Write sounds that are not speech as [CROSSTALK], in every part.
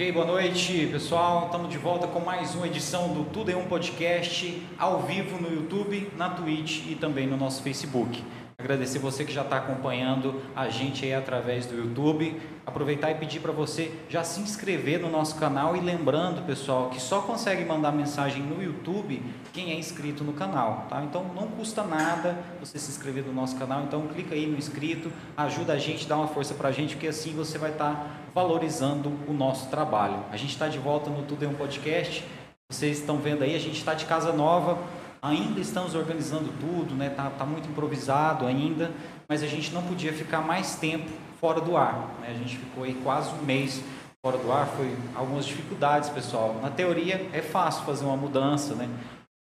Ok, boa noite pessoal. Estamos de volta com mais uma edição do Tudo em um Podcast ao vivo no YouTube, na Twitch e também no nosso Facebook. Agradecer você que já está acompanhando a gente aí através do YouTube. Aproveitar e pedir para você já se inscrever no nosso canal e lembrando, pessoal, que só consegue mandar mensagem no YouTube quem é inscrito no canal, tá? Então não custa nada você se inscrever no nosso canal. Então clica aí no inscrito, ajuda a gente, dá uma força para a gente, porque assim você vai estar tá valorizando o nosso trabalho. A gente está de volta no Tudo em um Podcast. Vocês estão vendo aí, a gente está de casa nova Ainda estamos organizando tudo, né? Tá, tá muito improvisado ainda, mas a gente não podia ficar mais tempo fora do ar. Né? A gente ficou aí quase um mês fora do ar, foi algumas dificuldades, pessoal. Na teoria é fácil fazer uma mudança, né?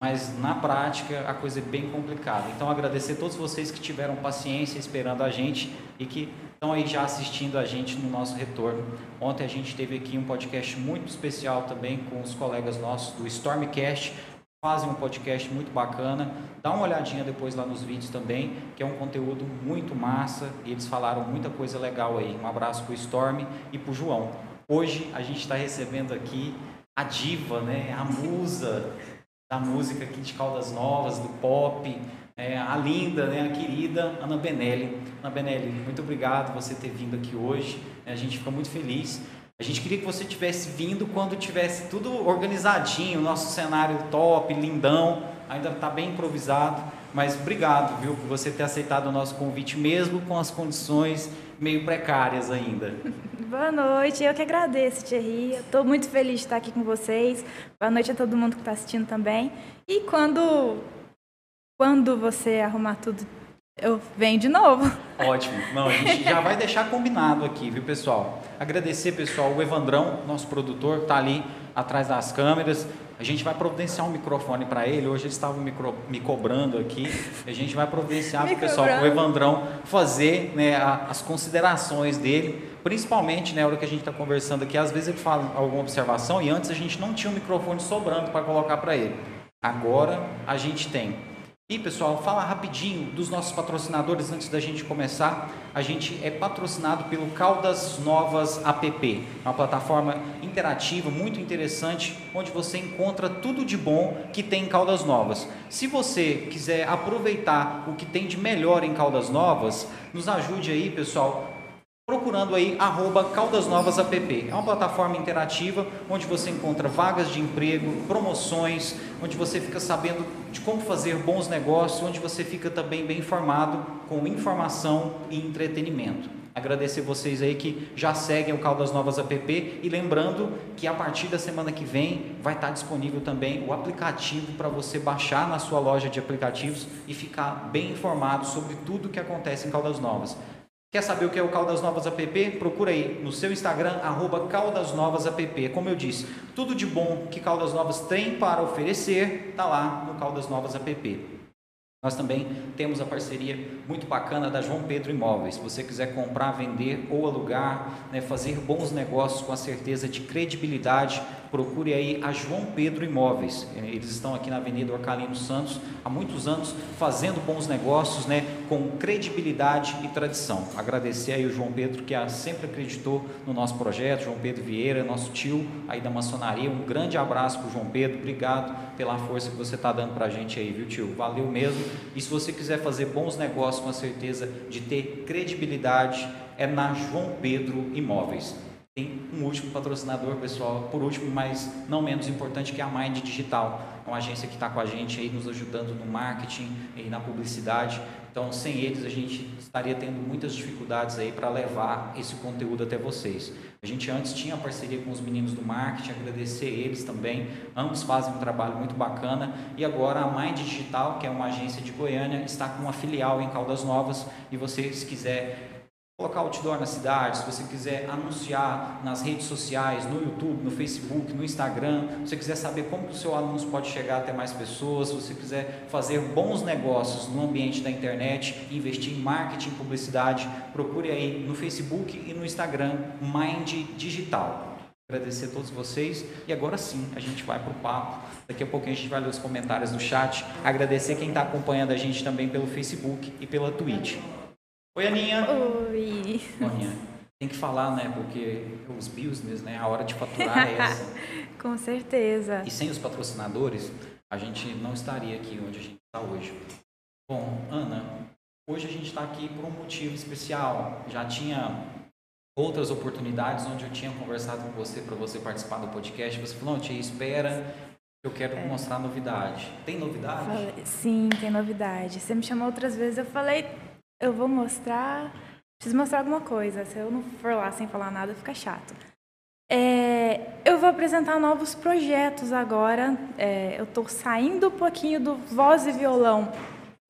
Mas na prática a coisa é bem complicada. Então agradecer a todos vocês que tiveram paciência esperando a gente e que estão aí já assistindo a gente no nosso retorno. Ontem a gente teve aqui um podcast muito especial também com os colegas nossos do Stormcast fazem um podcast muito bacana. Dá uma olhadinha depois lá nos vídeos também, que é um conteúdo muito massa e eles falaram muita coisa legal aí. Um abraço para o Storm e para o João. Hoje a gente está recebendo aqui a diva, né, a musa da música aqui de Caldas Novas, do pop, é, a linda, né, a querida Ana Benelli. Ana Benelli, muito obrigado por você ter vindo aqui hoje. A gente fica muito feliz. A gente queria que você tivesse vindo quando tivesse tudo organizadinho, nosso cenário top, lindão, ainda está bem improvisado, mas obrigado, viu, por você ter aceitado o nosso convite, mesmo com as condições meio precárias ainda. Boa noite, eu que agradeço, Thierry. Estou muito feliz de estar aqui com vocês. Boa noite a todo mundo que está assistindo também. E quando, quando você arrumar tudo eu venho de novo. Ótimo. Não, a gente já vai deixar combinado aqui, viu, pessoal? Agradecer, pessoal, o Evandrão, nosso produtor, está ali atrás das câmeras. A gente vai providenciar um microfone para ele. Hoje eles estavam micro, me cobrando aqui. A gente vai providenciar para o pessoal, para o Evandrão, fazer né, a, as considerações dele. Principalmente, né, na hora que a gente está conversando aqui, às vezes ele fala alguma observação e antes a gente não tinha um microfone sobrando para colocar para ele. Agora a gente tem. E pessoal, falar rapidinho dos nossos patrocinadores antes da gente começar. A gente é patrocinado pelo Caldas Novas App, uma plataforma interativa muito interessante, onde você encontra tudo de bom que tem em Caldas Novas. Se você quiser aproveitar o que tem de melhor em Caldas Novas, nos ajude aí, pessoal, procurando aí arroba Caldas Novas App. É uma plataforma interativa onde você encontra vagas de emprego, promoções, onde você fica sabendo de como fazer bons negócios, onde você fica também bem informado com informação e entretenimento. Agradecer vocês aí que já seguem o Caldas Novas App e lembrando que a partir da semana que vem vai estar disponível também o aplicativo para você baixar na sua loja de aplicativos e ficar bem informado sobre tudo que acontece em Caldas Novas. Quer saber o que é o Caldas Novas App? Procura aí no seu Instagram, arroba Caldas Novas App. Como eu disse, tudo de bom que Caldas Novas tem para oferecer está lá no Caldas Novas App. Nós também temos a parceria muito bacana da João Pedro Imóveis. Se você quiser comprar, vender ou alugar, né, fazer bons negócios com a certeza de credibilidade, procure aí a João Pedro Imóveis. Eles estão aqui na Avenida Orcalino Santos há muitos anos fazendo bons negócios, né, com credibilidade e tradição. Agradecer aí o João Pedro que sempre acreditou no nosso projeto, João Pedro Vieira, nosso tio aí da maçonaria. Um grande abraço para João Pedro. Obrigado pela força que você está dando para a gente aí, viu, tio? Valeu mesmo. E se você quiser fazer bons negócios com a certeza de ter credibilidade, é na João Pedro Imóveis. Tem um último patrocinador, pessoal, por último, mas não menos importante, que é a Mind Digital. É uma agência que está com a gente aí, nos ajudando no marketing e na publicidade. Então, sem eles, a gente estaria tendo muitas dificuldades aí para levar esse conteúdo até vocês. A gente antes tinha parceria com os meninos do marketing, agradecer eles também. Ambos fazem um trabalho muito bacana. E agora a Mind Digital, que é uma agência de Goiânia, está com uma filial em Caldas Novas. E você, se quiser colocar outdoor na cidade, se você quiser anunciar nas redes sociais, no YouTube, no Facebook, no Instagram, se você quiser saber como que o seu anúncio pode chegar até mais pessoas, se você quiser fazer bons negócios no ambiente da internet, investir em marketing, publicidade, procure aí no Facebook e no Instagram Mind Digital. Agradecer a todos vocês e agora sim a gente vai para o papo. Daqui a pouquinho a gente vai ler os comentários do chat. Agradecer quem está acompanhando a gente também pelo Facebook e pela Twitch. Oi, Aninha. Oi. Aninha. Tem que falar, né? Porque os business, né? A hora de faturar é essa. [LAUGHS] Com certeza. E sem os patrocinadores, a gente não estaria aqui onde a gente está hoje. Bom, Ana, hoje a gente está aqui por um motivo especial. Já tinha outras oportunidades onde eu tinha conversado com você para você participar do podcast. Você falou, não, tia, espera, eu quero é. mostrar novidade. Tem novidade? Falei, sim, tem novidade. Você me chamou outras vezes, eu falei, eu vou mostrar Preciso mostrar alguma coisa. Se eu não for lá sem falar nada, fica chato. É, eu vou apresentar novos projetos agora. É, eu estou saindo um pouquinho do voz e violão,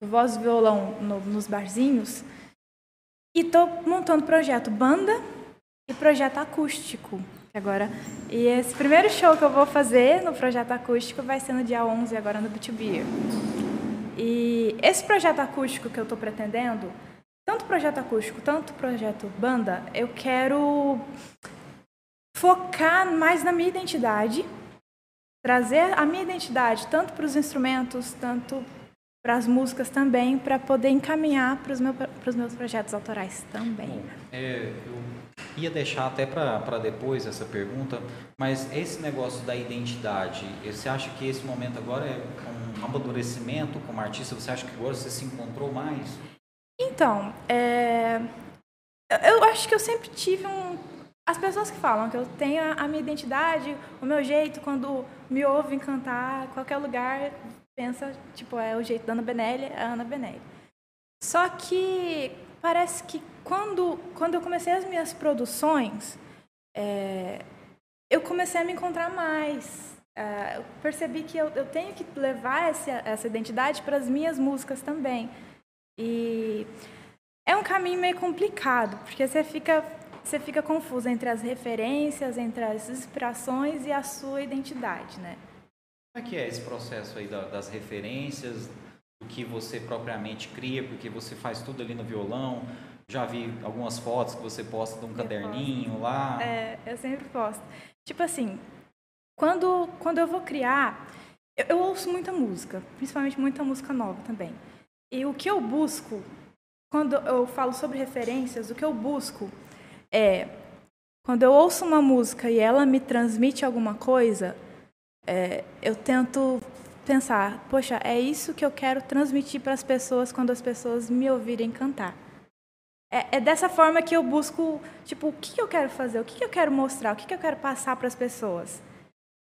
voz e violão no, nos barzinhos, e estou montando projeto banda e projeto acústico. Agora, e esse primeiro show que eu vou fazer no projeto acústico vai ser no dia 11, agora no Beer. E esse projeto acústico que eu estou pretendendo tanto projeto acústico, tanto projeto banda, eu quero focar mais na minha identidade, trazer a minha identidade tanto para os instrumentos, tanto para as músicas também, para poder encaminhar para os, meu, meus projetos autorais também. Bom, é, eu ia deixar até para depois essa pergunta, mas esse negócio da identidade, você acha que esse momento agora é um amadurecimento como artista? Você acha que agora você se encontrou mais? Então, é... eu acho que eu sempre tive um. As pessoas que falam que eu tenho a minha identidade, o meu jeito, quando me ouvem cantar, qualquer lugar, pensa, tipo, é o jeito da Ana Benelli, é a Ana Benelli. Só que parece que quando, quando eu comecei as minhas produções, é... eu comecei a me encontrar mais. É... eu percebi que eu, eu tenho que levar essa, essa identidade para as minhas músicas também. E é um caminho meio complicado, porque você fica, você fica confuso entre as referências, entre as inspirações e a sua identidade, né? Como é que é esse processo aí das referências, do que você propriamente cria, porque você faz tudo ali no violão? Já vi algumas fotos que você posta de um eu caderninho posto. lá. É, eu sempre posto. Tipo assim, quando, quando eu vou criar, eu, eu ouço muita música, principalmente muita música nova também. E o que eu busco, quando eu falo sobre referências, o que eu busco é quando eu ouço uma música e ela me transmite alguma coisa, é, eu tento pensar, poxa, é isso que eu quero transmitir para as pessoas quando as pessoas me ouvirem cantar. É, é, dessa forma que eu busco, tipo, o que eu quero fazer, o que eu quero mostrar, o que eu quero passar para as pessoas.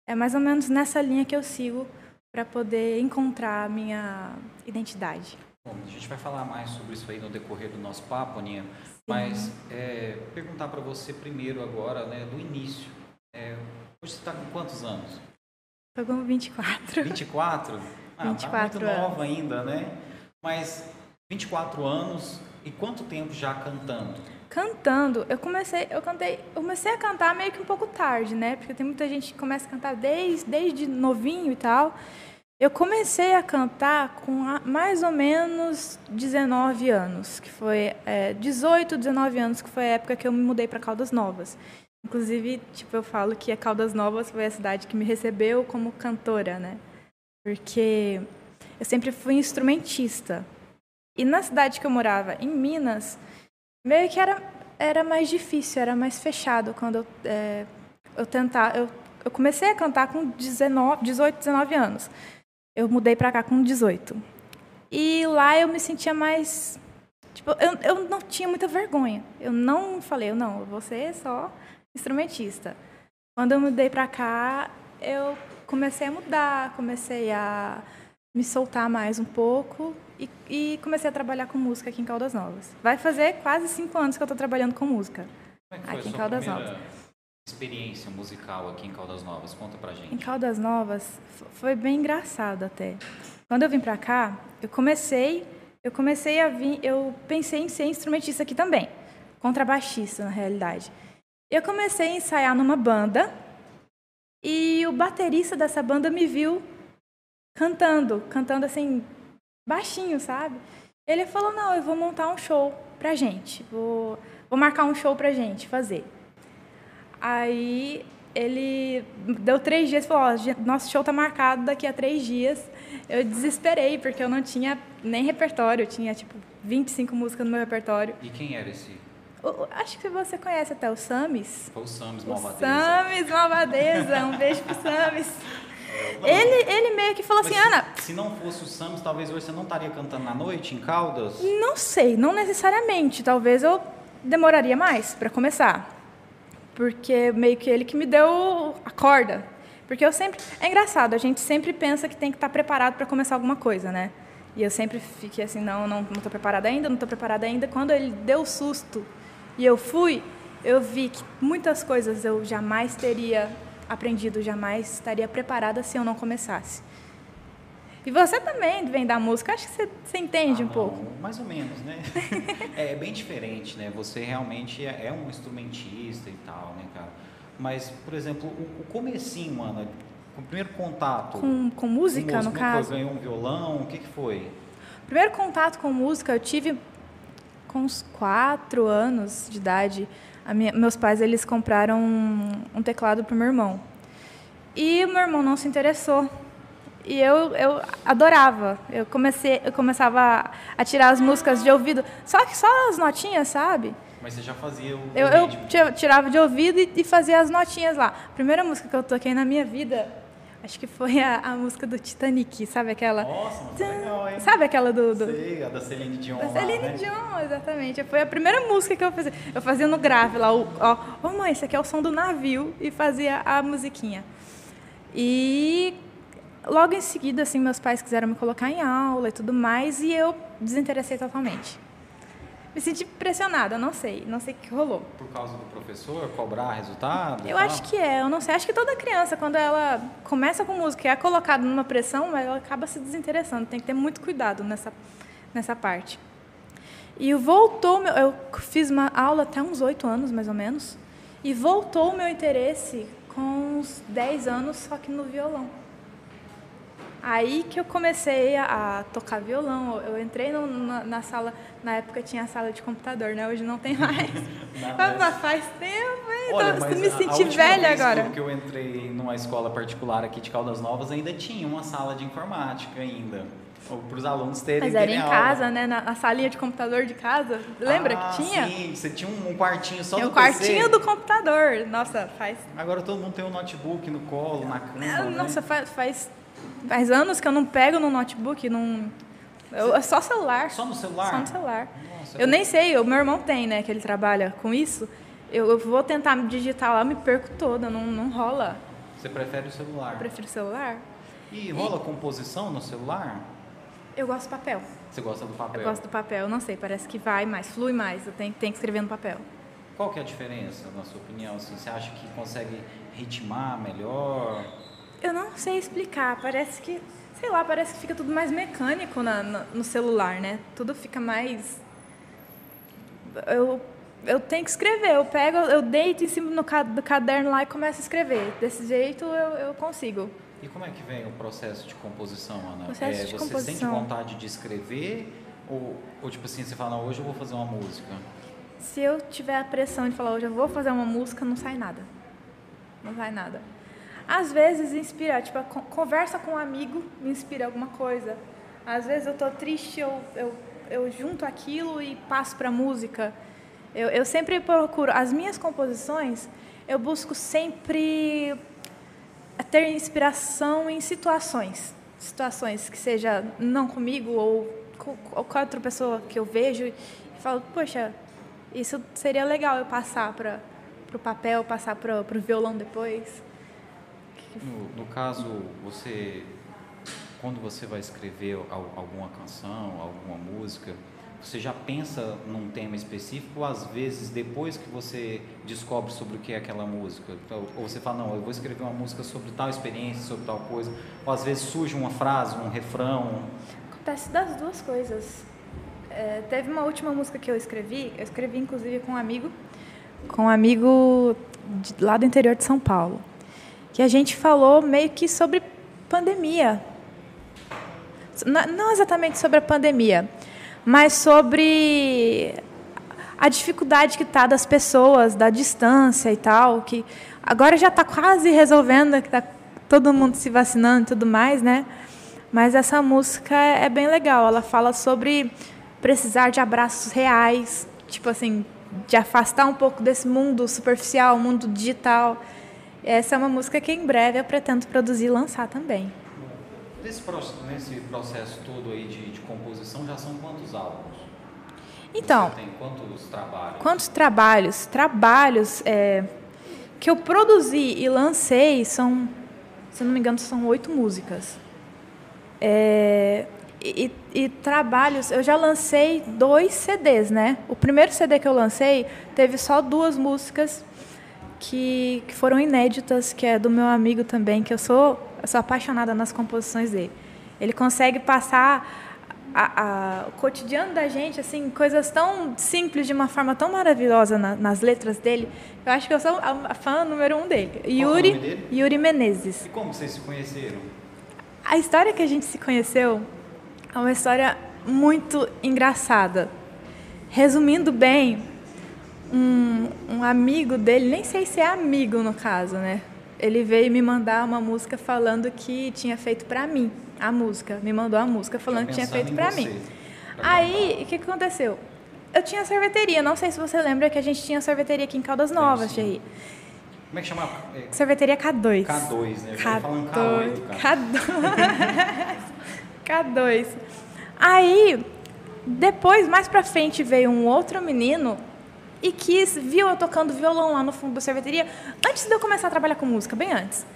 É mais ou menos nessa linha que eu sigo para poder encontrar a minha identidade. Bom, a gente vai falar mais sobre isso aí no decorrer do nosso papo, Aninha, mas é, perguntar para você primeiro agora, né, do início. É, hoje você está com quantos anos? Com 24. 24? Ah, 24 tá muito anos. nova ainda, né? Mas 24 anos e quanto tempo já cantando? Cantando, eu comecei, eu cantei, eu comecei a cantar meio que um pouco tarde, né? Porque tem muita gente que começa a cantar desde, desde novinho e tal. Eu comecei a cantar com mais ou menos 19 anos, que foi é, 18, 19 anos, que foi a época que eu me mudei para Caldas Novas. Inclusive, tipo, eu falo que a Caldas Novas foi a cidade que me recebeu como cantora, né? Porque eu sempre fui instrumentista. E na cidade que eu morava, em Minas, meio que era, era mais difícil, era mais fechado quando eu, é, eu tentar. Eu, eu comecei a cantar com 19, 18, 19 anos eu mudei para cá com 18. E lá eu me sentia mais. Tipo, eu, eu não tinha muita vergonha. Eu não falei, não, você é só instrumentista. Quando eu mudei para cá, eu comecei a mudar, comecei a me soltar mais um pouco e, e, comecei a trabalhar com música aqui em Caldas Novas. Vai fazer quase cinco anos que eu estou trabalhando com música Como é que aqui em Caldas Novas experiência musical aqui em Caldas Novas? Conta pra gente. Em Caldas Novas foi bem engraçado até. Quando eu vim pra cá, eu comecei, eu comecei a vir, eu pensei em ser instrumentista aqui também, contrabaixista na realidade. Eu comecei a ensaiar numa banda e o baterista dessa banda me viu cantando, cantando assim baixinho, sabe? Ele falou: "Não, eu vou montar um show pra gente. Vou vou marcar um show pra gente fazer". Aí ele deu três dias e falou: oh, nosso show tá marcado daqui a três dias. Eu desesperei, porque eu não tinha nem repertório, eu tinha tipo 25 músicas no meu repertório. E quem era esse acho que você conhece até o Samis. Foi o Samis Malvadeza. Samis Malvadeza, um beijo pro Samis. [LAUGHS] Ele, ele meio que falou assim, se, Ana. Se não fosse o Samis, talvez hoje você não estaria cantando na noite, em Caldas? Não sei, não necessariamente. Talvez eu demoraria mais para começar. Porque meio que ele que me deu a corda. Porque eu sempre. É engraçado, a gente sempre pensa que tem que estar preparado para começar alguma coisa, né? E eu sempre fiquei assim, não, não estou preparada ainda, não estou preparada ainda. Quando ele deu o susto e eu fui, eu vi que muitas coisas eu jamais teria aprendido, jamais estaria preparada se eu não começasse. E você também vem da música, acho que você, você entende ah, um pouco. Mais ou menos, né? [LAUGHS] é, é, bem diferente, né? Você realmente é, é, um instrumentista e tal, né, cara? Mas, por exemplo, o, o comecinho, mano, o primeiro contato... Com, com música, com no caso? Foi? Ganhou um violão, o que, que foi? O primeiro contato com música eu tive com uns quatro anos de idade. Minha, meus pais eles compraram um, um teclado para o meu irmão. E o meu irmão não se interessou. E eu, eu adorava. Eu comecei, eu começava a tirar as músicas de ouvido, só que só as notinhas, sabe? Mas você já fazia o Eu, eu tirava de ouvido e, e, fazia as notinhas lá. A primeira música que eu toquei na minha vida, acho que foi a, a música do Titanic, sabe aquela? Nossa, mas legal, hein? Sabe aquela do... do... Sei, a da Celine Dion Da Celine lá, né? Dion, exatamente. Foi a primeira música que eu fazia. Eu fazia no grave lá, o, ó, oh, mãe, esse aqui é o som do navio, e fazia a musiquinha. E logo em seguida, assim, meus pais quiseram me colocar em aula e tudo mais, e eu desinteressei totalmente. Me senti pressionada, não sei, não sei o que rolou. Por causa do professor cobrar resultado? Eu acho que é, eu não sei. Acho que toda criança, quando ela começa com música e é colocada numa pressão, ela acaba se desinteressando. Tem que ter muito cuidado nessa, nessa parte. E voltou, eu fiz uma aula até uns oito anos, mais ou menos, e voltou o meu interesse com uns dez anos, só que no violão. Aí que eu comecei a, a tocar violão. Eu entrei no, na, na, sala, na época tinha a sala de computador, né? Hoje não tem [LAUGHS] mais. não, mas... Faz tempo, hein? Olha, então, me senti velha agora. que eu entrei numa escola particular aqui de Caldas Novas, ainda tinha uma sala de informática ainda. Para os alunos terem Mas era em casa, né? Na, na, salinha de computador de casa. Lembra ah, que tinha? Sim, você tinha um, quartinho só tinha do um quartinho do computador. Nossa, faz. Agora todo mundo tem um notebook no colo, na cama. É, nossa, né? faz, faz Faz anos que eu não pego no notebook, não. Eu, é só celular. Só no celular? Só no celular. Nossa, eu, nem sei, o meu irmão tem, né, que ele trabalha com isso. Eu, eu vou tentar me digitar lá, me perco toda, não, não rola. Você prefere o celular? Eu prefiro o celular. E rola e... composição no celular? Eu gosto do papel. Você gosta do papel? Eu gosto do papel, não sei, parece que vai mais, flui mais, eu tenho, tenho que escrever no papel. Qual que é a diferença, na sua opinião? Assim, você acha que consegue ritmar melhor? Eu não sei explicar, parece que, sei lá, parece que fica tudo mais mecânico na, na, no celular, né? Tudo fica mais. Eu, eu tenho que escrever, eu pego, eu deito em cima do caderno lá e começo a escrever. Desse jeito eu, eu consigo. E como é que vem o processo de composição, Ana? Processo é, de você composição. sente vontade de escrever ou, ou tipo assim, você fala, hoje eu vou fazer uma música? Se eu tiver a pressão de falar, hoje eu vou fazer uma música, não sai nada. Não sai nada. Às vezes inspira, tipo, conversa com um amigo me inspira alguma coisa. Às vezes eu tô triste, eu, eu, eu junto aquilo e passo para música. Eu, eu sempre procuro, as minhas composições, eu busco sempre ter inspiração em situações. Situações que seja não comigo ou com, com outra pessoa que eu vejo e falo, poxa, isso seria legal eu passar para o papel, passar para o violão depois. No, no caso, você, quando você vai escrever alguma canção, alguma música, você já pensa num tema específico ou às vezes depois que você descobre sobre o que é aquela música? Ou você fala, não, eu vou escrever uma música sobre tal experiência, sobre tal coisa, ou às vezes surge uma frase, um refrão? Acontece das duas coisas. É, teve uma última música que eu escrevi, eu escrevi inclusive com um amigo, com um amigo de, lá do interior de São Paulo que a gente falou meio que sobre pandemia. Não exatamente sobre a pandemia, mas sobre a dificuldade que está das pessoas, da distância e tal, que agora já está quase resolvendo, que está todo mundo se vacinando e tudo mais, né? Mas essa música é bem legal. Ela fala sobre precisar de abraços reais, tipo assim, de afastar um pouco desse mundo superficial, mundo digital. Essa é uma música que em breve eu pretendo produzir e lançar também. Nesse, processo todo aí de, de composição, já são quantos álbuns? Então, quantos trabalhos? Quantos trabalhos? Trabalhos é, que eu produzi e lancei são, se não me engano, são oito músicas. É, e, e, trabalhos, eu já lancei dois CDs, né? O primeiro CD que eu lancei teve só duas músicas que, que foram inéditas, que é do meu amigo também, que eu sou, eu sou apaixonada nas composições dele. Ele consegue passar a, a, o cotidiano da gente, assim, coisas tão simples de uma forma tão maravilhosa na, nas letras dele. Eu acho que eu sou a, a fã número um dele. Yuri, é nome dele? Yuri Menezes. E como vocês se conheceram? A história que a gente se conheceu é uma história muito engraçada. Resumindo bem, um, um amigo dele, nem sei se é amigo no caso, né? Ele veio me mandar uma música falando que tinha feito para mim a música, me mandou a música falando que tinha feito para mim. Aí, o que, aconteceu? Eu tinha sorveteria, não sei se você lembra que a gente tinha sorveteria aqui em Caldas Novas, Thierry. Como é que chama? É... Sorveteria K2. K2, né? K2, falando K8, cara. K2. [LAUGHS] K2. Aí, depois, mais pra frente, veio um outro menino e quis, viu eu tocando violão lá no fundo da sorveteria, antes de eu começar a trabalhar com música, bem antes.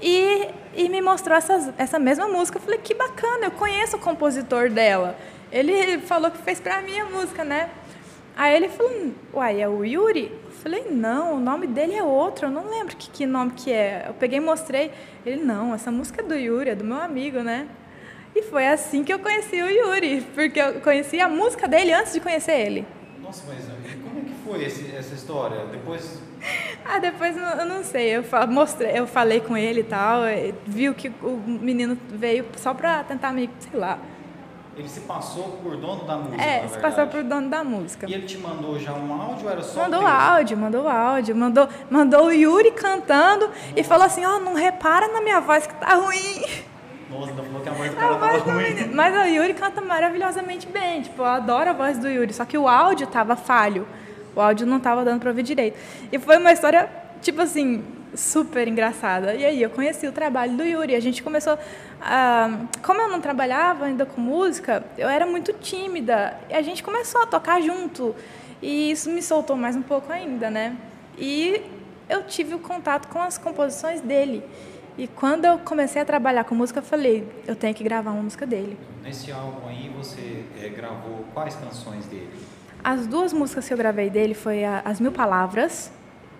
E, e me mostrou essa, essa mesma música. Eu falei, que bacana, eu conheço o compositor dela. Ele falou que fez pra mim a música, né? Aí ele falou, uai, é o Yuri? Eu falei, não, o nome dele é outro, eu não lembro que, que nome que é. Eu peguei e mostrei. Ele, não, essa música é do Yuri, é do meu amigo, né? E foi assim que eu conheci o Yuri, porque eu conheci a música dele antes de conhecer ele. Nossa, mas como é que foi esse, essa história? Depois ah, depois eu não sei. Eu mostrei, eu falei com ele e tal, viu que o menino veio só pra tentar me, sei lá. Ele se passou por dono da música. É, se passou por dono da música. E ele te mandou já um áudio ou era só Mandou áudio, mandou áudio, mandou, mandou o Yuri cantando Nossa. e falou assim, ó, oh, não repara na minha voz que tá ruim. Nossa, não falou que a voz do cara a tava ruim. Mas o Yuri canta maravilhosamente bem, tipo, eu adoro a voz do Yuri, só que o áudio tava falho. O áudio não estava dando para ouvir direito. E foi uma história, tipo assim, super engraçada. E aí eu conheci o trabalho do Yuri. A gente começou. Como eu não trabalhava ainda com música, eu era muito tímida. E a gente começou a tocar junto. E isso me soltou mais um pouco ainda, né? E eu tive o contato com as composições dele. E quando eu comecei a trabalhar com música, eu falei, eu tenho que gravar uma música dele. Nesse álbum aí, você é, gravou quais canções dele? As duas músicas que eu gravei dele foi a, As Mil Palavras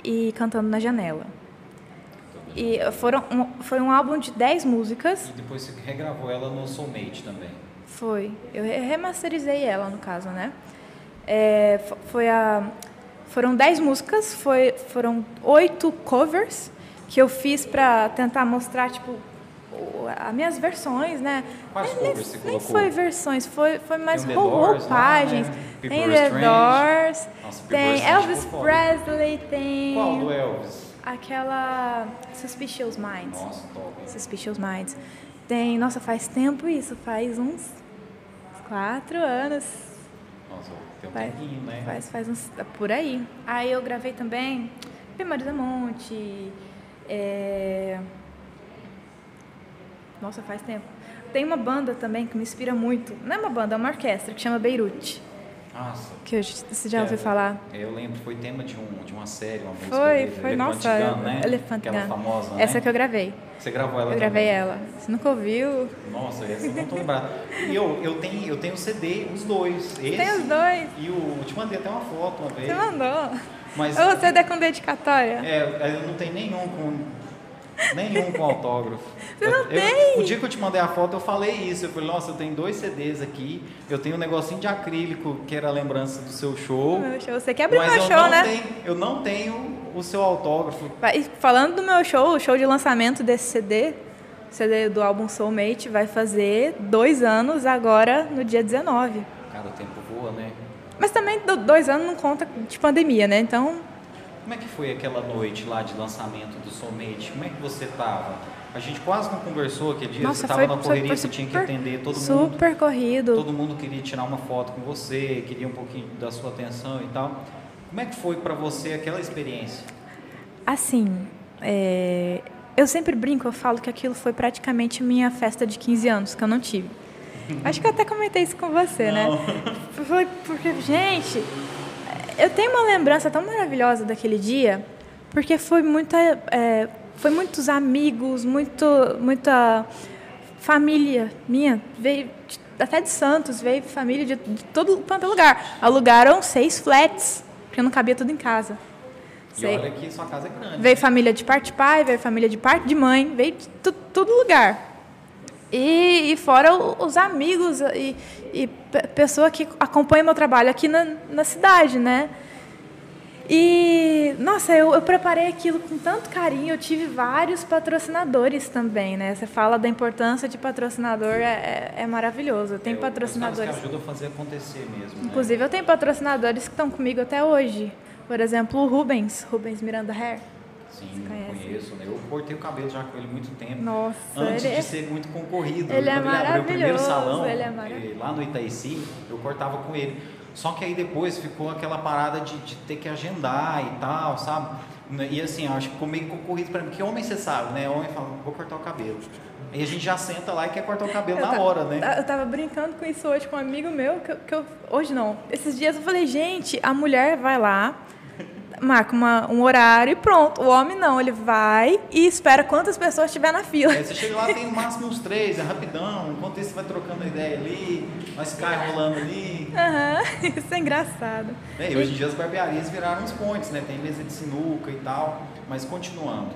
e Cantando na Janela. E foram um, foi um álbum de 10 músicas. E depois você regravou ela no Soulmate também. Foi. Eu remasterizei ela, no caso, né? É, foi a, foram 10 músicas, foi, foram oito covers que eu fiz para tentar mostrar, tipo, as minhas versões, né? Quais nem, nem foi versões, foi, foi mais Tem roupagens. lá, né? Tem The. Doors, Nossa, tem Elvis. Presley, tem Qual do Elvis? aquela Suspicious Minds. Nossa, top. Suspicious Minds. Tem, nossa, faz tempo isso, faz uns quatro anos. Nossa, tem um Faz, tempinho, né? faz, faz uns. por aí. Aí eu gravei também da Monte. é, Nossa, faz tempo. Tem uma banda também que me inspira muito. Não é uma banda, é uma orquestra que chama Beirute. Nossa. Que eu, você já É, ouviu falar? Eu lembro, foi tema de, um, de uma série, uma música Foi, dele, foi, Elephant nossa. Gun, né? Elephant Aquela Gun. famosa, né? Essa que eu gravei. Você gravou ela Eu gravei também? ela. Você nunca ouviu? Nossa, essa eu não tô lembrado. E eu, eu tenho eu tenho CD, os dois. Esse Tem os dois. E o, eu te mandei até uma foto uma vez. Você mandou. Mas Ou você é com dedicatória? é, eu não tenho nenhum com nenhum com autógrafo. Você Eu- não eu- tem? O dia que eu te mandei a foto, eu falei isso. Eu falei, nossa, eu tenho dois CDs aqui. Eu tenho um negocinho de acrílico que era a lembrança do seu show. Meu show. Você quer abrir mas meu eu show, não né? tenho, eu não tenho o seu autógrafo. E Falando do meu show, o show de lançamento desse CD, CD do álbum Soulmate, vai fazer dois anos agora, no dia 19. Cara, o tempo voa, né? Mas também do- dois anos não conta de pandemia, né? Então, Como é que foi aquela noite lá de lançamento do Soulmate? Como é que você tava? A gente quase não conversou aquele dia, nossa, você tava foi, na foi- correria, foi você tinha que super- atender todo mundo. Super corrido. Todo mundo queria tirar uma foto com você, queria um pouquinho da sua atenção e tal. Como é que foi para você aquela experiência? Assim, é, eu sempre brinco, eu falo que aquilo foi praticamente minha festa de 15 anos, que eu não tive. [LAUGHS] Acho que eu até comentei isso com você, né? Não. né? Foi porque, gente, eu tenho uma lembrança tão maravilhosa daquele dia, porque foi muita, é, foi muitos amigos, muito, muita família minha, veio até de Santos, veio família de, de todo quanto é lugar. Alugaram seis flats, porque não cabia tudo em casa. E Sei. olha que sua casa é grande. Veio família de parte de pai, veio família de parte de mãe, veio de todo lugar. E, e fora os amigos e, e pe- pessoa que acompanha meu trabalho aqui na, na cidade, né? E, nossa, eu, eu preparei aquilo com tanto carinho. Eu tive vários patrocinadores também, né? Você fala da importância de patrocinador, é, é, é maravilhoso. Eu tenho É, patrocinadores. que ajudam a fazer acontecer mesmo. né? Inclusive, eu tenho patrocinadores que estão comigo até hoje. Por exemplo, o Rubens, Rubens Miranda Hair. Sim, conheço. Né? Eu cortei o cabelo já com ele muito tempo. Nossa, Antes de é- ser muito concorrido. ele é Quando ele abriu o primeiro maravilhoso, salão, é eh, maravilhoso. lá no Itaici, eu cortava com ele. Só que aí depois ficou aquela parada de, de ter que agendar e tal, sabe? E assim, eu acho que ficou meio concorrido pra mim. Porque homem, você sabe, né? Homem fala, vou cortar o cabelo. Aí a gente já senta lá e quer cortar o cabelo Eu na hora, né? Eu tava brincando com isso hoje com um amigo meu, que, eu- que eu, hoje não. Esses dias eu falei, gente, a mulher vai lá, marca uma- um horário e pronto. O homem não, ele vai e espera quantas pessoas tiver na fila. Aí você chega lá, tem no máximo uns três, é rapidão. Enquanto isso, você vai trocando ideia ali, nós cai rolando ali. Aham, [LAUGHS] isso é engraçado. É, e hoje em dia as barbearias viraram uns pontes, né? Tem mesa de sinuca e tal. Mas continuando.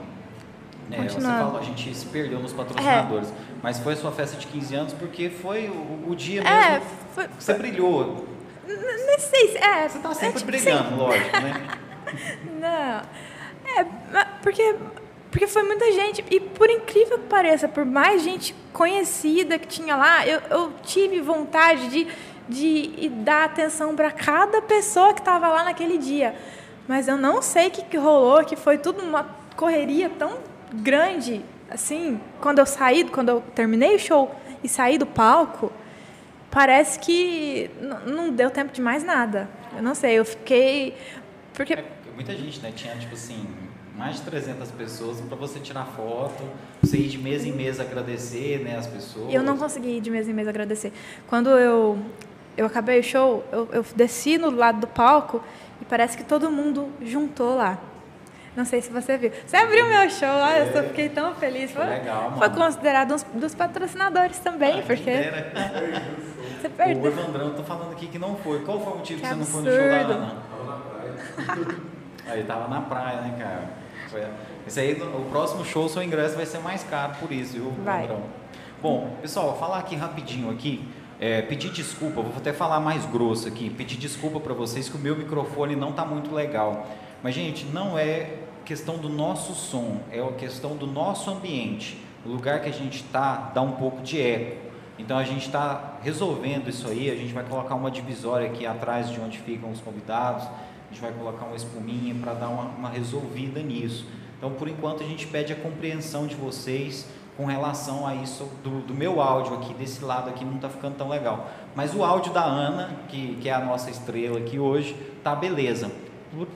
né, Você. É. falou, a gente se perdeu nos patrocinadores. Mas foi a sua festa de 15 anos porque foi o, o dia É, mesmo. foi, que Você brilhou. não sei se... É, Você tá é sempre tipo brilhando, lógico, né? [LAUGHS] Não. É, porque, porque foi muita gente. E por incrível que pareça, por mais gente conhecida que tinha lá, eu, eu tive vontade de, de dar atenção para cada pessoa que estava lá naquele dia. Mas eu não sei o que, que rolou, que foi tudo uma correria tão grande. Assim, quando eu saí, quando eu terminei o show e saí do palco, parece que não deu tempo de mais nada. Eu não sei, eu fiquei. Porque muita gente, né? Tinha, tipo assim, mais de 300 pessoas para você tirar foto, você ir de mesa em mesa agradecer, né, as pessoas. E eu não consegui ir de mesa em mesa agradecer. Quando eu, eu acabei o show, eu, eu desci no lado do palco e parece que todo mundo juntou lá. Não sei se você viu. Você abriu meu show lá, eu só fiquei tão feliz. Foi legal, Foi considerado um dos patrocinadores também, Ah, porque você O perdeu. Evandrão, tô falando aqui que não foi. Qual foi o motivo que, Que você não foi no show da absurdo. Ana? [LAUGHS] Aí tava na praia, né, cara? Foi- Esse aí, o próximo show, seu ingresso vai ser mais caro por isso, viu, Vai. Evandrão? Bom, pessoal, vou falar aqui rapidinho aqui. É, pedir desculpa, vou até falar mais grosso aqui. Pedir desculpa para vocês que o meu microfone não tá muito legal. Mas, gente, não é questão do nosso som, é a questão do nosso ambiente. O lugar que a gente está dá um pouco de eco. Então a gente está resolvendo isso aí. A gente vai colocar uma divisória aqui atrás de onde ficam os convidados. Gente vai colocar uma espuminha para dar uma, uma resolvida nisso. Então, por enquanto, a gente pede a compreensão de vocês com relação a isso do, do meu áudio aqui, desse lado aqui não está ficando tão legal. Mas o áudio da Ana, que, que é a nossa estrela aqui hoje, tá beleza.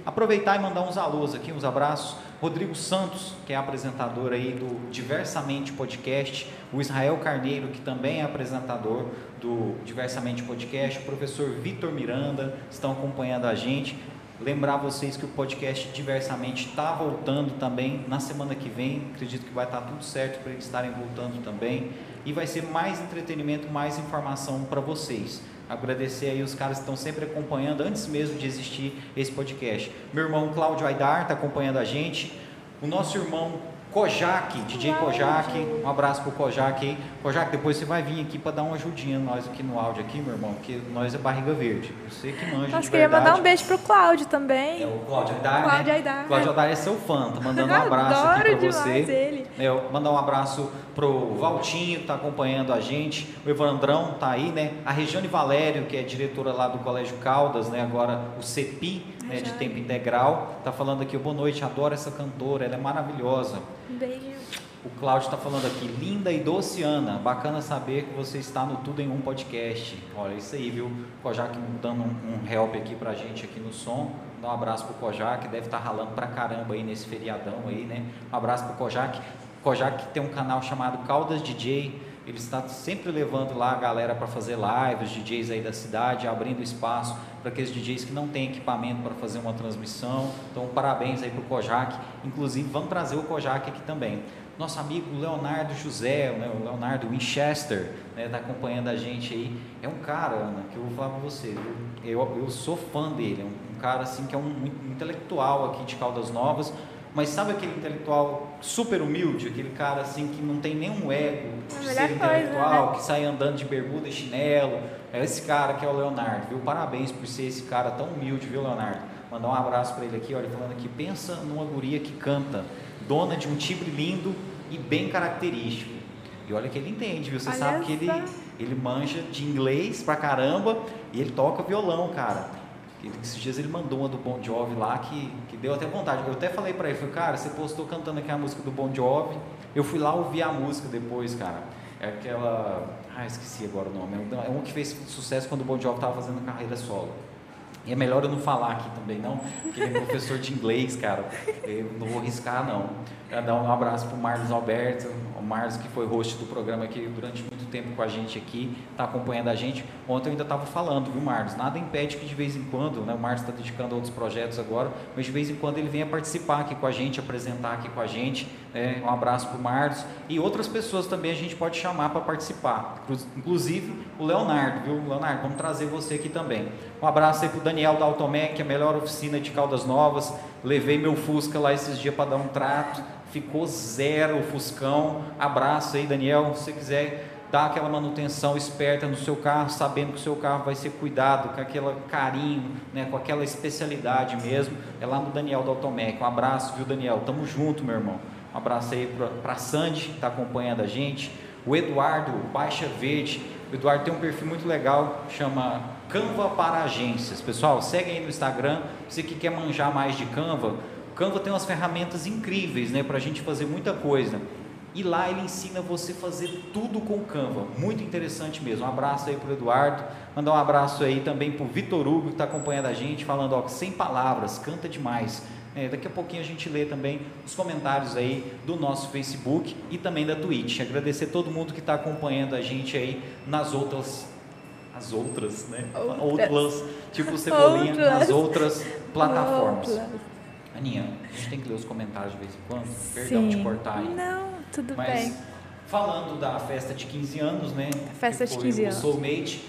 Aproveitar e mandar uns alôs aqui, uns abraços. Rodrigo Santos, que é apresentador aí do Diversamente Podcast, o Israel Carneiro, que também é apresentador do Diversamente Podcast, o professor Vitor Miranda, estão acompanhando a gente. Lembrar vocês que o podcast Diversamente está voltando também na semana que vem. Acredito que vai estar tudo certo para eles estarem voltando também. E vai ser mais entretenimento, mais informação para vocês. Agradecer aí os caras que estão sempre acompanhando antes mesmo de existir esse podcast. Meu irmão Cláudio Aidar está acompanhando a gente. O nosso irmão Kojak, DJ Kojak, um abraço pro Kojak aí. Kojak, depois você vai vir aqui para dar uma ajudinha nós aqui no áudio aqui, meu irmão, porque nós é barriga verde. Você que manja de queria verdade. mandar um beijo pro Cláudio também. É o Cláudio Aidar, Cláudio né? Aidar, Cláudio é. Aidar é seu fã, tá mandando um [LAUGHS] abraço aqui para você. ele. Eu mandar um abraço pro Valtinho, que tá acompanhando a gente. O Evandrão tá aí, né? A Regiane Valério, que é diretora lá do Colégio Caldas, né? Agora o CEPI, né? De tempo integral. Tá falando aqui, boa noite, adoro essa cantora, ela é maravilhosa. Um beijo. O Cláudio está falando aqui, linda e doce Ana, bacana saber que você está no Tudo em Um Podcast. Olha, isso aí, viu? O Kojak dando um, um help aqui pra gente aqui no som. Dar um abraço pro Kojak, que deve estar ralando pra caramba aí nesse feriadão aí, né? Um abraço pro Kojak. Kojak tem um canal chamado Caldas DJ. Ele está sempre levando lá a galera para fazer lives, DJs aí da cidade, abrindo espaço para aqueles DJs que não têm equipamento para fazer uma transmissão. Então, parabéns aí para o Kojak. Inclusive, vamos trazer o Kojak aqui também. Nosso amigo Leonardo José, né, o Leonardo Winchester, está né, tá acompanhando a gente aí. É um cara, Ana, que eu vou falar para você, eu, eu, sou fã dele, é um, um cara assim que é um, um intelectual aqui de Caldas Novas, mas sabe aquele intelectual super humilde, aquele cara assim que não tem nenhum ego de ser intelectual, coisa, né? que sai andando de bermuda e chinelo. É esse cara que é o Leonardo, viu? Parabéns por ser esse cara tão humilde, viu, Leonardo? Mandar um abraço para ele aqui, olha, falando aqui, pensa numa guria que canta, dona de um timbre lindo e bem característico. E olha que ele entende, viu? Você olha sabe que ele, ele manja de inglês pra caramba e ele toca violão, cara. Esses dias ele mandou uma do Bon Jovi lá que, que deu até vontade. Eu até falei para ele, falei, cara, você postou cantando aqui a música do Bon Jovi. Eu fui lá ouvir a música depois, cara. É aquela. Ah, esqueci agora o nome. É um é que fez sucesso quando o Bon Jovi estava fazendo carreira solo. E é melhor eu não falar aqui também, não, porque ele é professor de inglês, cara. Eu não vou arriscar, não. Dar um abraço para o Marlos Alberto, o Marlos que foi host do programa aqui durante muito tempo com a gente aqui, está acompanhando a gente. Ontem eu ainda estava falando, viu, Marlos? Nada impede que de vez em quando, né, o Marlos está dedicando a outros projetos agora, mas de vez em quando ele venha participar aqui com a gente, apresentar aqui com a gente. É, um abraço para o Marlos. E outras pessoas também a gente pode chamar para participar, inclusive o Leonardo, viu? Leonardo, vamos trazer você aqui também. Um abraço aí para o Daniel da Automec, a melhor oficina de Caldas Novas. Levei meu Fusca lá esses dias para dar um trato, ficou zero o Fuscão. Abraço aí, Daniel. Se você quiser dar aquela manutenção esperta no seu carro, sabendo que o seu carro vai ser cuidado, com aquele carinho, né, com aquela especialidade mesmo, é lá no Daniel da Automec. Um abraço, viu, Daniel? Tamo junto, meu irmão. Um abraço aí para Sandy, que está acompanhando a gente. O Eduardo, Baixa Verde. O Eduardo tem um perfil muito legal, chama Canva para agências. Pessoal, segue aí no Instagram. Você que quer manjar mais de Canva, Canva tem umas ferramentas incríveis, né, para a gente fazer muita coisa. E lá ele ensina você fazer tudo com Canva. Muito interessante mesmo. Um abraço aí para o Eduardo. Mandar um abraço aí também para o Vitor Hugo, que está acompanhando a gente, falando, ó, sem palavras, canta demais. É, daqui a pouquinho a gente lê também os comentários aí do nosso Facebook e também da Twitch. Agradecer todo mundo que está acompanhando a gente aí nas outras as outras, né? Outras, outras tipo [LAUGHS] Cebolinha, outras. nas outras plataformas. Outras. Aninha, a gente tem que ler os comentários de vez em quando. Sim. Perdão de cortar aí. Não, tudo Mas, bem. Falando da festa de 15 anos, né? A festa de 15 anos. Soulmate.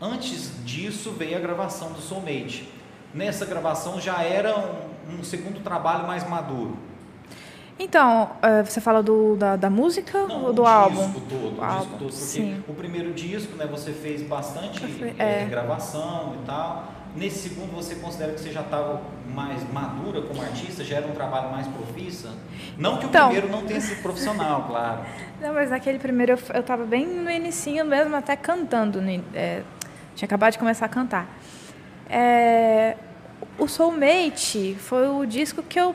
Antes disso veio a gravação do Soulmate. Nessa gravação já era um, um segundo trabalho mais maduro. Então, é, você fala do, da, da música Não, ou do o álbum? Disco todo, o álbum, disco todo, porque sim. o primeiro disco, né, você fez bastante é. É, gravação e tal. Nesse segundo, você considera que você já estava mais madura como artista? Já era um trabalho mais profissa? Não que o então, primeiro não tenha sido profissional, [LAUGHS] claro. Não, mas naquele primeiro eu estava bem no inicinho mesmo, até cantando. É, tinha acabado de começar a cantar. É, o Soulmate foi o disco que eu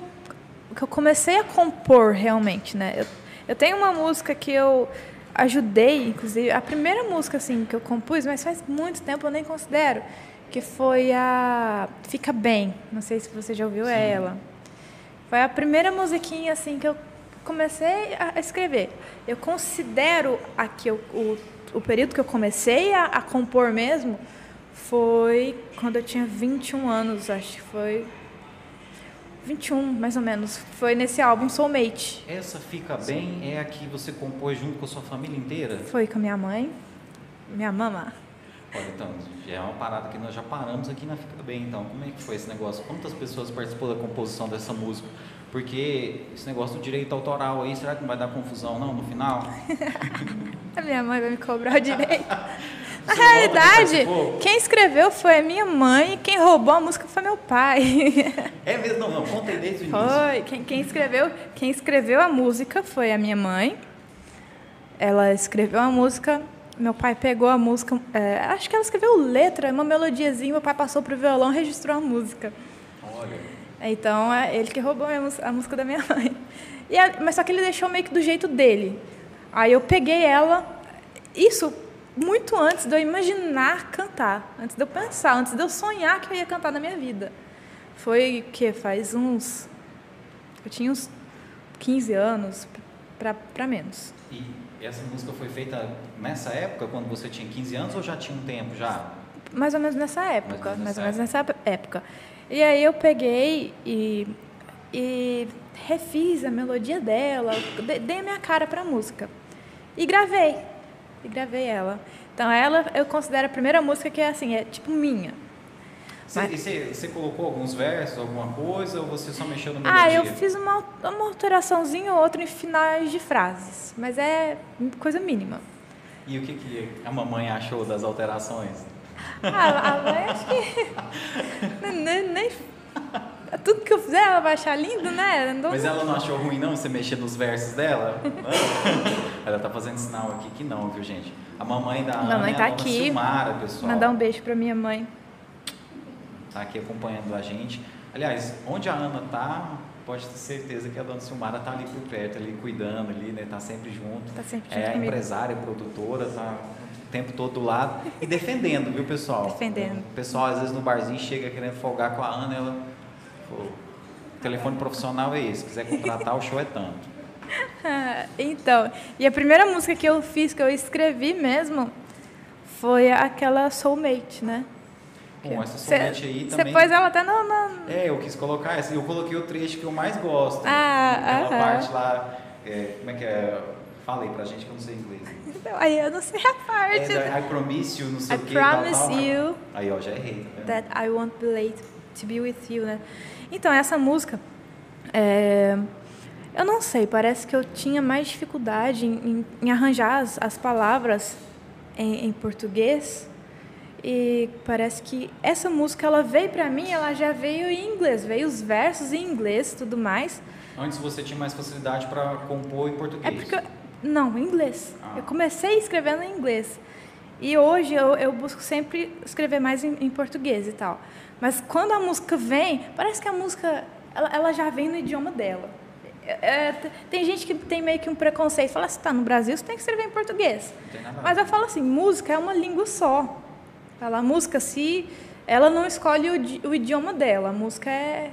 que eu comecei a compor realmente, né? Eu, eu tenho uma música que eu ajudei, inclusive, a primeira música assim que eu compus, mas faz muito tempo eu nem considero, que foi a Fica Bem. Não sei se você já ouviu Sim. ela. Foi a primeira musiquinha assim que eu comecei a escrever. Eu considero aqui o, o, o período que eu comecei a, a compor mesmo foi quando eu tinha 21 anos, acho que foi 21, mais ou menos. Foi nesse álbum Soulmate. Essa Fica Bem é a que você compôs junto com a sua família inteira? Foi com a minha mãe, minha mama. Olha, então, já é uma parada que nós já paramos aqui na Fica Bem, então. Como é que foi esse negócio? Quantas pessoas participou da composição dessa música? Porque esse negócio do direito autoral aí, será que não vai dar confusão, não, no final? [LAUGHS] a minha mãe vai me cobrar o direito. [LAUGHS] Na realidade, quem escreveu foi a minha mãe e quem roubou a música foi meu pai. [LAUGHS] É mesmo? Não, não, conta desde o início. Foi. Quem, quem, escreveu, quem escreveu a música foi a minha mãe. Ela escreveu a música, meu pai pegou a música, é, acho que ela escreveu letra, uma melodiazinha, meu pai passou para o violão e registrou a música. Olha. Então, é ele que roubou a música da minha [LAUGHS] mãe. E a, mas só que ele deixou meio que do jeito dele. Aí eu peguei ela, isso muito antes de eu imaginar cantar, antes de eu pensar, antes de eu sonhar que eu ia cantar na minha vida. Foi que faz uns. Eu tinha uns 15 anos para menos. E essa música foi feita nessa época, quando você tinha 15 anos, ou já tinha um tempo já? Mais ou menos nessa época. Mais ou menos nessa, época. época. E aí eu peguei e, e refiz a melodia dela, dei a minha cara para a música. E gravei. E gravei ela. Então ela eu considero a primeira música que é assim, é tipo minha. Você, colocou alguns versos, alguma coisa, ou você só mexeu no melodia? Ah, eu fiz uma, uma alteraçãozinha ou outra em finais de frases, mas é coisa mínima. E o que, que a mamãe achou das alterações? Ah, a mãe acho que [LAUGHS] nem, nem, tudo que eu fizer ela vai achar lindo, né? Não... Mas ela não achou ruim não você mexer nos versos dela? [LAUGHS] ela tá fazendo sinal aqui que não, viu gente? A mamãe da Ana mamãe tá é a aqui. Silmara, pessoal. Mandar um beijo para minha mãe está aqui acompanhando a gente. Aliás, onde a Ana está, pode ter certeza que a dona Silmara está ali por perto, ali cuidando, ali, né? Está sempre junto. Está sempre junto. É a empresária, produtora, está o tempo todo do lado e defendendo, viu, pessoal? Defendendo. O pessoal às vezes no barzinho chega querendo folgar com a Ana, ela. Pô, o telefone profissional é esse, quiser contratar, o show é tanto. [LAUGHS] então, e a primeira música que eu fiz, que eu escrevi mesmo, foi aquela Soulmate, né? Bom, essa somente aí também. Você pôs ela até no, no, É, eu quis colocar essa. Eu coloquei o trecho que eu mais gosto. Ah, Aquela parte lá. É, como é que é? Fala aí pra gente que eu não sei inglês. Então, aí eu não sei a parte. É, I promise you, não sei I o que. promise tal, tal, you. Aí, ó, já errei. Tá that I won't be late to be with you, né? Então, essa música. É, eu não sei, parece que eu tinha mais dificuldade em, em, em arranjar as, as palavras em, em português e parece que essa música ela veio para mim, ela já veio em inglês, veio os versos em inglês, tudo mais. Antes você tinha mais facilidade para compor em português? É porque não, em inglês. Ah. Eu comecei escrevendo em inglês. E hoje eu, eu busco sempre escrever mais em, em, português e tal. Mas quando a música vem, parece que a música ela, ela já vem no idioma dela. É, é tem gente que tem meio que um preconceito, fala assim, tá no Brasil você tem que escrever em português. Mas eu falo assim, música é uma língua só. Ela, a música, se ela não escolhe o, o idioma dela, a música é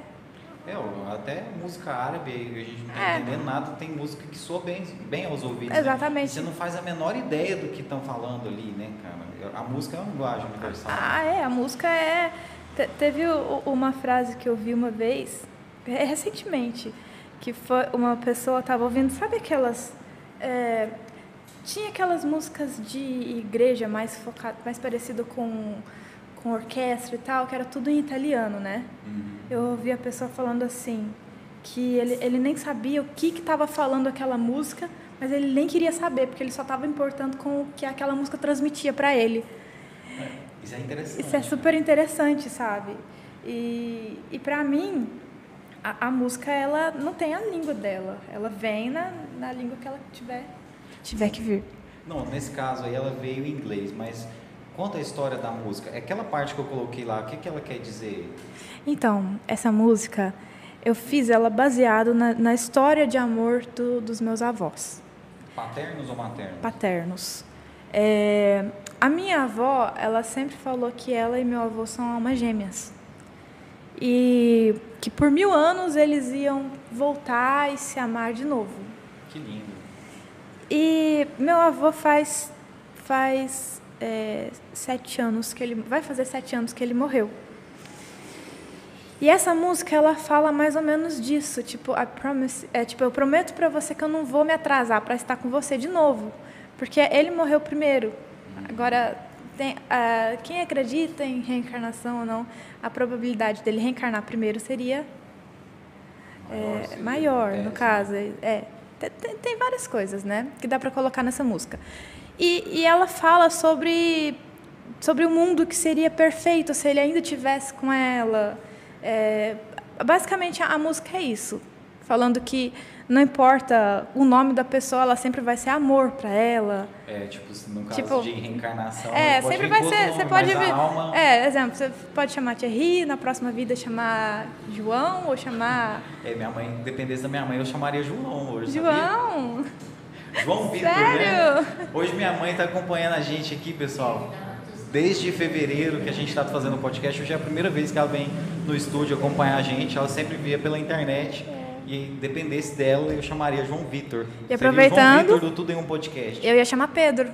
é, até música árabe, a gente não está é. entendendo nada, tem música que soa bem, bem aos ouvidos. Né? Exatamente. Né? você não faz a menor ideia do que estão falando ali, né, cara? A música é uma linguagem universal. Ah, é, a música é. Teve uma frase que eu vi uma vez, é, recentemente, que foi uma pessoa estava ouvindo, sabe aquelas. É, tinha aquelas músicas de igreja mais focado, mais parecido com com orquestra e tal, que era tudo em italiano, né? Uhum. Eu ouvi a pessoa falando assim que ele, ele nem sabia o que estava falando aquela música, mas ele nem queria saber porque ele só estava importando com o que aquela música transmitia para ele. É, isso é interessante. Isso é super interessante, sabe? E, e para mim a, a, música ela não tem a língua dela, ela vem na, na língua que ela tiver tiver que vir. Não, nesse caso aí ela veio em inglês, mas conta a história da música. Aquela parte que eu coloquei lá, o que, que ela quer dizer? Então, essa música, eu fiz ela baseado na, na história de amor do, dos meus avós. Paternos ou maternos? Paternos. É, a minha avó, ela sempre falou que ela e meu avô são almas gêmeas. E que por mil anos eles iam voltar e se amar de novo. Que lindo. E meu avô faz, faz é, sete anos que ele. Vai fazer sete anos que ele morreu. E essa música ela fala mais ou menos disso, tipo, I promise, é tipo, eu prometo para você que eu não vou me atrasar para estar com você de novo, porque ele morreu primeiro. Agora, tem, uh, quem acredita em reencarnação ou não, a probabilidade dele reencarnar primeiro seria maior, é, seria maior no caso, é, tem, tem, várias coisas, né? Que dá para colocar nessa música. E, e ela fala sobre, sobre o mundo que seria perfeito se ele ainda tivesse com ela. É, basicamente, a, a música é isso. Falando que não importa o nome da pessoa, ela sempre vai ser amor para ela. É, tipo, no caso tipo, de reencarnação. É, sempre vai ser. Você pode ver. Alma... É, exemplo, você pode chamar Thierry, na próxima vida chamar João ou chamar. É, minha mãe, dependesse da minha mãe, eu chamaria João hoje. João! Sabia? João Vitor, né? Hoje minha mãe está acompanhando a gente aqui, pessoal. desde fevereiro que a gente está fazendo o podcast. Hoje é a primeira vez que ela vem no estúdio acompanhar a gente. Ela sempre via pela internet. E dependesse dela, eu chamaria João Vitor. E aproveitando. Seria o João Vitor do Tudo em um Podcast. Eu ia chamar Pedro.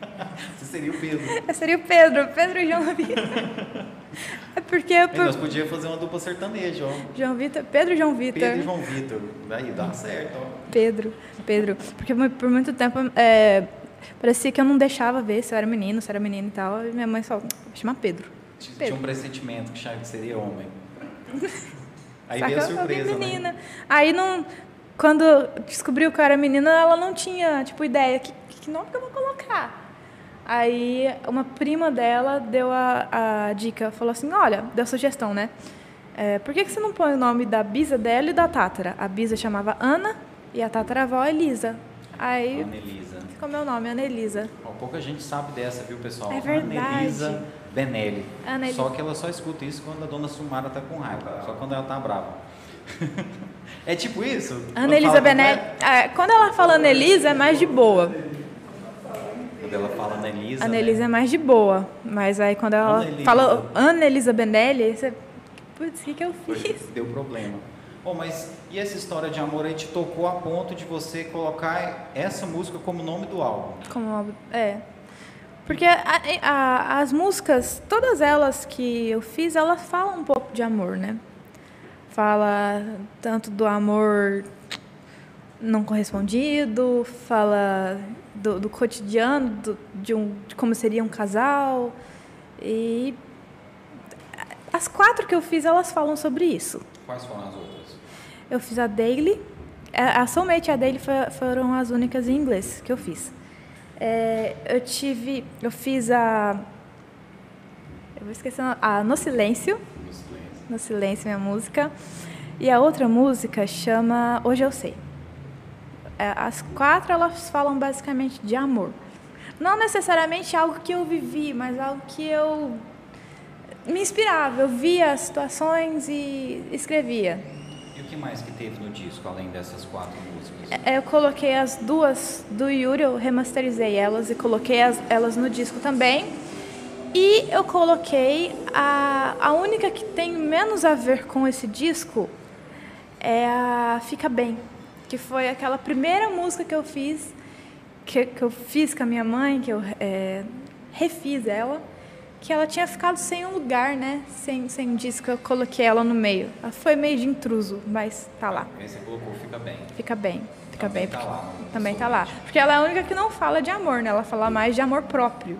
[LAUGHS] Você seria o Pedro. Eu seria o Pedro, Pedro e João Vitor. [LAUGHS] É porque eu... nós podíamos fazer uma dupla sertaneja, ó. João Vitor, Pedro e João Vitor. Pedro e João Vitor. Daí dá certo, ó. Pedro, Pedro. Porque por muito tempo é, parecia que eu não deixava ver se eu era menino, se eu era menino e tal. E minha mãe só, chama Pedro. Pedro. Tinha um pressentimento que seria homem. [LAUGHS] Aí veio a surpresa, né? menina. Né? Aí não... Quando descobriu que eu era menina, ela não tinha, tipo, ideia. Que, que nome que eu vou colocar? Aí uma prima dela deu a, a dica, falou assim, olha, deu sugestão, né? É, por que, que você não põe o nome da bisa dela e da Tátara? A bisa chamava Ana e a tataravó Elisa. Aí Elisa. ficou meu nome, Ana Elisa. Pouca gente sabe dessa, viu, pessoal? É verdade. Benelli. Só que ela só escuta isso quando a dona Sumara tá com raiva, só quando ela tá brava. [LAUGHS] é tipo isso? Ana Elisa Benelli. É, quando ela fala Ana Elisa, é mais de boa. Quando ela fala Ana Elisa. Ana Elisa né? é mais de boa. Mas aí quando ela Ana fala Ana Elisa Benelli, você. Putz, o que, que eu fiz? Deu problema. Bom, mas e essa história de amor aí te tocou a ponto de você colocar essa música como nome do álbum? Como é. Porque a, a, as músicas, todas elas que eu fiz, elas falam um pouco de amor, né? Fala tanto do amor não correspondido, fala do, do cotidiano, do, de, um, de como seria um casal. E as quatro que eu fiz, elas falam sobre isso. Quais foram as outras? Eu fiz a Daily. A Soulmate e a Daily foram as únicas em inglês que eu fiz. É, eu tive... Eu fiz a... Eu vou esquecer... A No Silêncio. No Silêncio. No Silêncio, minha música. E a outra música chama Hoje Eu Sei. É, as quatro elas falam basicamente de amor. Não necessariamente algo que eu vivi, mas algo que eu me inspirava. Eu via situações e escrevia. E o que mais que teve no disco, além dessas quatro músicas? É, eu coloquei as duas do Yuri, eu remasterizei elas e coloquei as, elas no disco também. E eu coloquei a, a única que tem menos a ver com esse disco é a Fica Bem que foi aquela primeira música que eu fiz, que, que eu fiz com a minha mãe, que eu é, refiz ela, que ela tinha ficado sem um lugar, né? Sem, sem disco, eu coloquei ela no meio. Ela foi meio de intruso, mas tá lá. Aí você colocou Fica Bem. Fica bem, também bem. Tá lá, também tá lá. Porque ela é a única que não fala de amor, né? Ela fala mais de amor próprio.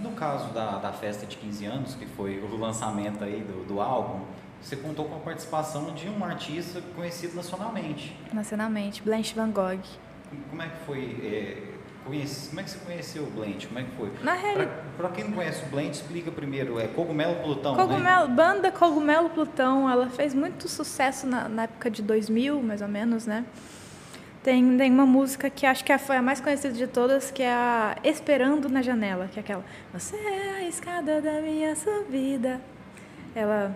No caso da, da festa de 15 anos, que foi o lançamento aí do, do álbum, você contou com a participação de um artista conhecido nacionalmente. Nacionalmente, Blanche Van Gogh. Como é que foi? É, como é que você conheceu o Blanche? Como é que foi? Na realidade. Para quem não conhece o Blanche, explica primeiro. É Cogumelo Plutão, Cogumelo, né? Banda Cogumelo Plutão, ela fez muito sucesso na, na, época de 2000, mais ou menos, né? Tem, tem uma música que acho que foi a mais conhecida de todas, que é a Esperando na Janela, que é aquela Você é a escada da minha subida. Ela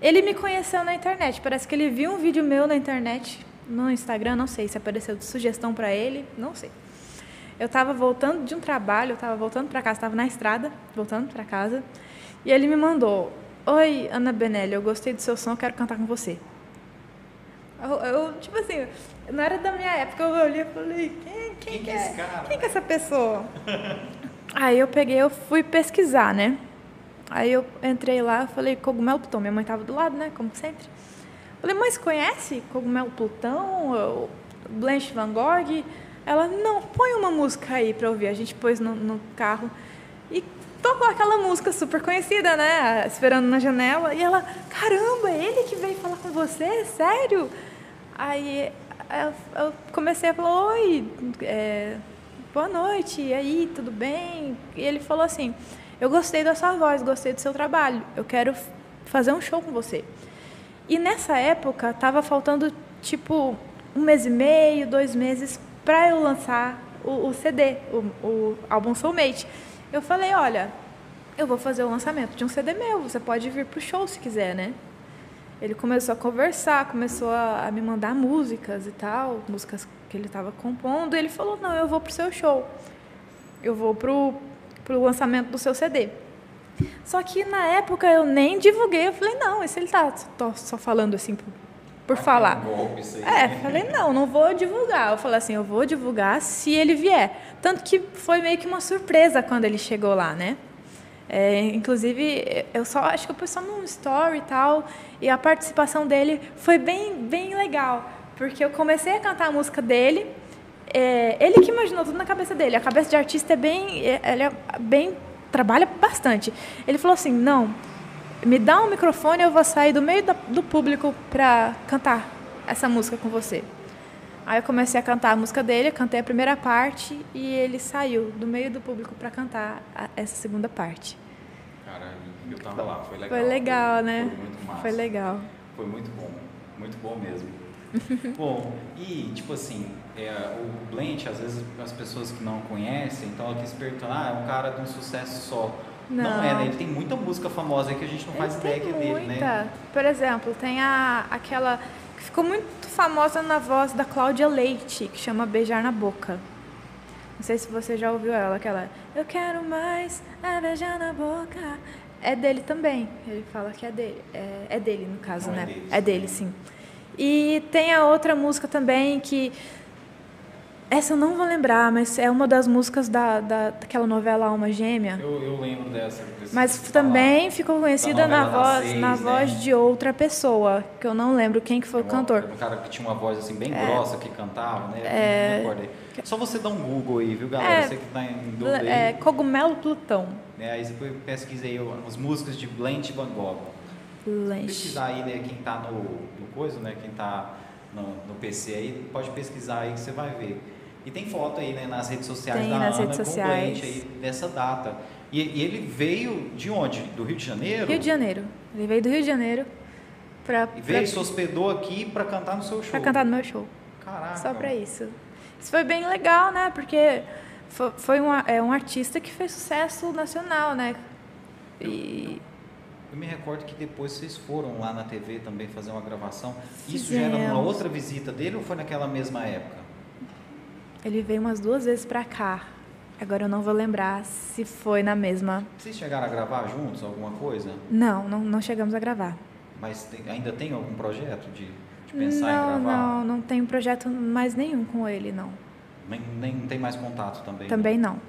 ele me conheceu na internet. Parece que ele viu um vídeo meu na internet, no Instagram, não sei se apareceu de sugestão para ele, não sei. Eu estava voltando de um trabalho, eu estava voltando para casa, estava na estrada, voltando para casa, e ele me mandou: Oi, Ana Benelli, eu gostei do seu som, quero cantar com você. Eu, eu, tipo assim, não era da minha época, eu olhei e falei: Quem, quem, quem que é, cara? Quem que é essa pessoa? [LAUGHS] Aí eu peguei, eu fui pesquisar, né? Aí eu entrei lá, falei, cogumelo Plutão. Minha mãe estava do lado, né? Como sempre. Falei, mãe, você conhece cogumelo Plutão? Blanche Van Gogh? Ela, não, põe uma música aí para ouvir. A gente pôs no, no, carro e tocou aquela música super conhecida, né? Esperando na janela. E ela, caramba, é ele que veio falar com você? Sério? Aí eu, comecei a falar, oi, é, boa noite, e aí, tudo bem? E ele falou assim, eu gostei da sua voz, gostei do seu trabalho, eu quero fazer um show com você. E nessa época, estava faltando tipo um mês e meio, dois meses para eu lançar o, o CD, o, o, álbum Soulmate. Eu falei, olha, eu vou fazer o lançamento de um CD meu, você pode vir pro show se quiser, né? Ele começou a conversar, começou a, me mandar músicas e tal, músicas que ele estava compondo, e ele falou, não, eu vou pro seu show. Eu vou pro para o lançamento do seu CD. Só que na época eu nem divulguei, eu falei, não, esse ele tá só falando assim por, por falar. Golpe, isso aí. É, falei, não, não vou divulgar. Eu falei assim, eu vou divulgar se ele vier. Tanto que foi meio que uma surpresa quando ele chegou lá, né? É, inclusive, eu só acho que eu pus só num story e tal, e a participação dele foi bem, bem legal, porque eu comecei a cantar a música dele, é, ele que imaginou tudo na cabeça dele. A cabeça de artista é bem, é, ele é bem trabalha bastante. Ele falou assim, não, me dá um microfone, eu vou sair do meio do público para cantar essa música com você. Aí eu comecei a cantar a música dele, cantei a primeira parte e ele saiu do meio do público para cantar a, essa segunda parte. Cara, eu tava lá, foi legal. Foi legal, foi, né? Foi muito massa. Foi legal. Foi muito bom, muito bom mesmo. [LAUGHS] bom, e tipo assim, é, o Blend, às vezes as pessoas que não conhecem, então aqui se perguntam, ah, é um cara de um sucesso só. Não, não é, né? Ele tem muita música famosa que a gente não faz ideia é dele, muita. né? Por exemplo, tem a, aquela que ficou muito famosa na voz da Cláudia Leite, que chama Beijar na Boca. Não sei se você já ouviu ela, aquela Eu quero mais é beijar na boca. É dele também. Ele fala que é dele. É, é dele, no caso, Não, é né? dele, É dele, sim. E tem a outra música também que. Essa eu não vou lembrar, mas é uma das músicas da, da, daquela novela Alma Gêmea. Eu, eu lembro dessa. Mas também ficou conhecida na voz, seis, na né? voz de outra pessoa, que eu não lembro quem que foi o falar. cantor. Um cara que tinha uma voz assim bem grossa que cantava, né? É... Não recordo aí. Só você dá um Google aí, viu, galera? É, você que tá em dúvida aí. É, Cogumelo Plutão. né? Aí você pesquisa aí as músicas de Blanche Van Gogh. Lanche. Pesquisar aí, né, quem tá no, no coisa, né, quem tá no, no PC aí, pode pesquisar aí que você vai ver. E tem foto aí, né, nas redes sociais Tem da nas Ana redes com sociais. aí dessa data. E, e ele veio de onde? Do Rio de Janeiro? Rio de Janeiro. Ele veio do Rio de Janeiro pra, E veio, pra, se hospedou aqui para cantar no seu show. pra cantar no meu show. Caraca. Só pra isso. Isso foi bem legal, né? Porque fo- foi um, é um artista que fez sucesso nacional, né? E Eu me recordo que depois vocês foram lá na TV também fazer uma gravação. Isso já era numa Fizemos. outra visita dele ou foi naquela mesma época? Ele veio umas duas vezes pra cá. Agora eu não vou lembrar se foi na mesma. Vocês chegaram a gravar juntos alguma coisa? Não, não, não chegamos a gravar. Mas tem- ainda tem algum projeto de, de pensar em não, gravar? não, não tenho projeto mais nenhum com ele, não. Nem, nem tem mais contato também? Também não. não.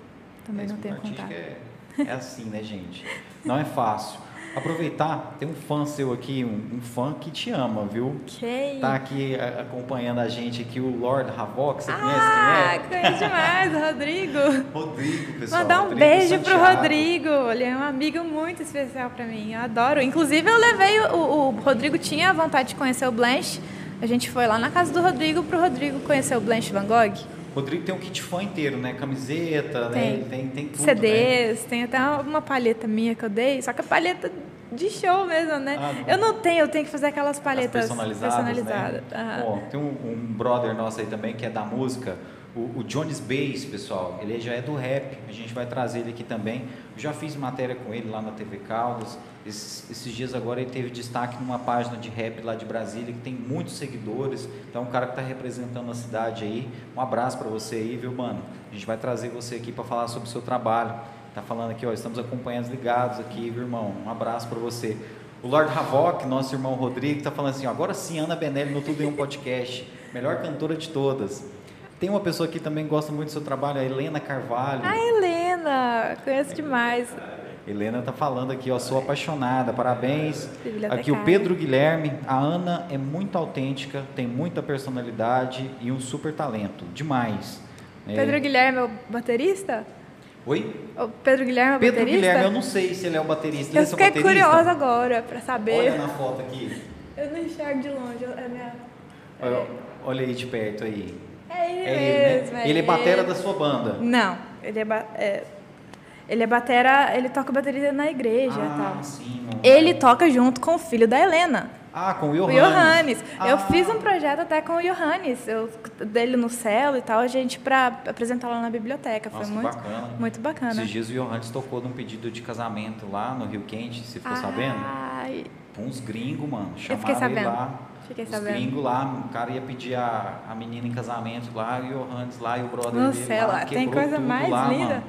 Também Esse não tenho contato. É, é assim, né, gente? Não é fácil. Aproveitar, tem um fã seu aqui, um, um fã que te ama, viu? Que Tá aqui a- acompanhando a gente aqui, o Lord Havok, você Ah, conhece quem é? conheço demais o Rodrigo. [LAUGHS] Rodrigo, pessoal. Mandar um Rodrigo beijo pro Santiago. Rodrigo. Ele é um amigo muito especial pra mim. Eu adoro. Inclusive, eu levei. O, o Rodrigo tinha vontade de conhecer o Blanche. A gente foi lá na casa do Rodrigo pro Rodrigo conhecer o Blanche Van Gogh. Rodrigo tem um kit fã inteiro, né? Camiseta, né? Tem. Ele tem, tem tudo, né? CDs, tem até uma palheta minha que eu dei, só que a palheta de show mesmo, né? Ah, eu não tenho, eu tenho que fazer aquelas As palhetas personalizadas, personalizadas. né? Aham. Ó, tem um, um brother nosso aí também que é da música, o, o Jones Bass, pessoal. Ele já é do rap, a gente vai trazer ele aqui também. Eu já fiz matéria com ele lá na TV Caldas. Esses, esses dias agora ele teve destaque numa página de rap lá de Brasília que tem muitos seguidores. Então é um cara que está representando a cidade aí. Um abraço para você aí, viu, mano? A gente vai trazer você aqui para falar sobre o seu trabalho. Tá falando aqui, ó, estamos acompanhando ligados aqui, viu, irmão? Um abraço para você. O Lord Havok, nosso irmão Rodrigo, está falando assim: ó, agora sim, Ana Benelli no Tudo em um Podcast, melhor cantora de todas. Tem uma pessoa aqui também que gosta muito do seu trabalho, a Helena Carvalho. A Helena, conheço demais. Helena tá falando aqui, ó, sou apaixonada, parabéns. Aqui o Pedro Guilherme, a Ana é muito autêntica, tem muita personalidade e um super talento, demais. É. Pedro Guilherme é o baterista? Oi? O Pedro Guilherme é o Pedro baterista? Guilherme, eu não sei se ele é o baterista. Ele Eu é seu fiquei curiosa agora pra saber. Olha na foto aqui. Eu não enxergo de longe. É, minha... Olha, olha aí de perto aí. é ele É ele, mesmo. né? Ele é batera da sua banda. Não, ele é, ba- é- ele é batera, ele toca bateria na igreja e ah, tal. sim. não- Ele toca junto com o filho da Helena, Ah, com o o Johannes. Johannes. Eu Ah, fiz um projeto até com o Johannes, eu, dele no céu e tal, a gente pra apresentar lá na biblioteca. Foi Nossa, que muito bacana. muito bacana. Esses dias o Johannes tocou num pedido de casamento lá no Rio Quente, você ficou sabendo? Ai, uns gringos, mano. Chamaram fiquei sabendo. ele lá. Fiquei os sabendo. gringos lá, o cara ia pedir a, a menina em casamento lá, e o Johannes lá, e o brother No dele céu, lá, tem coisa mais lá, linda. mano.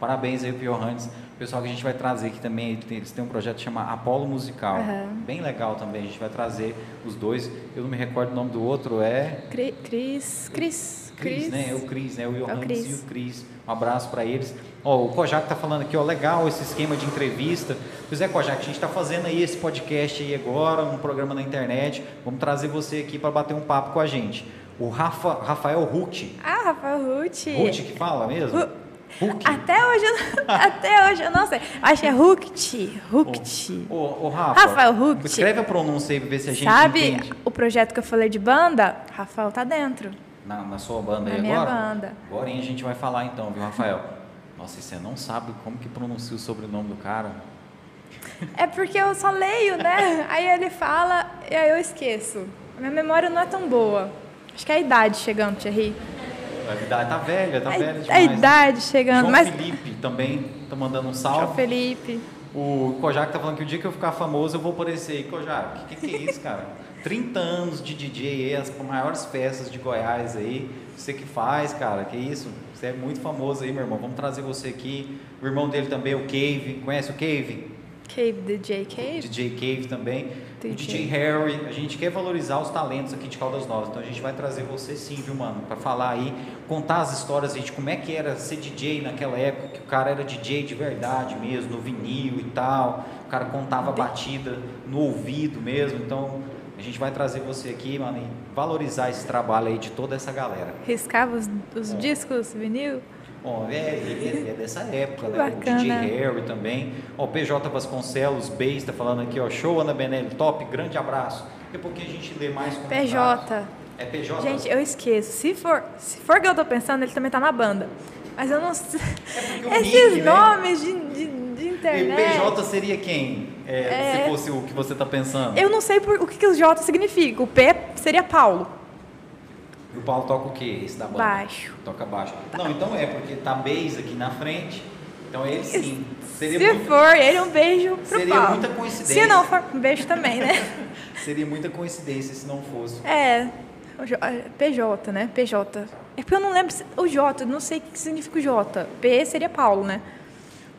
Parabéns aí pro Johannes. Pessoal que a gente vai trazer aqui também, eles têm um projeto que chama Apolo Musical. Aham. Bem legal também. A gente vai trazer os dois. Eu não me recordo o nome do outro, é Cri- Cris, Cris, Cris, né? É o Cris, né? O Johannes Cris. e o Cris. Um abraço para eles. Ó, o Kojak tá falando aqui, ó, legal esse esquema de entrevista. Pois é, Kojak, a gente está fazendo aí esse podcast aí agora, um programa na internet. Vamos trazer você aqui para bater um papo com a gente. O Rafa, Rafael Ruth. Ah, Rafael Ruth. Ruth que fala mesmo? Ru- Ruth. Até hoje, eu não- [LAUGHS] até hoje eu não sei. Acho que é Rukt. Rukt. Ô, ô, Rafa, Rafael escreve a pronúncia aí pra ver se a gente Sabe entende. o projeto que eu falei de banda? Rafael tá dentro. Na, na sua banda Na aí minha agora? banda. Agora a gente vai falar então, viu, Rafael? Nossa, e você não sabe como que pronuncia o sobrenome do cara? É porque eu só leio, né? [LAUGHS] Aí ele fala e aí eu esqueço. Minha memória não é tão boa. Acho que é a idade chegando, Thierry. A idade tá velha, tá A- velha a, demais. né? idade chegando. João Mas. Felipe também tá mandando um João salve. Felipe. O Kojak tá falando que o dia que eu ficar famoso eu vou aparecer aí. Kojak, o que, que, é isso, cara? [LAUGHS] 30 anos de DJ aí, as maiores festas de Goiás aí. Você que faz, cara, que isso? Você é muito famoso aí, meu irmão. Vamos trazer você aqui. O irmão dele também, o Cave. Conhece o Cave? Cave, DJ Cave. DJ Cave também. O DJ. DJ Harry. A gente quer valorizar os talentos aqui de Caldas Novas. Então a gente vai trazer você sim, viu, mano? Pra falar aí, contar as histórias de como é que era ser DJ naquela época, que o cara era DJ de verdade mesmo, no vinil e tal. O cara contava a batida no ouvido mesmo. Então a gente vai trazer você aqui, mano, e valorizar esse trabalho aí de toda essa galera. Riscava os, os É. discos, vinil. Ó, é, é- é dessa época, né? O DJ bacana. Harry também. Ó, o PJ Vasconcelos, Beis, tá falando aqui, ó. Show, Ana Benelli, top, grande abraço. Daqui a pouquinho a gente lê mais comentários. PJ. É PJ? Gente, eu esqueço. Se for, se for que eu tô pensando, ele também tá na banda. Mas eu não sei. o Esses nick, né? nomes de, de, de E internet. PJ seria quem? É, É. Se fosse o que você tá pensando. Eu não sei por, o que, que o J significa. O P seria Paulo. E o Paulo toca o quê? Esse da banda? Baixo. Toca baixo. Não, então é, porque tá Beis aqui na frente. Então ele sim. Seria Se muito- for ele, um beijo pro Seria Paulo. muita coincidência. Se não for, um beijo também, né? [LAUGHS] Seria muita coincidência se não fosse. É. J- é, PJ, né? PJ. É porque eu não lembro se- o J, não sei o que significa o J. P seria Paulo, né?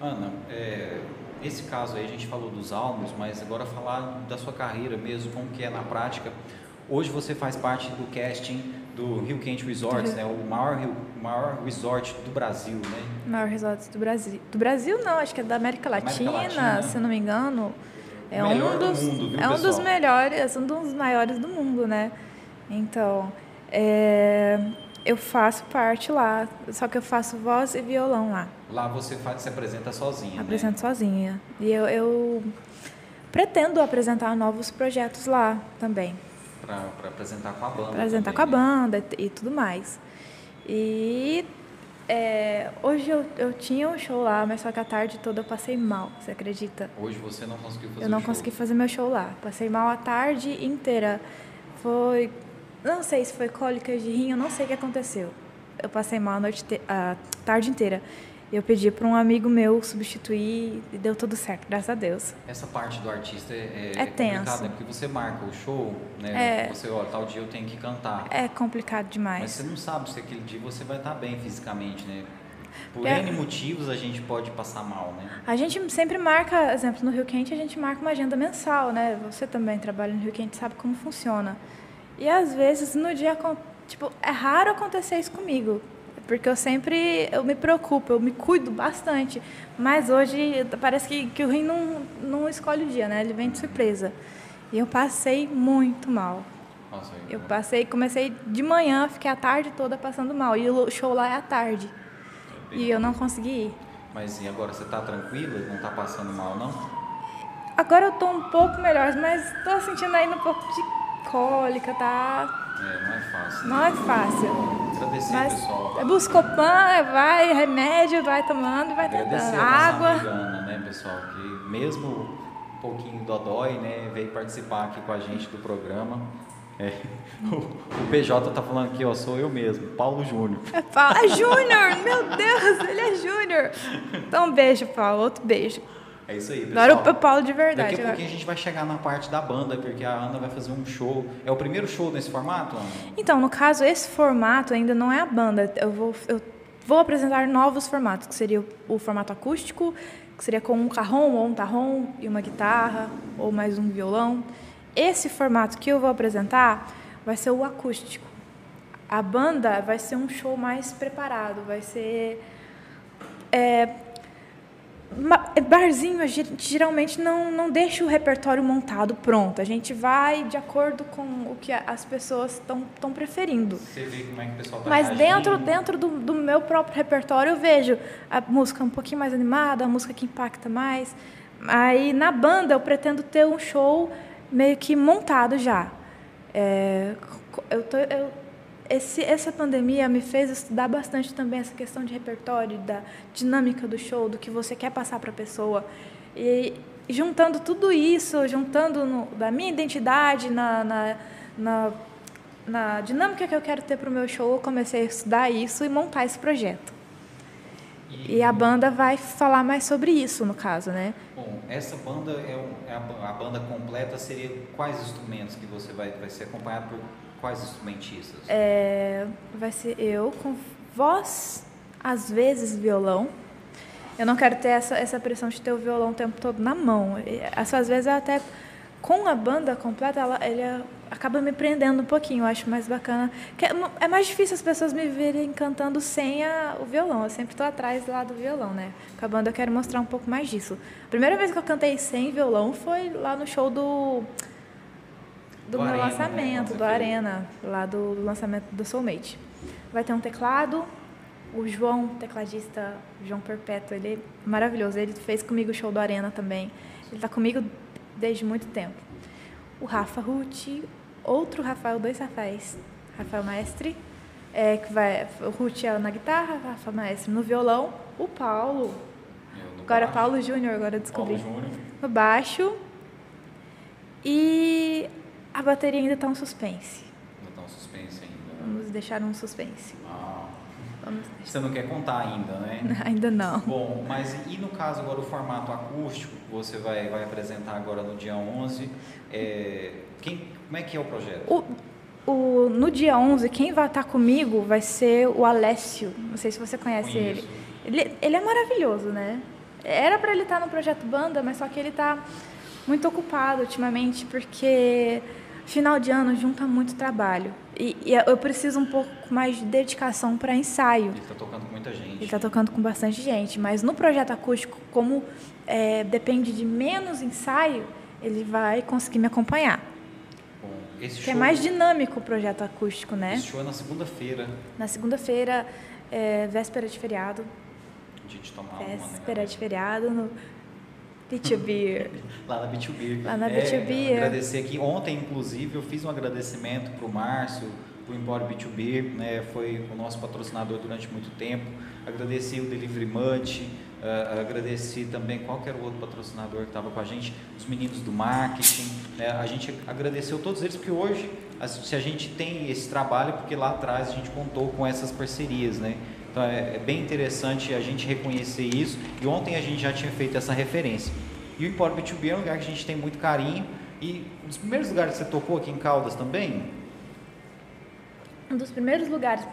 Ana, é, esse caso aí a gente falou dos álbuns, mas agora falar da sua carreira mesmo, como que é na prática. Hoje você faz parte do casting do Rio Quente Resorts, né? O maior, maior resort do Brasil, né? Maior resort do Brasil. Do Brasil não, acho que é da América América Latina, Latina. se não me engano. É melhor um do dos, mundo, viu, é um dos melhores, um dos maiores do mundo, né? Então, é, eu faço parte lá, só que eu faço voz e violão lá. Lá você faz, se apresenta sozinha, né? Apresento sozinha. E eu, eu pretendo apresentar novos projetos lá também. Pra apresentar com a banda. apresentar com a também, né? banda e, e tudo mais. E é, hoje eu, eu tinha um show lá, mas só que a tarde toda eu passei mal, você acredita? Hoje você não conseguiu fazer Eu não consegui fazer meu show lá. Passei mal a tarde inteira. Foi. Não sei se foi cólica de rim, eu não sei o que aconteceu. Eu passei mal a, noite te- a tarde inteira. Eu pedi para um amigo meu substituir e deu tudo certo, graças a Deus. Essa parte do artista é, É tenso. complicada, né? Porque você marca o show, né? É. Você, ó, tal dia eu tenho que cantar. É complicado Mas demais. você não sabe se aquele dia você vai estar bem fisicamente, né? Por É. N motivos a gente pode passar mal, né? A gente sempre marca, exemplo, no Rio Quente a gente marca uma agenda mensal, né? Você também trabalha no Rio Quente, sabe como funciona. E às vezes no dia, tipo, é raro acontecer isso comigo, porque eu sempre, eu me preocupo, eu me cuido bastante. Mas hoje parece que, que o rim não, não escolhe o dia, né? Ele vem de surpresa. E eu passei muito mal. Nossa, Eu passei, comecei de manhã, fiquei a tarde toda passando mal. E o show lá é à tarde. E eu não consegui ir. Mas e agora você tá tranquila? Não tá passando mal, não? Agora eu tô um pouco melhor, mas tô sentindo ainda um pouco de cólica, tá? É, não é fácil. Não é fácil. Agradecer, Mas pessoal. é Buscopan, vai, remédio, vai tomando, vai Agradecer tentando. Água. Ana, né, pessoal? Que mesmo um pouquinho dodói, né, veio participar aqui com a gente do programa. É. [LAUGHS] O, o PJ tá falando aqui, ó, sou eu mesmo, Paulo Júnior. É, Paulo. é Júnior, meu Deus, ele é Júnior. Então um beijo, Paulo, outro beijo. É isso aí, pessoal. Agora o Paulo de Daqui verdade. a agora. pouquinho a gente vai chegar na parte da banda, porque a Ana vai fazer um show. É o primeiro show nesse formato, Ana? Então, no caso, esse formato ainda não é a banda. Eu vou, eu vou apresentar novos formatos, que seria o, o formato acústico, que seria com um carrom ou um tarrom e uma guitarra ou mais um violão. Esse formato que eu vou apresentar vai ser o acústico. A banda vai ser um show mais preparado, vai ser é, barzinho, a gente geralmente não, não deixa o repertório montado pronto. A gente vai de acordo com o que as pessoas estão preferindo. Você vê como é que o pessoal tá Mas dentro, dentro do, do meu próprio repertório eu vejo a música um pouquinho mais animada, a música que impacta mais. Aí na banda eu pretendo ter um show meio que montado já. É, eu, tô, eu esse, essa pandemia me fez estudar bastante também essa questão de repertório, da dinâmica do show, do que você quer passar para a pessoa. E, juntando tudo isso, juntando no, da minha identidade na, na, na, na dinâmica que eu quero ter para o meu show, eu comecei a estudar isso e montar esse projeto. E, e, a banda vai falar mais sobre isso, no caso, né? Bom, essa banda é, é a, a, banda completa seria quais instrumentos que você vai, vai ser acompanhado por Quais instrumentistas? É, vai ser eu com voz, às vezes violão. Eu não quero ter essa, essa pressão de ter o violão o tempo todo na mão. Às vezes até com a banda completa, ela, ele acaba me prendendo um pouquinho. Eu acho mais bacana. É, é mais difícil as pessoas me verem cantando sem a, o violão. Eu sempre estou atrás lá do violão, né? Com a banda eu quero mostrar um pouco mais disso. A primeira vez que eu cantei sem violão foi lá no show do do, do meu Arena, lançamento, né? do Arena, lá do lançamento do Soulmate. Vai ter um teclado, o João, tecladista João Perpétuo, ele é maravilhoso. Ele fez comigo o show do Arena também. Ele está comigo desde muito tempo. O Rafa Ruth, outro Rafael, dois Rafaéis. Rafael Maestre, é, que vai, o Ruth é na guitarra, Rafa Maestre no violão. O Paulo, agora baixo. Paulo Júnior, agora descobri. Paulo no baixo. E a bateria ainda está um suspense. Ainda está um suspense ainda. Vamos deixar um suspense. Ah. Você não quer contar ainda, né? [LAUGHS] ainda não. Bom, mas e no caso agora o formato acústico que você vai, vai apresentar agora no dia 11, é, quem, como é que é o projeto? O, o, no dia 11, quem vai estar comigo vai ser o Alessio. Não sei se você conhece ele. ele. Ele é maravilhoso, né? Era para ele estar no projeto Banda, mas só que ele está muito ocupado ultimamente porque final de ano junta muito trabalho. E, e eu preciso um pouco mais de dedicação para ensaio. Ele está tocando com muita gente. Ele está tocando com bastante gente. Mas no projeto acústico, como é, depende de menos ensaio, ele vai conseguir me acompanhar. Bom, que show, é mais dinâmico o projeto acústico, né? Esse show é na segunda-feira. Na segunda-feira, é, véspera de feriado. Dia de tomar Véspera uma, né? de feriado, no B2B. Lá na B2B. Lá na B2B. É, agradecer aqui. Ontem, inclusive, eu fiz um agradecimento para o Márcio, para o Empório B2B, né, foi o nosso patrocinador durante muito tempo. Agradeci o Delivery Mud, uh, agradeci também qualquer outro patrocinador que estava com a gente, os meninos do marketing. Né, a gente agradeceu todos eles, porque hoje, se a gente tem esse trabalho, porque lá atrás a gente contou com essas parcerias, né? Então é, é, bem interessante a gente reconhecer isso. E ontem a gente já tinha feito essa referência. E o Empório B2B é um lugar que a gente tem muito carinho. E um dos primeiros lugares que você tocou aqui em Caldas também? Um dos primeiros lugares.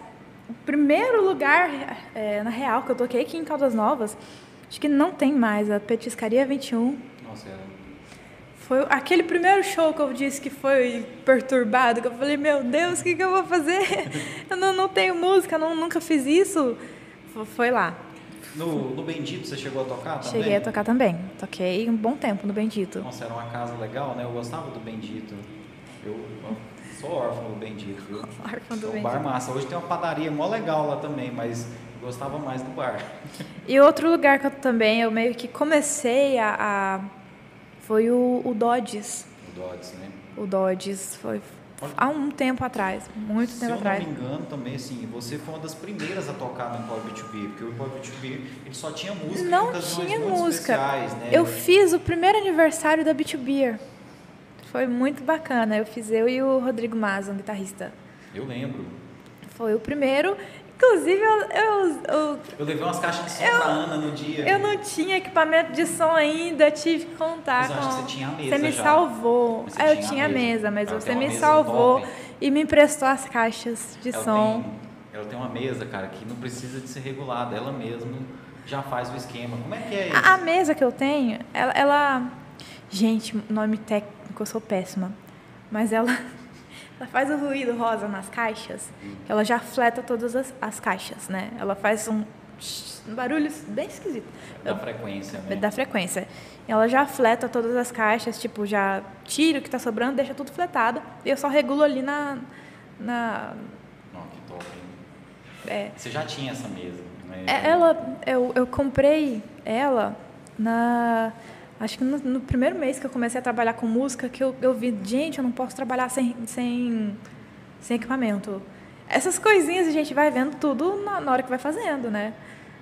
O primeiro lugar, é, na real, que eu toquei aqui em Caldas Novas, acho que não tem mais, a Petiscaria 21. Nossa, é foi aquele primeiro show que eu disse que foi perturbado, que eu falei, meu Deus, o que, que eu vou fazer? [LAUGHS] Eu não, não tenho música, não, nunca fiz isso. Foi lá. No, no Bendito você chegou a tocar também? Cheguei a tocar também. Toquei um bom tempo no Bendito. Nossa, era uma casa legal, né? Eu gostava do Bendito. Eu, eu sou órfão do Bendito, viu? [LAUGHS] órfão do um Bendito. bar massa. Hoje tem uma padaria mó legal lá também, mas gostava mais do bar. E outro lugar que eu também, eu meio que comecei a, a foi o, o Dodges. O Dodges, né? O Dodges foi há um tempo atrás, muito Se tempo atrás. Se eu não me engano também, assim, você foi uma das primeiras a tocar no Employ B2B, porque o Employ B2B ele só tinha música não tinha música. Né? Eu fiz o primeiro aniversário da B2B. Foi muito bacana. Eu fiz eu e o Rodrigo Mazon, guitarrista. Eu lembro. Foi o primeiro Inclusive, eu, eu, eu, eu. levei umas caixas de som eu, pra Ana no dia. Eu não tinha equipamento de som ainda, tive que contar mas com. Você tinha a mesa. Você me já. salvou. Você ah, eu tinha a mesa, mas ela você me mesa salvou top. e me emprestou as caixas de ela som. Tem, ela tem uma mesa, cara, que não precisa de ser regulada, ela mesma já faz o esquema. Como é que é isso? A, a mesa que eu tenho, ela, ela, Gente, nome técnico, eu sou péssima. Mas ela, ela faz o ruído rosa nas caixas. Ela já fleta todas as, as caixas, né? Ela faz um, um barulho bem esquisito. Da frequência, né? Da frequência. Ela já fleta todas as caixas, tipo, já tira o que está sobrando, deixa tudo fletado. E eu só regulo ali na. na que top? É. Você já tinha essa mesa? Né? É, ela, eu, eu comprei ela na Acho que no, no, primeiro mês que eu comecei a trabalhar com música, que eu, eu vi, gente, eu não posso trabalhar sem, sem, sem equipamento. Essas coisinhas a gente vai vendo tudo na, na hora que vai fazendo, né?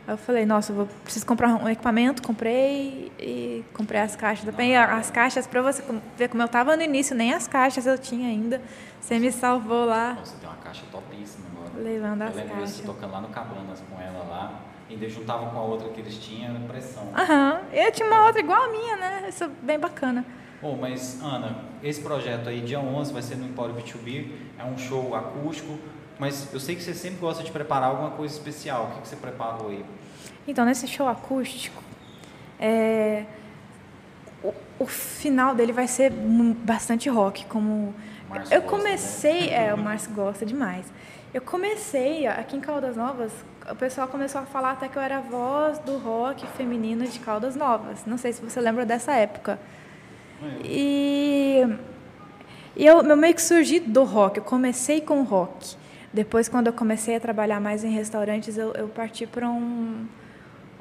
Eu falei, nossa, eu vou, preciso comprar um equipamento, comprei e comprei as caixas também. As caixas, para você ver como eu estava no início, nem as caixas eu tinha ainda. Você me salvou lá. Você tem uma caixa topíssima agora. Levando eu as lembro caixas. você tocando lá no Cabanas com ela lá. Ainda juntava com a outra que eles tinham, era pressão. Aham. Eu tinha uma outra igual a minha, né? Isso é bem bacana. Bom, mas Ana, esse projeto aí, dia 11, vai ser no Empório B2B, é um show acústico, mas eu sei que você sempre gosta de preparar alguma coisa especial. O que, que você preparou aí? Então, nesse show acústico, é... o, o, final dele vai ser bastante rock, como... Eu gosta, comecei... Né? É, o [LAUGHS] Márcio gosta demais. Eu comecei, aqui em Caldas Novas, o pessoal começou a falar até que eu era a voz do rock feminino de Caldas Novas. Não sei se você lembra dessa época. E, e eu, eu meio que surgi do rock. Eu comecei com rock. Depois, quando eu comecei a trabalhar mais em restaurantes, eu, eu parti para um,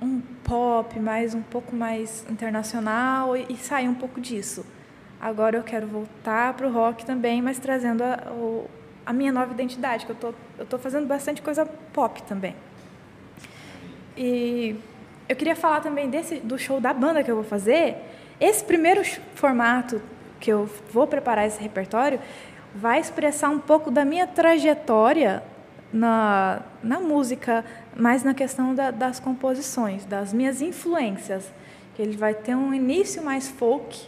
um pop mais um pouco mais internacional e, e saí um pouco disso. Agora eu quero voltar para o rock também, mas trazendo a, o, a minha nova identidade, que eu tô, eu tô fazendo bastante coisa pop também. E eu queria falar também desse do show da banda que eu vou fazer. Esse primeiro formato que eu vou preparar esse repertório vai expressar um pouco da minha trajetória na, na música, mais na questão da, das composições, das minhas influências. Ele vai ter um início mais folk,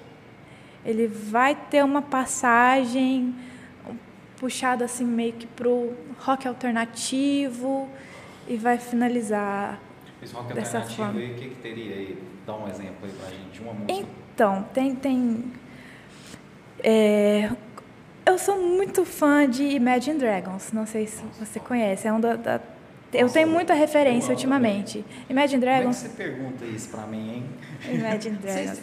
ele vai ter uma passagem puxada assim meio que pro rock alternativo e vai finalizar esse rock dessa forma. aí, o que, que teria aí? Dá um exemplo aí pra gente, uma música. Então, tem. tem é, eu sou muito fã de Imagine Dragons, não sei se você conhece, é um da, da eu Nossa, tenho muita referência ultimamente. Imagine Como é que Dragons. você pergunta isso pra mim, hein? [LAUGHS] Imagine Dragons.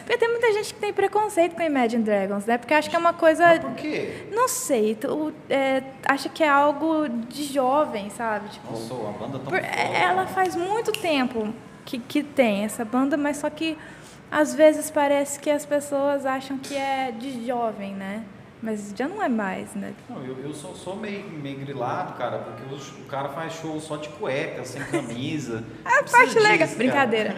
Porque tem muita gente que tem preconceito com Imagine Dragons, né? Porque acha que é uma coisa. Mas por quê? Não sei, tu, é, acha que é algo de jovem, sabe? Tipo, Nossa, a banda tão por- foda. ela faz muito tempo que, que tem essa banda, mas só que às vezes parece que as pessoas acham que é de jovem, né? Mas já não é mais, né? Não, eu, eu sou, sou meio, meio grilado, cara, porque os- o cara faz show só de cueca, sem camisa. [LAUGHS] A parte legal, brincadeira.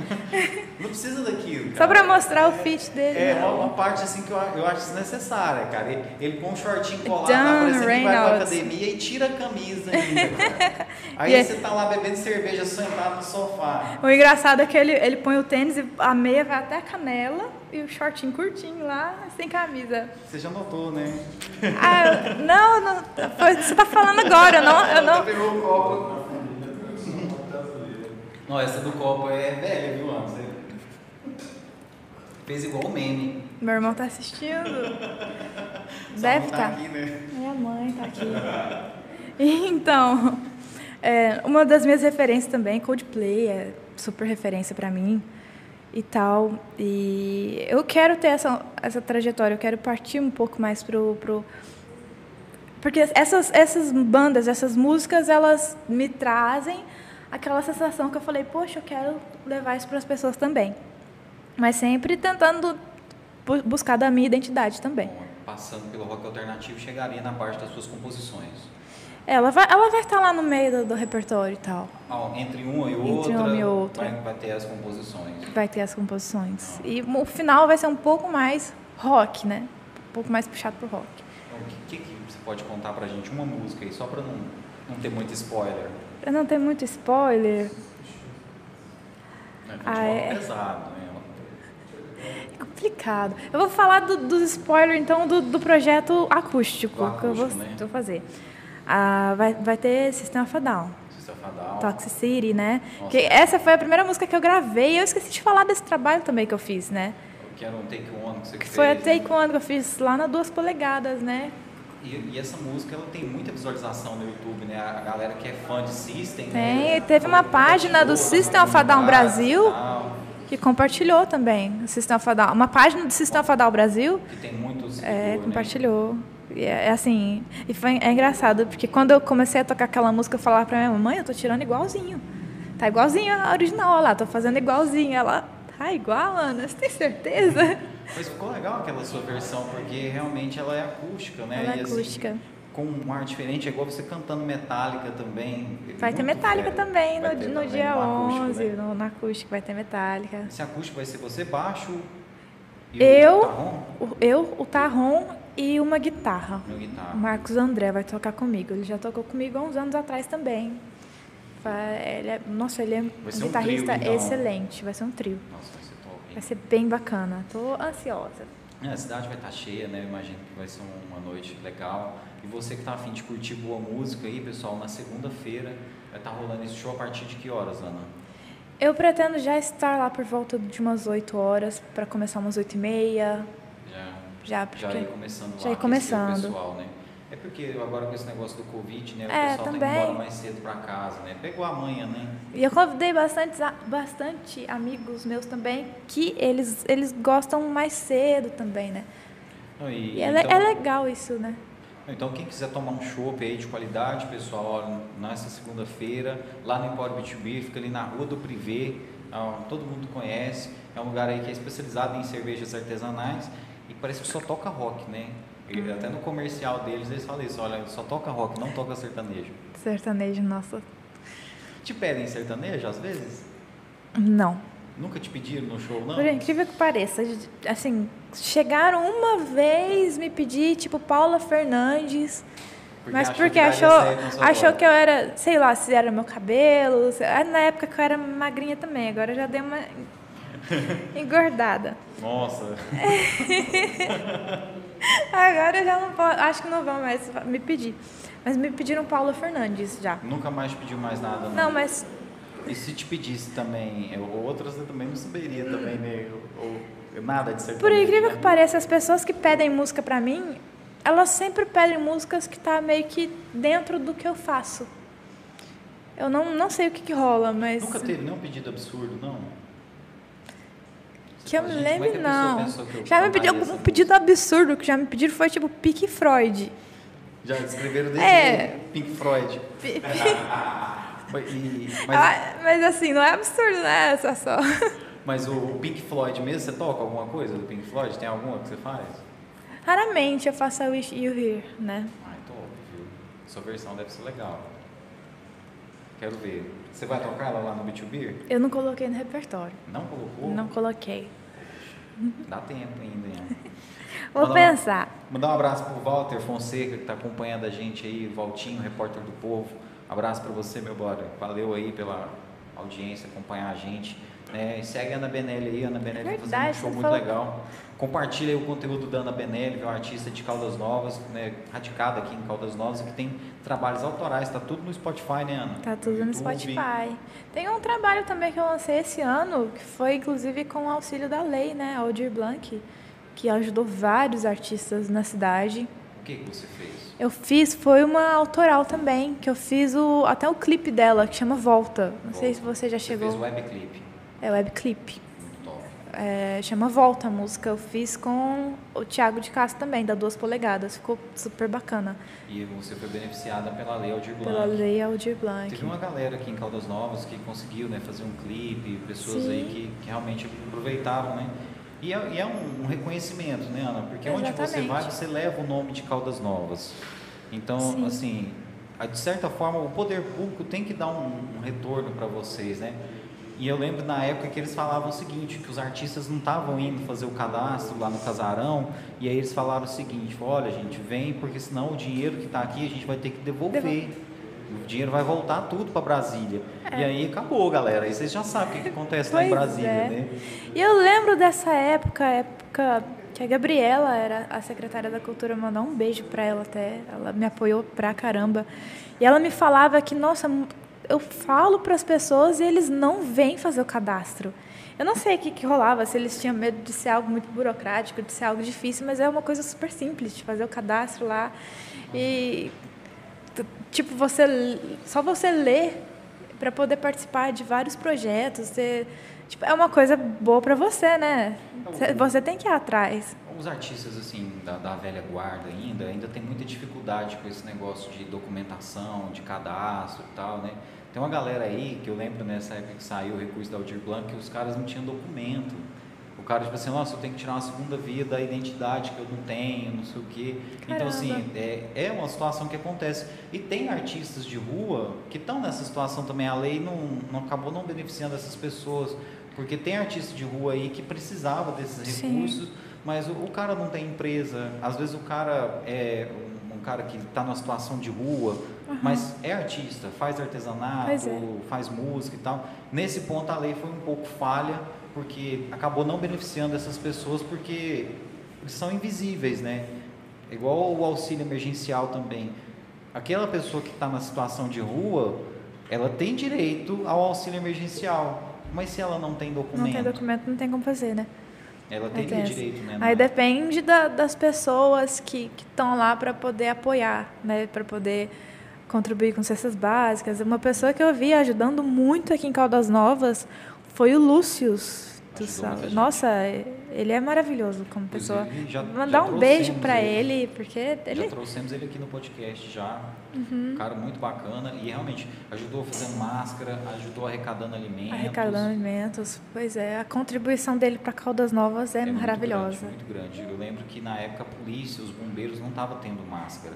Não precisa daquilo, cara. Só pra mostrar o fit dele. É né? uma, parte assim que eu, eu acho desnecessária, cara. Ele, ele com um shortinho colado, John tá parecendo que vai pra academia e tira a camisa ainda. [LAUGHS] Aí E é- você tá lá bebendo cerveja sentado no sofá. O engraçado é que ele, ele põe o tênis e a meia vai até a canela e o shortinho curtinho lá, sem camisa. Você já notou, né? Ah, eu- não, não, foi- você tá falando agora, eu não, eu não, pegou o copo. Não, essa do copo é velha, viu, Ana? Você fez igual o meme. Meu irmão tá assistindo. [LAUGHS] Deve não tá estar. aqui, né? Minha mãe tá aqui. Então, é, uma das minhas referências também, Coldplay, é super referência pra mim e tal. E eu quero ter essa, essa trajetória, eu quero partir um pouco mais pro. pro porque essas, essas bandas, essas músicas, elas me trazem aquela sensação que eu falei, poxa, eu quero levar isso para as pessoas também. Mas sempre tentando bu- buscar da minha identidade também. Passando pelo rock alternativo, chegaria na parte das suas composições. Ela vai, ela vai estar lá no meio do, do repertório e tal. Ah, entre uma e Entre outra, uma e outra. Vai, vai ter as composições. Vai ter as composições. E o final vai ser um pouco mais rock, né? Um pouco mais puxado pro rock. Então, o que, que, você pode contar pra gente? Uma música aí, só pra não, não ter muito spoiler. Pra não ter muito spoiler? Ah, Futebol é. pesado, né? é complicado. Eu vou falar do- dos spoilers, então, do, do projeto acústico, Do que eu vou, acústico, né? vou fazer. Ah, vai, vai ter System of a Down. System of a Down. Toxicity, né? Nossa. Que essa foi a primeira música que eu gravei. Eu esqueci de falar desse trabalho também que eu fiz, né? Que era um Take One que você Que fez. foi a né? Take One que eu fiz lá na duas polegadas, né? E, e essa música ela tem muita visualização no YouTube, né? A galera que é fã de System. Tem, né? teve uma página do System of a Down Brasil. tal, Que compartilhou também o System of a Down. Uma página do System Down Brasil Que tem muitos. é, compartilhou. E é, é assim, e foi, é engraçado, porque quando eu comecei a tocar aquela música, eu falava pra minha mãe, eu tô tirando igualzinho. Tá igualzinho a original, olha lá, tô fazendo igualzinho. Ela, tá igual, Ana, você tem certeza? [LAUGHS] Mas ficou legal aquela sua versão, porque realmente ela é acústica, né? Ela é E, assim, acústica. com um ar diferente, é igual você cantando Metallica também. Vai ter fera. também Vai no, ter no também dia no acústico, 11, né? no, no acústico vai ter Metallica. Esse acústico vai ser você baixo e Eu, o, eu, o Tarron e uma guitarra. Meu guitarra. O Marcos André vai tocar comigo. Ele já tocou comigo há uns anos atrás também. Ele é, nossa, ele é um ser um guitarrista trio, então. excelente. Vai ser um trio. Nossa, vai ser top? Vai ser bem bacana. Tô ansiosa. É, a cidade vai estar cheia, né? Eu imagino que vai ser uma noite legal. E você que está afim de curtir boa música aí, pessoal, na segunda-feira vai estar rolando esse show a partir de que horas, Ana? Eu pretendo já estar lá por volta de umas 8 horas, para começar umas 8 e meia. Já, porque... já ir começando já ir começando. pessoal, né? É porque agora com esse negócio do Covid, né? O É, pessoal tem que também. embora mais cedo para casa, né? Pegou a manhã, né? E eu convidei bastante, bastante amigos meus também, que eles, eles gostam mais cedo também, né? E, E é, então, é legal isso, né? então, quem quiser tomar um chopp aí de qualidade, pessoal, ó, nessa segunda-feira, lá no Empório B2B, fica ali na Rua do Privé, ó, todo mundo conhece. É um lugar aí que é especializado em cervejas artesanais e parece que só toca rock, né? Uhum. até no comercial deles eles falam isso, olha, só toca rock, não toca sertanejo. Sertanejo, nossa. Te pedem sertanejo às vezes? Não. Nunca te pediram no show, não? Por incrível que pareça, assim, chegaram uma vez me pedir, tipo, Paula Fernandes. mas porque que daria achou, achou que eu era, sei lá, se era meu cabelo. se- ah, Na época que eu era magrinha também, agora eu já dei uma [LAUGHS] engordada. Nossa, [LAUGHS] Agora eu já não posso, acho que não vão mais me pedir. Mas me pediram Paula Fernandes já. nunca mais te pediu mais nada, não? Não, mas E se te pedisse também, ou outras eu também não saberia também, né? Ou, ou nada de sertanejo. por incrível né? que pareça, as pessoas que pedem música pra mim, elas sempre pedem músicas que tá meio que dentro do que eu faço. Eu não, não sei o que, que rola, mas Nunca teve nenhum pedido absurdo, não? Que eu fala, me "Gente, como é lembre pessoa não. Já me pediu essa música?" pedido absurdo que já me pediram foi tipo Pink Freud. Já escreveram desse É. Pink Floyd. Pi- [LAUGHS] E- mas, Ah, mas assim, não é absurdo, né? Só só. [LAUGHS] mas o Pink Floyd mesmo, você toca alguma coisa do Pink Floyd? Tem alguma que você faz? Raramente eu faço a Wish You Here, né? Ai, top, viu? Sua versão deve ser legal. Quero ver. Você vai tocar ela lá no B2B? Eu não coloquei no repertório. Não colocou? Não coloquei. Dá tempo ainda? [LAUGHS] Vou Mandar um- pensar. Mandar um abraço pro Walter Fonseca, que está acompanhando a gente aí, Valtinho, repórter do Povo. Abraço para você, meu brother. Valeu aí pela audiência, acompanhar a gente. E segue a Ana Benelli aí, Ana Benelli tá fazendo um Verdade, show muito falou. legal. Compartilha o conteúdo da Ana Benelli, que é uma artista de Caldas Novas, né, radicada aqui em Caldas Novas, que tem trabalhos autorais, tá tudo no Spotify, né, Ana? Tá tudo no. Spotify. Tem um trabalho também que eu lancei esse ano, que foi inclusive com o auxílio da lei, né? Aldir Blanc, que ajudou vários artistas na cidade. O que, que você fez? Eu fiz, foi uma autoral também, que eu fiz o, até o clipe dela, que chama Volta. Não sei se você já Você chegou. fez webclip. É webclip. É, chama Volta a música. Eu fiz com o Thiago de Castro também, da Duas Polegadas. Ficou super bacana. E você foi beneficiada pela Lei Aldir Blanc. Pela lei Aldir Blanc. Teve uma galera aqui em Caldas Novas que conseguiu né, fazer um clipe, pessoas Sim. aí que, que realmente aproveitaram, né? E é, e é um, um reconhecimento, né, Ana? Porque onde você Exatamente. vai, você leva o nome de Caldas Novas. Então, Sim. assim, a- de certa forma, o poder público tem que dar um, um retorno para vocês, né? E eu lembro na época que eles falavam o seguinte, que os artistas não estavam indo fazer o cadastro lá no casarão, e aí eles falaram o seguinte, olha gente, vem, porque senão o dinheiro que está aqui a gente vai ter que devolver. O dinheiro vai voltar tudo para Brasília. E aí acabou, galera. Aí vocês já sabem o que, acontece lá em Brasília, é. né? E eu lembro dessa época, época que a Gabriela era a secretária da Cultura, mandar um beijo para ela até. Ela me apoiou pra caramba. E ela me falava que, nossa, eu falo para as pessoas e eles não vêm fazer o cadastro. Eu não sei o que, que rolava, se eles tinham medo de ser algo muito burocrático, de ser algo difícil, mas é uma coisa super simples, de fazer o cadastro lá. E, tipo, você só você ler para poder participar de vários projetos, você, tipo, é uma coisa boa para você, né? Você tem que ir atrás. Os artistas assim da, da, velha guarda ainda ainda tem muita dificuldade com esse negócio de documentação, de cadastro e tal, né? Tem uma galera aí que eu lembro nessa época que saiu o recurso da Aldir Blanc que os caras não tinham documento. O cara, tipo assim, nossa, eu tenho que tirar uma segunda via da identidade que eu não tenho, não sei o quê. Caramba. Então, assim, é, é uma situação que acontece. E tem artistas de rua que estão nessa situação também. A lei não, não acabou não beneficiando essas pessoas. Porque tem artista de rua aí que precisava desses recursos, Sim. mas o, o, cara não tem empresa. Às vezes o cara é um, um cara que está numa situação de rua, uhum. mas é artista, faz artesanato, é. faz música e tal. Nesse ponto a lei foi um pouco falha porque acabou não beneficiando essas pessoas porque são invisíveis, né? Igual o auxílio emergencial também. Aquela pessoa que está na situação de rua, ela tem direito ao auxílio emergencial, mas se ela não tem documento, não tem documento, não tem como fazer, né? Ela tem direito, né? Aí depende da, das pessoas que estão lá para poder apoiar, né? Para poder contribuir com cestas básicas. Uma pessoa que eu vi ajudando muito aqui em Caldas Novas foi o Lúcius. Nossa, ele é maravilhoso como pessoa. Já, Mandar já um beijo para ele, porque ele. Já trouxemos ele aqui no podcast já. Uhum. Um cara muito bacana e realmente ajudou fazendo máscara, ajudou arrecadando alimentos. Arrecadando alimentos, pois é. A contribuição dele para Caldas Novas é, é maravilhosa. Muito grande, muito grande. Eu lembro que na época a polícia, os bombeiros não estavam tendo máscara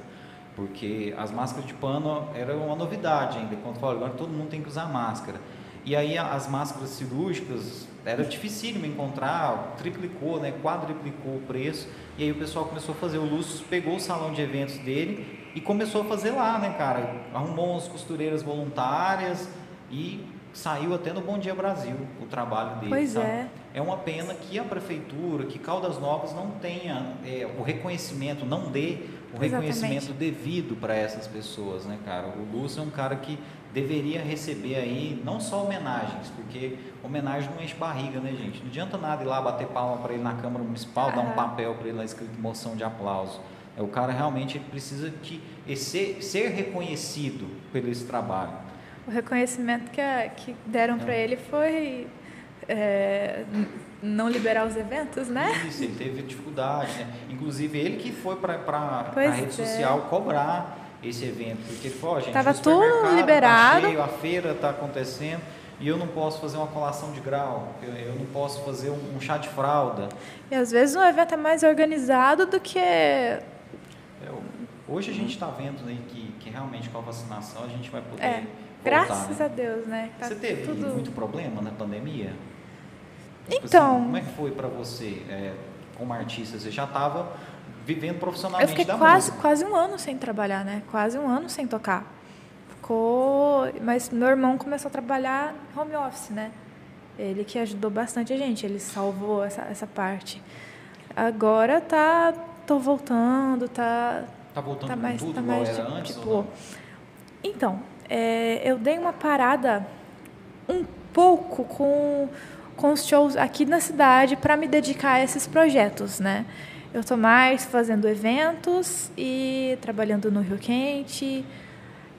porque as máscaras de pano era uma novidade ainda. Quando falou, agora todo mundo tem que usar máscara. E aí as máscaras cirúrgicas era dificílimo encontrar, triplicou, né, quadriplicou o preço. E aí o pessoal começou a fazer. O Lúcio pegou o salão de eventos dele e começou a fazer lá, né, cara? Arrumou umas costureiras voluntárias e saiu até no Bom Dia Brasil o trabalho dele. Pois sabe? é. É uma pena que a prefeitura, que Caldas Novas não tenha é, o reconhecimento, não dê o reconhecimento Exatamente. devido para essas pessoas, né, cara? O Lúcio é um cara que deveria receber aí não só homenagens, porque homenagem não enche barriga, né, gente? Não adianta nada ir lá bater palma para ele na Câmara Municipal, dar um papel para ele lá escrito moção de aplauso. É, o cara realmente precisa de ser, ser reconhecido pelo esse trabalho. O reconhecimento que, a, que deram é. para ele foi é, não liberar os eventos, né? Isso, ele teve dificuldade, né? Inclusive ele que foi para a rede é. social cobrar esse evento, porque ele falou, oh, gente, Tava tudo liberado. Tá cheio, a feira está acontecendo e eu não posso fazer uma colação de grau, eu, eu não posso fazer um, um, chá de fralda. E às vezes um evento é mais organizado do que. É, hoje a gente está vendo aí que, que realmente com a vacinação a gente vai poder. É, voltar, graças né? a Deus, né? Tá você teve tudo... muito problema na pandemia? Tipo assim, então. como é que foi para você, é, como artista? Você já estava vivendo profissionalmente Eu fiquei quase, música. quase um ano sem trabalhar, né? Quase um ano sem tocar. Ficou... Mas meu irmão começou a trabalhar home office, né? Ele que ajudou bastante a gente, ele salvou essa, essa parte. Agora tá... Tô voltando, tá... Tá voltando tá mais, tudo, tá mais, tipo, antes tipo, Então, é, eu dei uma parada um pouco com, com os shows aqui na cidade para me dedicar a esses projetos, né? Eu estou mais fazendo eventos e trabalhando no Rio Quente,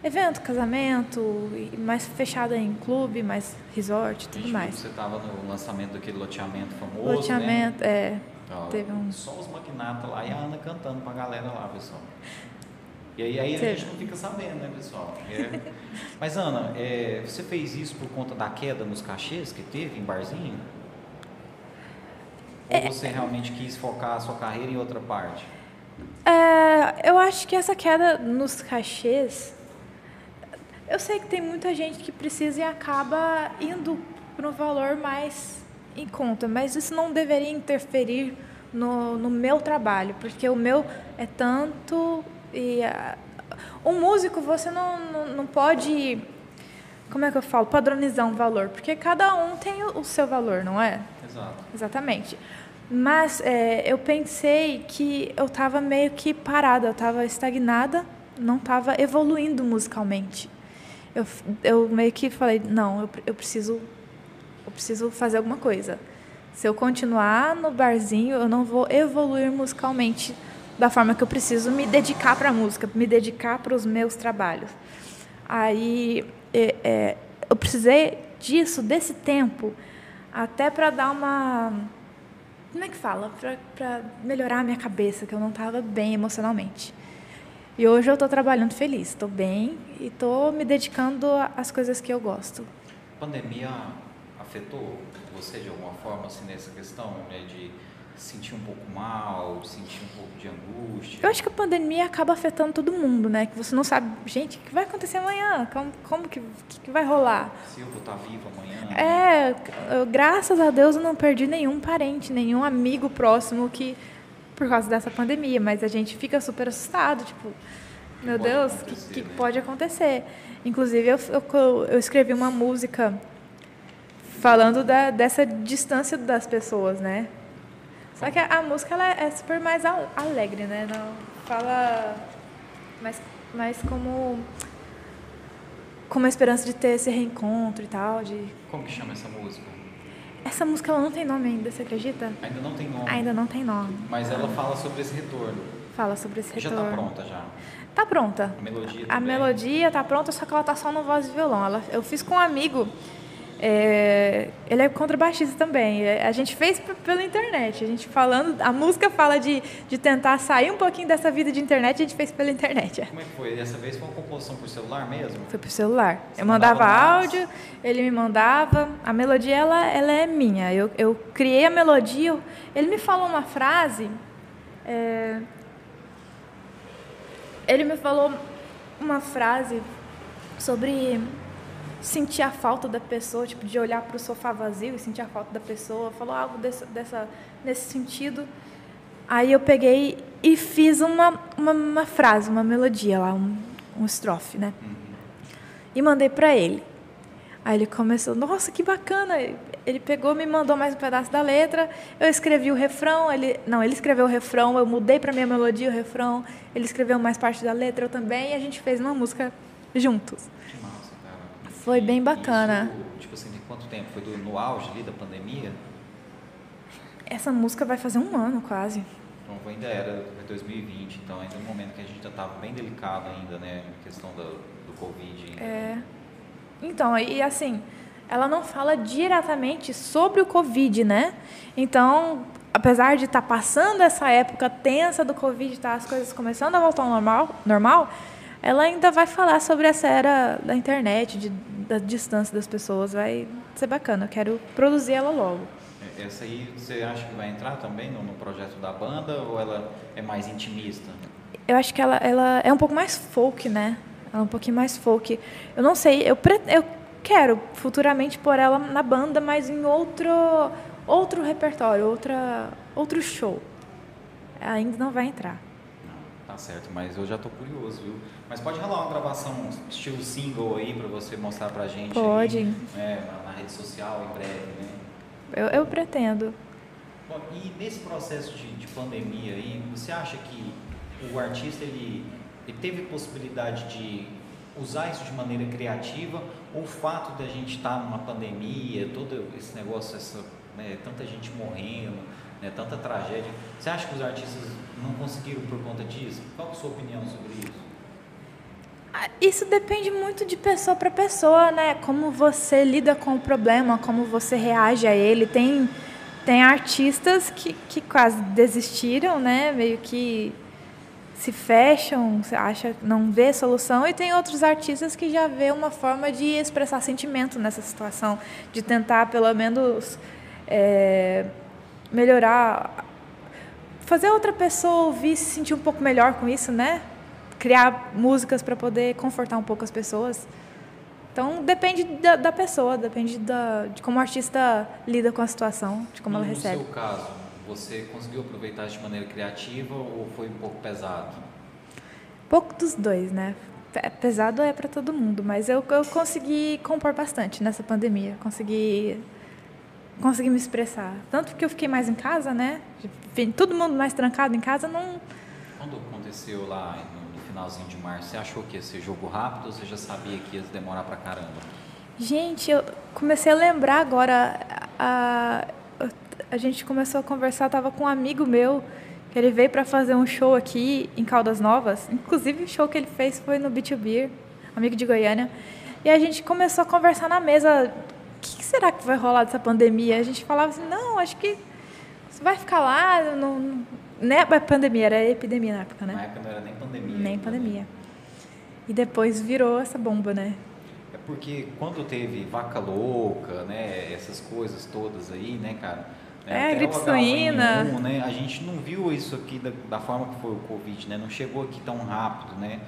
evento, casamento, mais fechada em clube, mais resort, tudo mais. Você estava no lançamento daquele loteamento famoso, Loteamento, né? é. Ó, teve um... Só os maquinatas lá e a Ana cantando para a galera lá, pessoal. E aí, aí a gente não fica sabendo, né, pessoal? É. Mas, Ana, é, você fez isso por conta da queda nos cachês que teve em barzinho? Ou é. você realmente quis focar a sua carreira em outra parte? É, eu acho que essa queda nos cachês. Eu sei que tem muita gente que precisa e acaba indo para um valor mais em conta, mas isso não deveria interferir no, no meu trabalho, porque o meu é tanto. E a, um músico você não, não, não pode. Como é que eu falo? Padronizar um valor, porque cada um tem o, o seu valor, não é? Exato. Exatamente. Mas é, eu pensei que eu estava meio que parada, eu estava estagnada, não estava evoluindo musicalmente. Eu, eu meio que falei, não, eu, eu preciso eu preciso fazer alguma coisa. Se eu continuar no barzinho, eu não vou evoluir musicalmente da forma que eu preciso me dedicar para a música, me dedicar para os meus trabalhos. Aí é, é, eu precisei disso, desse tempo, até para dar uma. Como é que fala? Para melhorar a minha cabeça, que eu não estava bem emocionalmente. E hoje eu estou trabalhando feliz, estou bem e estou me dedicando às coisas que eu gosto. A pandemia afetou você de alguma forma assim, nessa questão né, de sentir um pouco mal, sentir um pouco de angústia? Eu acho que a pandemia acaba afetando todo mundo, né? Que você não sabe, gente, o que vai acontecer amanhã? Como, como que, que, vai rolar? Se eu vou estar vivo amanhã? É, eu, graças a Deus eu não perdi nenhum parente, nenhum amigo próximo que por causa dessa pandemia, mas a gente fica super assustado, tipo, que meu Deus, o que, que né? pode acontecer? Inclusive eu, eu, eu escrevi uma música falando da, dessa distância das pessoas, né? Só que a, a música ela é super mais alegre, né? Não fala mais, mais como como a esperança de ter esse reencontro e tal, de Como que chama essa música? Essa música ela não tem nome ainda, você acredita? Ainda não tem nome. Ainda não tem nome. Mas ela fala sobre esse retorno. Fala sobre esse retorno. Já está pronta já. Tá pronta. A melodia. A melodia tá pronta, só que ela tá só no voz e violão. Ela, eu fiz com um amigo é, ele é contrabaixista também. É, a gente fez pela internet. A gente falando, a música fala de, de tentar sair um pouquinho dessa vida de internet. A gente fez pela internet. Como é que foi? Dessa vez foi uma composição por celular mesmo? Foi por celular. Você eu mandava, mandava áudio, ele me mandava. A melodia ela, ela é minha. Eu, eu criei a melodia. Ele me falou uma frase. É, ele me falou uma frase sobre sentir a falta da pessoa, tipo, de olhar para o sofá vazio e sentir a falta da pessoa, falou algo dessa, dessa, nesse sentido. Aí eu peguei e fiz uma, uma, uma frase, uma melodia lá, um, um estrofe, né? E mandei para ele. Aí ele começou, nossa, que bacana. Ele pegou, me mandou mais um pedaço da letra. Eu escrevi o refrão, ele não, ele escreveu o refrão, eu mudei para minha melodia o refrão. Ele escreveu mais parte da letra, eu também, e a gente fez uma música juntos. Foi bem bacana. Isso, tipo assim, de quanto tempo? Foi do, no auge ali da pandemia? Essa música vai fazer um ano quase. Então ainda era 2020, então ainda no momento que a gente já estava bem delicado ainda, né, em questão do, do Covid. Ainda. É. Então, e assim, ela não fala diretamente sobre o Covid, né? Então, apesar de estar tá passando essa época tensa do Covid, tá as coisas começando a voltar ao normal, normal, ela ainda vai falar sobre essa era da internet, de da distância das pessoas vai ser bacana. Eu quero produzir ela logo. É, essa aí você acha que vai entrar também no, no projeto da banda ou ela é mais intimista? Eu acho que ela, ela é um pouco mais folk, né? Ela é um pouquinho mais folk. Eu não sei, eu, pre, eu quero futuramente pôr ela na banda, mas em outro, outro repertório, outra, outro show. Ainda não vai entrar. Tá certo, mas eu já tô curioso, viu? Mas pode rolar uma gravação estilo single aí para você mostrar pra gente? Pode. Aí, né, na, na, rede social em breve, né? Eu, eu pretendo. Bom, e nesse processo de, de, pandemia aí, você acha que o artista ele, ele teve possibilidade de usar isso de maneira criativa ou o fato de a gente estar tá numa pandemia, todo esse negócio, essa, né, tanta gente morrendo, né, tanta tragédia, você acha que os artistas não conseguiram por conta disso? Qual é a sua opinião sobre isso? Ah, isso depende muito de pessoa para pessoa, né? Como você lida com o problema, como você reage a ele. Tem, tem artistas que, que quase desistiram, né? Meio que se fecham, acha não vê solução e tem outros artistas que já vê uma forma de expressar sentimento nessa situação, de tentar pelo menos é, melhorar fazer outra pessoa ouvir se sentir um pouco melhor com isso, né? Criar músicas para poder confortar um pouco as pessoas. Então depende da, da pessoa, depende da, de como o artista lida com a situação, de como no, ela recebe. No seu caso, você conseguiu aproveitar de maneira criativa ou foi um pouco pesado? Pouco dos dois, né? Pesado é para todo mundo, mas eu, eu consegui compor bastante nessa pandemia. Consegui conseguir me expressar. Tanto que eu fiquei mais em casa, né? Todo mundo mais trancado em casa, não. Quando aconteceu lá no, finalzinho de março, você achou que ia ser jogo rápido ou você já sabia que ia demorar pra caramba? Gente, eu comecei a lembrar agora. A, a, a gente começou a conversar, tava com um amigo meu, que ele veio para fazer um show aqui em Caldas Novas. Inclusive, o show que ele fez foi no Beach Beer, amigo de Goiânia. E a gente começou a conversar na mesa que, que será que vai rolar dessa pandemia? A gente falava assim, não, acho que você vai ficar lá, não, não né? pandemia, era epidemia na época, né? Na época não era nem pandemia. Nem pandemia. Né? E depois virou essa bomba, né? É porque quando teve vaca louca, né, essas coisas todas aí, né, cara? É, gripe suína. Né, a gente não viu isso aqui da, da forma que foi o Covid, né? Não chegou aqui tão rápido, né?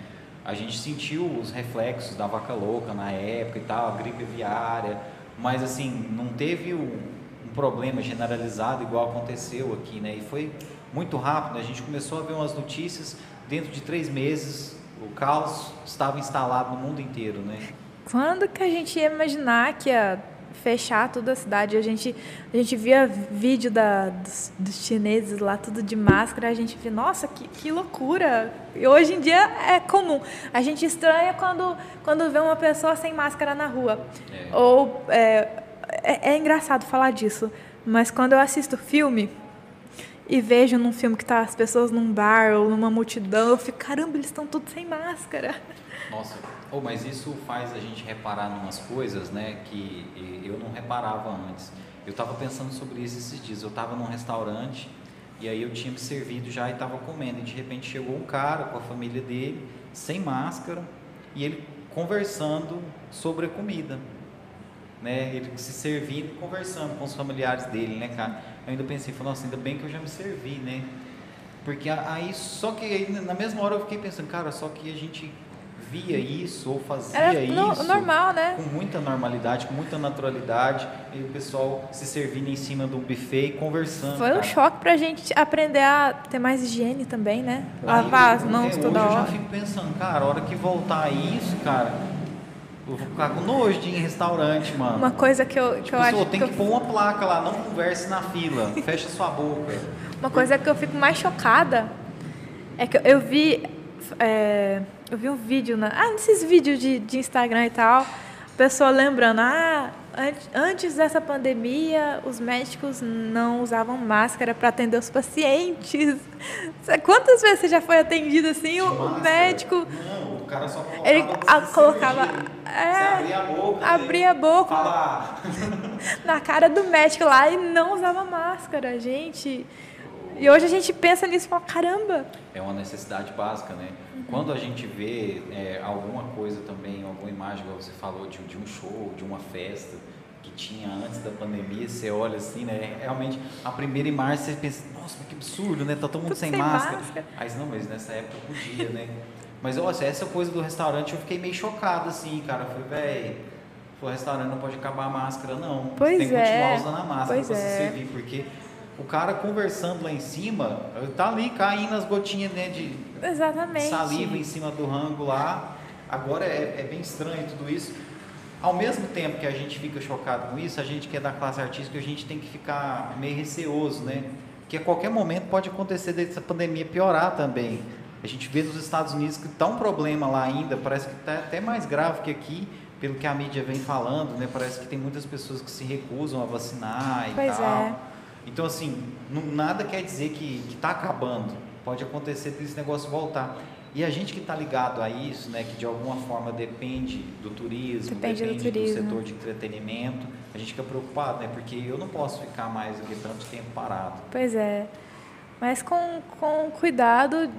A gente sentiu os reflexos da vaca louca na época e tal, a gripe aviária, mas assim, não teve um, problema generalizado igual aconteceu aqui, né? E foi muito rápido, a gente começou a ver umas notícias, dentro de três meses o caos estava instalado no mundo inteiro, né? Quando que a gente ia imaginar que ia fechar toda a cidade? A gente, a gente via vídeo da, dos, dos chineses lá, tudo de máscara, a gente via, nossa, que, que loucura! E hoje em dia é comum. A gente estranha quando, quando vê uma pessoa sem máscara na rua. É. Ou é, é, é engraçado falar disso, mas quando eu assisto filme e vejo num filme que tá as pessoas num bar ou numa multidão, eu fico, caramba, eles estão todos sem máscara. Nossa, oh, mas isso faz a gente reparar umas coisas, né, que eu não reparava antes. Eu estava pensando sobre isso esses dias. Eu estava num restaurante e aí eu tinha me servido já e estava comendo. E de repente chegou um cara com a família dele, sem máscara, e ele conversando sobre a comida né? Ele se servindo, conversando com os familiares dele, né, cara? Eu ainda pensei, falei, nossa, ainda bem que eu já me servi, né? Porque aí, só que aí, na mesma hora eu fiquei pensando, cara, só que a gente via isso ou fazia Era isso normal, né? com muita normalidade, com muita naturalidade, e o pessoal se servindo em cima do buffet e conversando. Foi cara. um choque pra gente aprender a ter mais higiene também, né? Lavar as mãos é, toda hoje hora. Eu já fico pensando, cara, a hora que voltar isso, cara, eu vou ficar com nojo de ir em restaurante, mano. Uma coisa que eu, que tipo, eu acho. tem que, que eu... pôr uma placa lá, não converse na fila, [LAUGHS] fecha sua boca. Uma coisa que eu fico mais chocada é que eu vi. É, eu vi um vídeo, na, ah, nesses vídeos de, de Instagram e tal, a pessoa lembrando, ah, antes dessa pandemia, os médicos não usavam máscara para atender os pacientes. [LAUGHS] Quantas vezes você já foi atendido assim? o médico. Não, o cara só colocava. Ele a, colocava. É, abria a boca. Abria a boca. Falar. [LAUGHS] Na cara do médico lá e não usava máscara, gente. E hoje a gente pensa nisso e fala, caramba. É uma necessidade básica, né? Quando a gente vê é, alguma coisa também, alguma imagem, como você falou, de, de um show, de uma festa que tinha antes da pandemia, você olha assim, né? Realmente, a primeira imagem você pensa, nossa, que absurdo, né? Tá todo mundo sem, sem, máscara. máscara. Aí não, mas nessa época podia, né? Mas, olha, essa coisa do restaurante eu fiquei meio chocado, assim, cara. Eu falei, velho, o restaurante não pode acabar a máscara, não. Pois você tem é. que continuar usando a máscara pois pra é. se servir, porque o cara conversando lá em cima, tá ali caindo as gotinhas né, de Exatamente. saliva em cima do rango lá. Agora é, é, bem estranho tudo isso. Ao mesmo tempo que a gente fica chocado com isso, a gente que é da classe artística, a gente tem que ficar meio receoso, né? Que a qualquer momento pode acontecer dessa pandemia piorar também. A gente vê nos Estados Unidos que está um problema lá ainda, parece que está até mais grave que aqui, pelo que a mídia vem falando, né? Parece que tem muitas pessoas que se recusam a vacinar e pois tal. É. Então, assim, não, nada quer dizer que está acabando. Pode acontecer desse negócio voltar. E a gente que está ligado a isso, né, que de alguma forma depende do turismo, depende, depende do, turismo. do, setor de entretenimento, a gente fica preocupado, né, porque eu não posso ficar mais aqui tanto tempo parado. Pois é. Mas com, com cuidado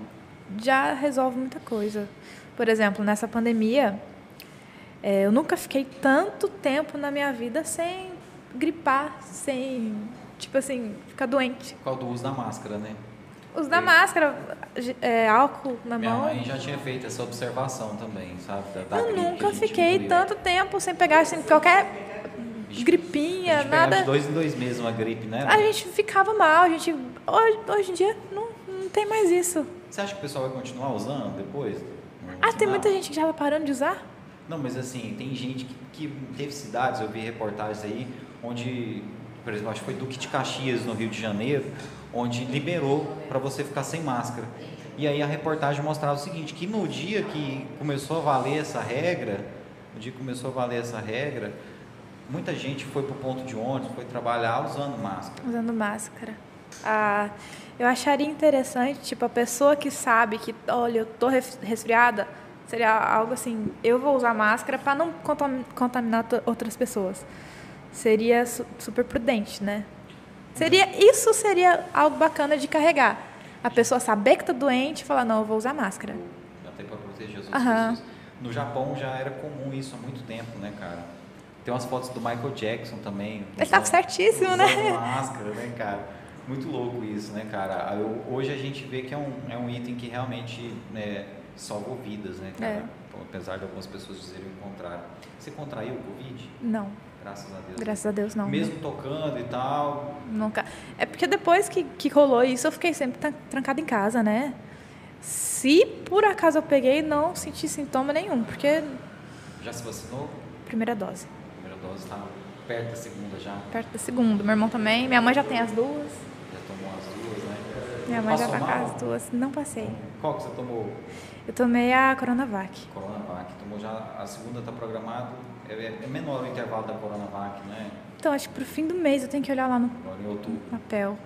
já resolve muita coisa. Por exemplo, nessa pandemia, é, eu nunca fiquei tanto tempo na minha vida sem gripar, sem tipo assim, ficar doente. Por causa do uso da máscara, né? Uso da máscara, é, álcool na Minha mão. Minha mãe já tinha feito essa observação também, sabe? Da, da eu nunca fiquei tanto tempo sem pegar assim, qualquer gripinha, a gente nada. De dois em dois meses uma gripe, né? A gente ficava mal, a gente. Hoje, hoje em dia não, não tem mais isso. Você acha que o pessoal vai continuar usando depois? Ah, tem muita gente que já tá parando de usar? Não, mas assim, tem gente que, que teve cidades, eu vi reportagens aí, onde por exemplo, acho que foi Duque de Caxias, no Rio de Janeiro, onde liberou para você ficar sem máscara. E aí a reportagem mostrava o seguinte, que no dia que começou a valer essa regra, no dia que começou a valer essa regra, muita gente foi para o ponto de ônibus, foi trabalhar usando máscara. Usando máscara. Ah, eu acharia interessante, tipo, a pessoa que sabe que, olha, eu tô resfriada, seria algo assim, eu vou usar máscara para não contaminar outras pessoas. Seria super prudente, né? Seria, isso seria algo bacana de carregar. A pessoa saber que está doente e falar, não, eu vou usar máscara. Até para proteger as outras uhum. pessoas. No Japão já era comum isso há muito tempo, né, cara? Tem umas fotos do Michael Jackson também. Ele estava certíssimo, né? máscara, né, cara? Muito louco isso, né, cara? Eu, hoje a gente vê que é um, é um item que realmente né, salvou vidas, né, cara? É. Apesar de algumas pessoas dizerem o contrário. Você contraiu o Covid? Não. Graças a Deus. Graças a Deus, não. Mesmo tocando e tal? Nunca. É porque depois que, que rolou isso, eu fiquei sempre trancada em casa, né? Se por acaso eu peguei, não senti sintoma nenhum, porque... Já se vacinou? Primeira dose. Primeira dose, tá perto da segunda já? Perto da segunda. Meu irmão também. Minha mãe já tem as duas. Já tomou as duas, né? Minha mãe Passou já tá com as duas. Não passei. Qual que você tomou? Eu tomei a Coronavac. Coronavac. Tomou já... A segunda está programada é, é menor o intervalo da Coronavac, né? Então, acho que para o fim do mês eu tenho que olhar lá no Agora, papel.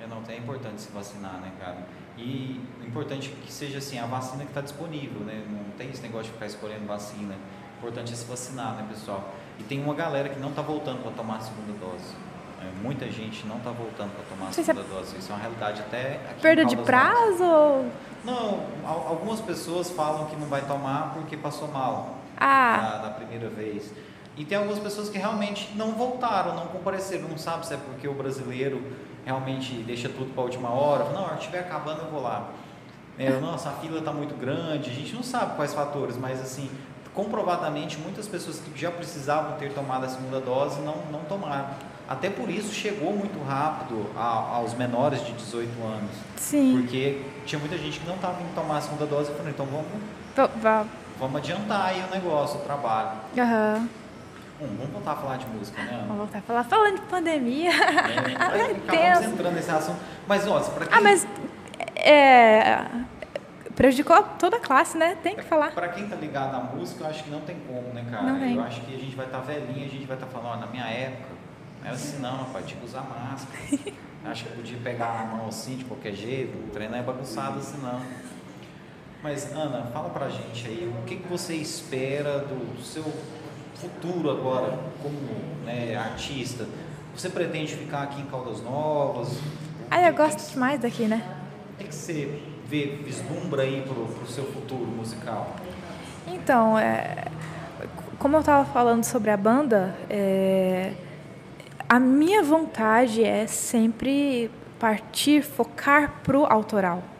É, não, é importante se vacinar, né, cara? E o importante é que seja assim, a vacina que está disponível, né? Não tem esse negócio de ficar escolhendo vacina. O importante é se vacinar, né, pessoal? E tem uma galera que não está voltando para tomar a segunda dose. É, muita gente não está voltando para tomar a é segunda dose. Isso é uma realidade até aqui Perda de prazo? Não, algumas pessoas falam que não vai tomar porque passou mal ah. na, na primeira vez. E tem algumas pessoas que realmente não voltaram, não compareceram, não sabe se é porque o brasileiro realmente deixa tudo para a última hora. Não, a estiver acabando, eu vou lá. É, nossa, a fila está muito grande, a gente não sabe quais fatores, mas assim, comprovadamente, muitas pessoas que já precisavam ter tomado a segunda dose não, não tomaram. Até por isso chegou muito rápido a, aos menores de 18 anos. Sim. Porque tinha muita gente que não estava indo tomar a segunda dose e falou, então vamos. Vá vamos adiantar aí o negócio, o trabalho. Uhum. Bom, vamos voltar a falar de música, né? Vamos voltar a falar. Falando de pandemia. É, acabamos entrando nesse assunto. Mas, nossa, para quem... Ah, mas... É, prejudicou toda a classe, né? Tem que pra, falar. Para quem tá ligado à música, eu acho que não tem como, né, cara? Não tem. Eu acho que a gente vai estar tá velhinho, a gente vai estar tá falando, ó, na minha época, não era assim não, rapaz, tinha que usar máscara. [LAUGHS] acho que podia pegar na mão assim, de qualquer jeito, o treino é bagunçado assim não. Mas, Ana, fala pra gente aí, o que, que você espera do, seu futuro agora como né, artista? Você pretende ficar aqui em Caldas Novas? Ah, eu gosto demais daqui, né? O que, que você vê, vislumbra aí pro, pro seu futuro musical? Então, é, como eu estava falando sobre a banda, é, a minha vontade é sempre partir, focar pro autoral.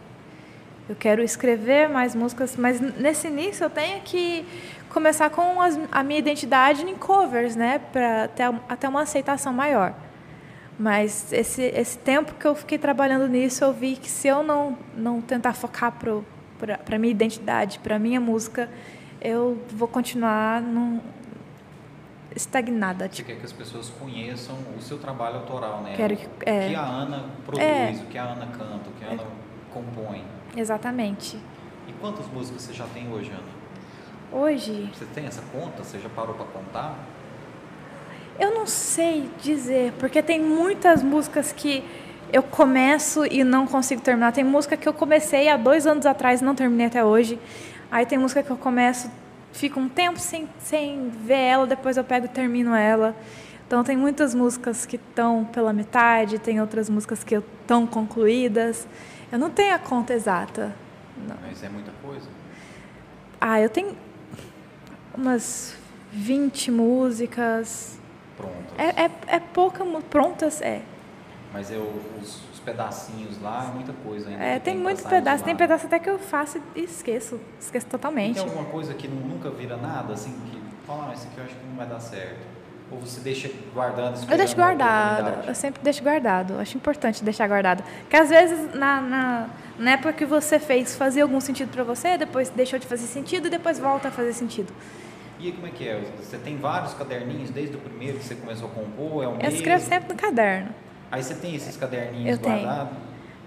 Eu quero escrever mais músicas, mas nesse início eu tenho que começar com as, a minha identidade em covers, né, para ter até uma aceitação maior. Mas esse, esse tempo que eu fiquei trabalhando nisso, eu vi que se eu não, não tentar focar para a minha identidade, para a minha música, eu vou continuar num, estagnada. Você tipo. quer que as pessoas conheçam o seu trabalho autoral, né? Quero que, é, o que a Ana produz, é, o que a Ana canta, o que a Ana compõe. Exatamente. E quantas músicas você já tem hoje, Ana? Hoje? Você tem essa conta? Você já parou para contar? Eu não sei dizer, porque tem muitas músicas que eu começo e não consigo terminar. Tem música que eu comecei há dois anos atrás e não terminei até hoje. Aí tem música que eu começo, fico um tempo sem, sem ver ela, depois eu pego e termino ela. Então tem muitas músicas que estão pela metade, tem outras músicas que estão concluídas. Eu não tenho a conta exata. Não. Mas é muita coisa? Ah, eu tenho umas 20 músicas. Prontas? É, é, é pouca, prontas, é. Mas eu, os, os, pedacinhos lá é muita coisa ainda. É, tem, tem muito pedaço. Tem pedaço até que eu faço e esqueço. Esqueço totalmente. E tem alguma coisa que nunca vira nada, assim, que fala, ah, isso aqui eu acho que não vai dar certo. Ou você deixa guardado? Eu deixo guardado. Eu sempre deixo guardado. Acho importante deixar guardado. Porque às vezes, na, na, na época que você fez, fazia algum sentido para você, depois deixou de fazer sentido e depois volta a fazer sentido. E como é que é? Você tem vários caderninhos desde o primeiro que você começou a compor? É um Eu mesmo? escrevo sempre no caderno. Aí você tem esses caderninhos Eu tenho. guardados?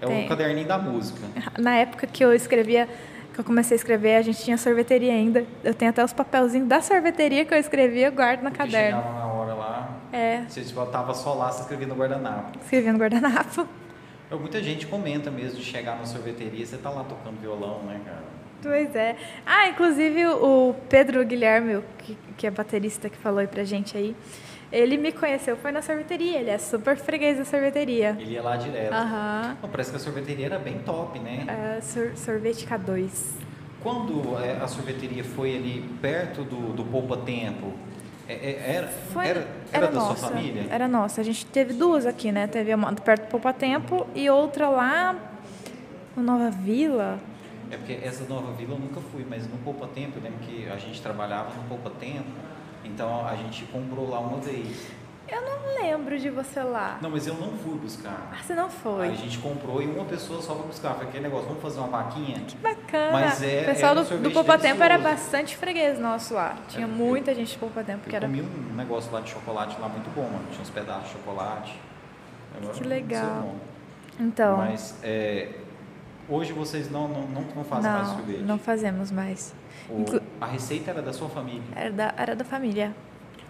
É o caderninho da música. Na época que eu escrevia, que eu comecei a escrever, a gente tinha sorveteria ainda. Eu tenho até os papelzinhos da sorveteria que eu escrevia, eu guardo no caderno. chegava na hora É, você tipo, tava só lá, você escrevia no guardanapo. escrevia no guardanapo. [LAUGHS] Muita gente comenta mesmo de chegar na sorveteria, você tá lá tocando violão, né, cara? Pois é. Ah, inclusive o Pedro Guilherme, que, que é baterista que falou aí pra gente aí, ele me conheceu, foi na sorveteria, ele é super freguês da sorveteria. Ele ia lá direto. Não, parece que a sorveteria era bem top, né? É, sor- sorvete K2. Quando é, a sorveteria foi ali perto do, do Poupa Tempo, é- é- era, Foi, era, era da nossa, sua família? Era nossa. A gente teve duas aqui, né? Teve uma perto do Poupa Tempo e outra lá no Nova Vila. É porque essa nova vila eu nunca fui, mas no Poupa Tempo, eu lembro que a gente trabalhava no Poupa Tempo, então a gente comprou lá uma vez. Eu não lembro de você lá. Não, mas eu não fui buscar. Ah, você não Aí foi. a gente comprou e uma pessoa só foi buscar. Foi aquele negócio, vamos fazer uma vaquinha? Que bacana. Mas é- o pessoal era um do, do Poupa Tempo era bastante freguês nosso lá. Tinha É, eu- muita gente de Poupa Tempo que era. comi um negócio lá de chocolate lá muito bom, mano. Tinha uns pedaços de chocolate. Que legal. nome. Então, Mas é, hoje vocês não, não, não, não fazem mais não, sorvete. não fazemos mais. O- a receita era da sua família. Era da, era da família.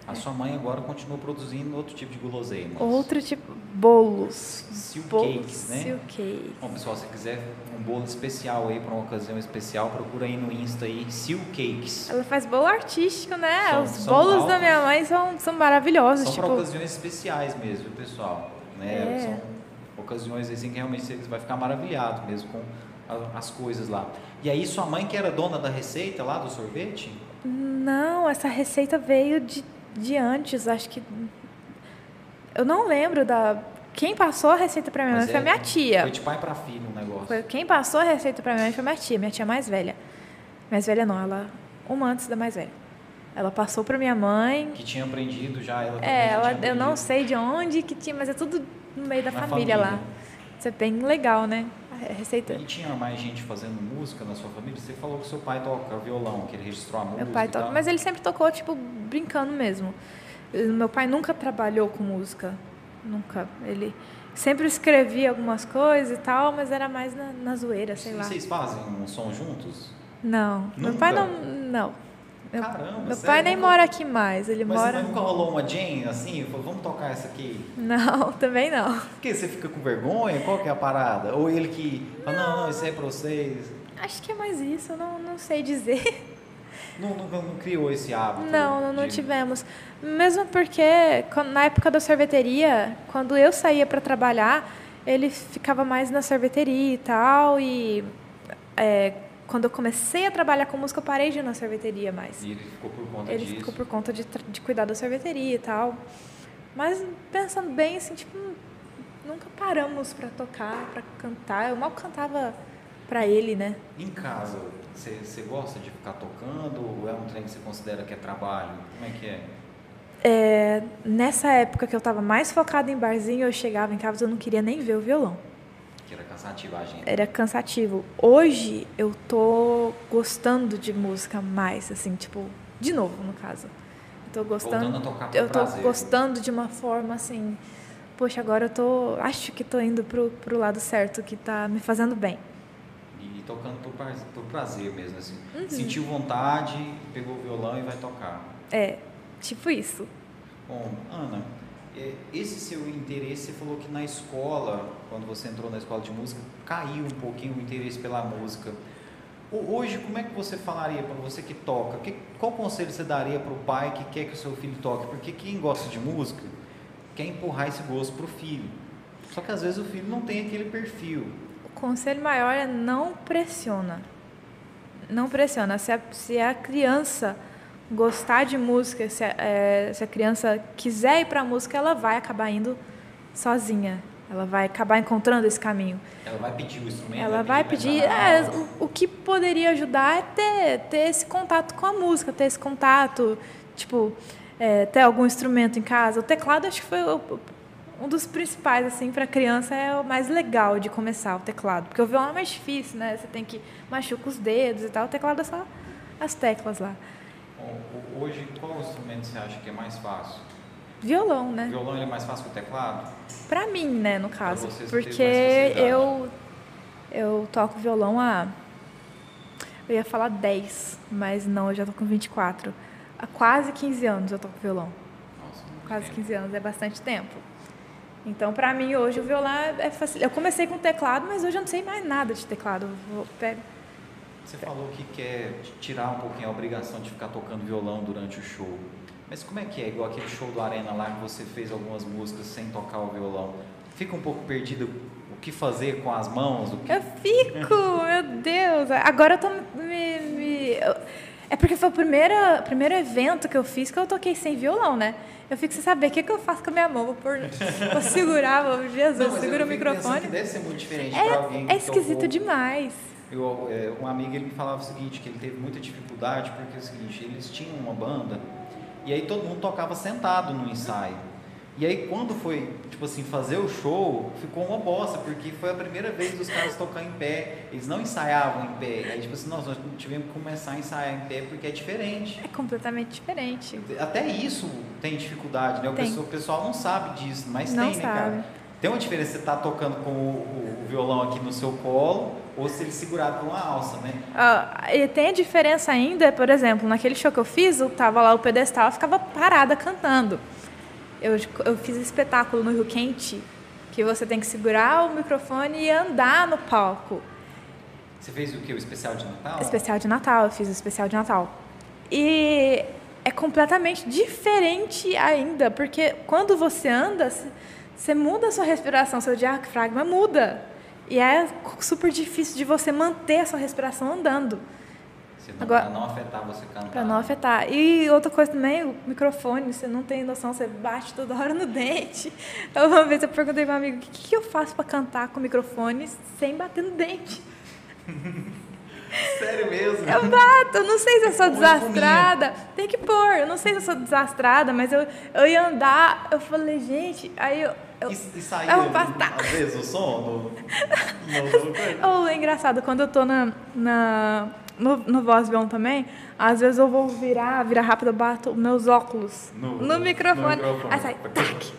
A sua mãe agora continua produzindo outro tipo de guloseimas. Outro tipo, bolos. Silk bolos, cakes, né? Silk cake. Bom, pessoal, se quiser um bolo especial aí para uma ocasião especial, procura aí no Insta aí, Silk Cakes. Ela faz bolo artístico, né? São- Os são bolos altos. da minha mãe são, são maravilhosos. São tipo, para ocasiões especiais mesmo, pessoal. Né? É. São ocasiões assim que realmente você vai ficar maravilhado mesmo com as coisas lá. E aí sua mãe que era dona da receita lá do sorvete? Não, essa receita veio de, de antes, acho que. Eu não lembro da. Quem passou a receita pra minha mãe Mas foi é- minha tia. Foi de pai para filho um negócio. Foi, quem passou a receita pra minha mãe foi minha tia, minha tia mais velha. Mais velha não, ela. Uma antes da mais velha. Ela passou pra minha mãe. Que tinha aprendido já, ela É, ela, eu não sei de onde que tinha, mas é tudo no meio da Na família, lá. família. Isso é bem legal, né? A receita. E tinha mais gente fazendo música na sua família? Você falou que seu pai toca violão, que ele registrou a música. Meu pai toca, mas ele sempre tocou, tipo, brincando mesmo. Meu pai nunca trabalhou com música. Nunca. Ele sempre escrevia algumas coisas e tal, mas era mais na, na zoeira, sei E lá. Vocês fazem um som juntos? Não. Meu Nunca? pai não. Não. Meu, Caramba, meu sério? pai nem mora aqui mais. Ele Mas, mora. mas nunca rolou uma jam assim? Falou, vamos tocar essa aqui? Não, [LAUGHS] também não. Por que você fica com vergonha? Qual que é a parada? Ou ele que fala, não, não, isso aí é pra vocês. Acho que é mais isso, eu não, não sei dizer. [LAUGHS] Não, nunca não criou esse hábito? Não, não, não tivemos. Mesmo porque quando- na época da sorveteria, quando eu saía para trabalhar, ele ficava mais na sorveteria e tal. E é, quando eu comecei a trabalhar com música, eu parei de ir na sorveteria mais. E ele ficou por conta Ele disso. ficou por conta de, de cuidar da sorveteria e tal. Mas pensando bem, assim, tipo, nunca paramos para tocar, para cantar. Eu mal cantava para ele, né? Em casa, você, você gosta de ficar tocando? Ou é um trem que você considera que é trabalho? Como é que é? É, nessa época que eu estava mais focada em barzinho, eu chegava em casa e eu não queria nem ver o violão. Que era cansativo a gente. Era cansativo. Hoje eu tô gostando de música mais, assim, tipo, de novo, no caso. Eu tô gostando. Eu tô prazer. gostando de uma forma assim. Poxa, agora eu tô. Acho que tô indo pro, pro lado certo, que tá me fazendo bem. E tocando por, por prazer mesmo, assim. Uhum. Sentiu vontade, pegou o violão e vai tocar. É, tipo isso. Bom, Ana, esse seu interesse, você falou que na escola, quando você entrou na escola de música, caiu um pouquinho o interesse pela música. Ho- Hoje, como é que você falaria para você que toca? Que, qual conselho você daria para o pai que quer que o seu filho toque? Porque quem gosta de música quer empurrar esse gosto para o filho. Só que às vezes o filho não tem aquele perfil. O conselho maior é não pressiona. Não pressiona. Se a, se a criança gostar de música, se a, é, se a criança quiser ir para a música, ela vai acabar indo sozinha. Ela vai acabar encontrando esse caminho. Ela vai pedir o instrumento. Ela vai pedir. é, o, o que poderia ajudar é ter, ter esse contato com a música, ter esse contato, tipo, é, ter algum instrumento em casa. O teclado acho que foi o- um dos principais, assim, para criança é o mais legal de começar o teclado. Porque o violão é mais difícil, né? Você tem que machucar os dedos e tal. O teclado é só as teclas lá. Hoje, qual instrumento você acha que é mais fácil? Violão, né? Violão é mais fácil que o teclado? Pra mim, né, no caso. Porque eu eu toco violão há eu ia falar 10, mas não, eu já tô com 24. Há quase 15 anos eu toco violão. Nossa, Quase tempo. 15 anos, é bastante tempo. Então, pra mim, hoje o violão é fácil. Eu comecei com teclado, mas hoje eu não sei mais nada de teclado. Eu vou- pego- Você falou que quer tirar um pouquinho a obrigação de ficar tocando violão durante o show. Mas como é que é? Igual aquele show do Arena lá que você fez algumas músicas sem tocar o violão. Fica um pouco perdido o que fazer com as mãos? O que... Eu fico, [LAUGHS] meu Deus. Agora eu tô me. me- eu- é porque foi o primeiro, primeiro evento que eu fiz que eu toquei sem violão, né? Eu fico sem saber o que, que eu faço com a minha mão. Vou, pôr, [LAUGHS] vou segurar, vou, Jesus, Não, segura o microfone. Deve ser muito diferente para alguém É, é esquisito tocou- demais. Eu, é, um amigo ele me falava o seguinte, que ele teve muita dificuldade, porque é o seguinte, eles tinham uma banda, e aí todo mundo tocava sentado no ensaio. E aí quando foi, tipo assim, fazer o show, ficou uma bosta, porque foi a primeira vez dos caras tocar em pé. Eles não ensaiavam em pé. Aí tipo assim, nós, nós tivemos que começar a ensaiar em pé porque é diferente. É completamente diferente. Até isso tem dificuldade, né? O Tem. pessoal, o pessoal não sabe disso, mas Não tem, né, sabe. cara? Tem uma diferença você tá tocando com o, o- violão aqui no seu colo ou se ele segurado com uma alça, né? Ah, e tem a diferença ainda, por exemplo, naquele show que eu fiz, eu tava lá o pedestal, eu ficava parada cantando. Eu, eu fiz espetáculo no Rio Quente, que você tem que segurar o microfone e andar no palco. Você fez o que? O especial de Natal? Especial de Natal, eu fiz o especial de Natal. E é completamente diferente ainda, porque quando você anda, você muda a sua respiração, seu diafragma muda. E é super difícil de você manter a sua respiração andando. Você não, Agora- pra não afetar você cantar. Pra não afetar. E outra coisa também, o microfone, você não tem noção, você bate toda hora no [LAUGHS] dente. Então, Uma vez eu perguntei pro meu amigo, o que, que eu faço pra cantar com o microfone sem bater no dente? [LAUGHS] Sério mesmo? Eu bato, eu não sei se eu sou desastrada. Tem que pôr, eu não sei se eu sou desastrada, mas eu, eu ia andar, eu falei, gente, aí eu... eu E, e saía, eu passar. às vezes, o som? No, no, no- Oh, é engraçado, quando eu tô na, na, no, no voz também, às vezes eu vou virar, virar rápido, eu bato meus óculos No- no, microfone. microfone. Aí sai, tac.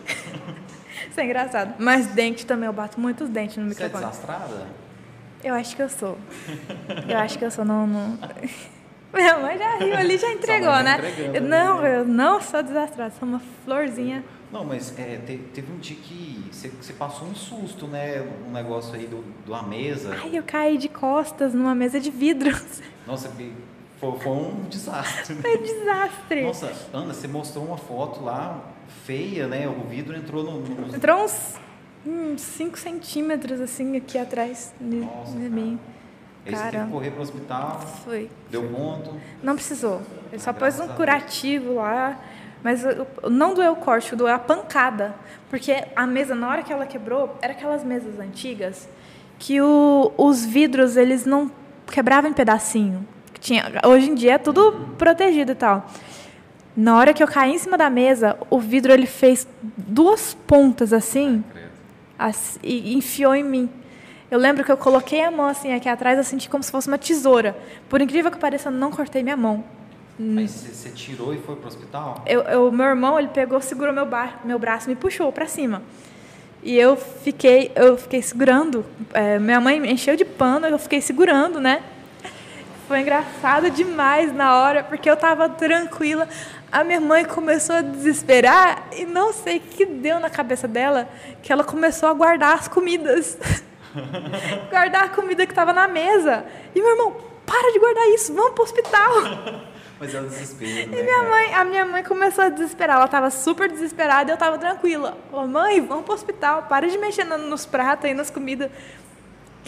[LAUGHS] Isso é engraçado. Mas dente também, eu bato muitos dentes no Você é microfone. desastrada? eu acho que eu sou. Eu acho que eu sou, não... não... [LAUGHS] Minha mãe já riu ali, já entregou, tá né? ali, não, né? eu não sou desastrada, sou uma florzinha. Não, mas é, te- teve um dia que você, passou um susto, né? Um negócio aí do, de uma mesa. Ai, eu caí de costas numa mesa de vidro. [LAUGHS] Nossa, foi, foi um desastre. né? Foi um desastre. Nossa, Ana, você mostrou uma foto lá feia, né? O vidro entrou no. no- Entrou uns 5 centímetros assim aqui atrás Nossa, cara. mim. Aí você teve Cara. que correr pro hospital, Foi. deu ponto. Não precisou. Ele só Ah, pôs um curativo lá. Mas não doeu o corte, doeu a pancada. Porque a mesa, na hora que ela quebrou, era aquelas mesas antigas que o- os vidros, eles não quebravam em pedacinho. Tinha, hoje em dia é tudo protegido e tal. Na hora que eu caí em cima da mesa, o vidro ele fez duas pontas assim. Credo. As- e enfiou em mim. Eu lembro que eu coloquei a mão assim aqui atrás, eu senti como se fosse uma tesoura. Por incrível que pareça, eu não cortei minha mão. Mas você, você tirou e foi pro hospital? Eu, eu- meu irmão, ele pegou, segurou meu, ba meu braço e me puxou para cima. E eu fiquei, eu fiquei segurando. é, minha mãe me encheu de pano, eu fiquei segurando, né? Foi engraçado demais na hora, porque eu tava tranquila. A minha mãe começou a desesperar e não sei o que deu na cabeça dela, que ela começou a guardar as comidas. [LAUGHS] guardar a comida que estava na mesa. E meu irmão, para de guardar isso, vamos pro hospital. [LAUGHS] Mas é o desespero, né? E minha mãe, a minha mãe começou a desesperar. Ela estava super desesperada e eu estava tranquila. Falou, mãe, vamos pro hospital. Para de mexer no- nos pratos e nas comidas.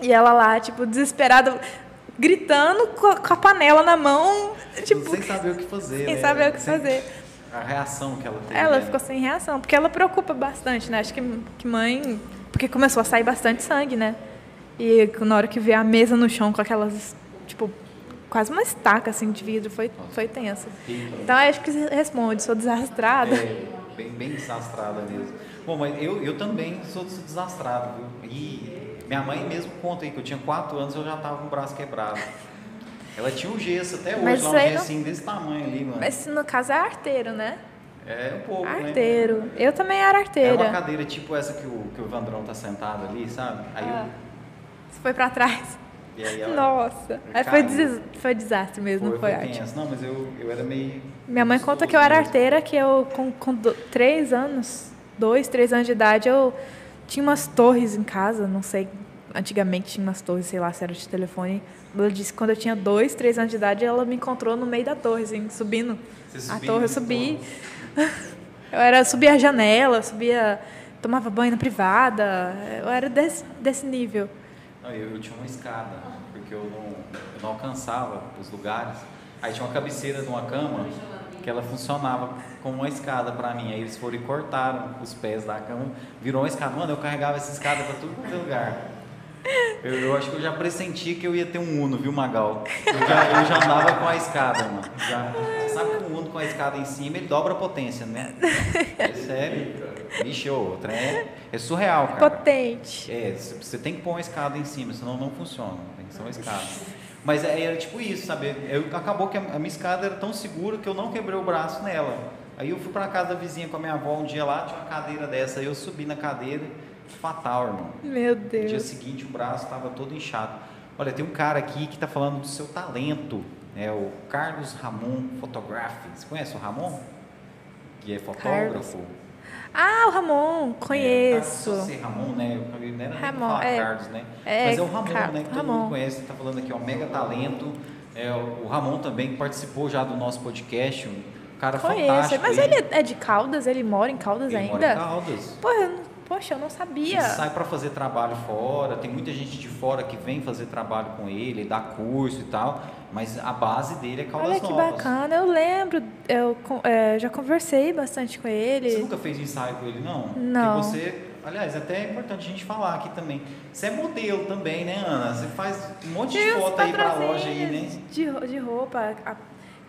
E ela lá, tipo, desesperada, gritando com a, com a panela na mão. Tipo, sem saber o que fazer. sem né? saber o que Sem- fazer. A reação que ela teve. ela né? ficou sem reação. Porque ela preocupa bastante, né? Acho que, que mãe... Porque começou a sair bastante sangue, né? E na hora que vê a mesa no chão com aquelas, tipo, quase uma estaca, assim, de vidro, foi, foi tenso. E- Então, acho que responde, sou desastrada. É, bem, bem desastrada mesmo. Bom, mas eu, eu também sou, desastrado, viu? E minha mãe mesmo conta aí que eu tinha 4 anos e eu já tava com o braço quebrado. Ela tinha um gesso até hoje, Mas lá um aí não- gessinho desse tamanho ali, mano. Mas no caso é arteiro, né? É um pouco, né? Arteiro. Eu também era É uma arteira. cadeira tipo essa que o, que o Vandrão tá sentado ali, sabe? Aí Ah. eu, Você foi pra trás. Ela Nossa. Foi, des... foi desastre mesmo, não foi foi arte. tenso. Não, mas eu, eu era meio. Minha mãe conta que eu era mesmo. arteira, que eu, com, com do- três anos, dois, três anos de idade, eu tinha umas torres em casa, não sei, antigamente tinha umas torres, sei lá se era de telefone. Ela disse que quando eu tinha dois, três anos de idade, ela me encontrou no meio da torre, assim, subindo Você a torre. Eu subi. [LAUGHS] Eu era, subia a janela, subia, tomava banho na privada. Eu era desse, desse nível. Eu, eu tinha uma escada, porque eu não, eu não alcançava os lugares. Aí tinha uma cabeceira de uma cama que ela funcionava como uma escada pra mim. Aí eles foram e cortaram os pés da cama, virou uma escada. Mano, eu carregava essa escada tudo quanto é lugar. Eu, eu acho que eu já pressenti que eu ia ter um Uno, viu, Magal? Eu já, eu já andava com a escada, mano. Já, sabe que um Uno com a escada em cima, ele dobra a potência, né? É sério. Vixe, ô, o trem é, é surreal, cara. Potente. É, você tem que pôr uma escada em cima, senão não funciona. Tem que ser uma escada. Mas é- era tipo isso, sabe? Eu, acabou que a, a minha escada era tão segura que eu não quebrei o braço nela. Aí eu fui pra casa da vizinha com a minha avó um dia lá, tinha uma cadeira dessa, aí eu subi na cadeira, fatal, irmão. Meu No dia Deus. seguinte o braço estava todo inchado. Olha, tem um cara aqui que está falando do seu talento, é o Carlos Ramon Photography. Você conhece o Ramon? Que é fotógrafo. Ah, o Ramon, É, conheço. tá, só ser Ramon, né? Eu não era pra Ramon, falar é. Carlos, né? É, Mas é o Ramon, Car- né? Que todo Ramon. mundo conhece, tá falando aqui, ó, mega talento. É, o Ramon também participou já do nosso podcast, um cara Conheço. fantástico. Mas ele é de Caldas? Ele mora em Caldas ele ainda? mora em Caldas. Pô, eu não- poxa, eu não sabia. Ele sai para fazer trabalho fora, tem muita gente de fora que vem fazer trabalho com ele, dá curso e tal, mas a base dele é Caldas Olha que Novas. bacana, eu lembro, eu é, já conversei bastante com Você ele. nunca fez ensaio com ele, não? Não. Porque você, aliás, até é importante a gente falar aqui também. Você é modelo também, né, Ana? Você faz um monte de os foto aí pra loja aí, né? De, de roupa. A-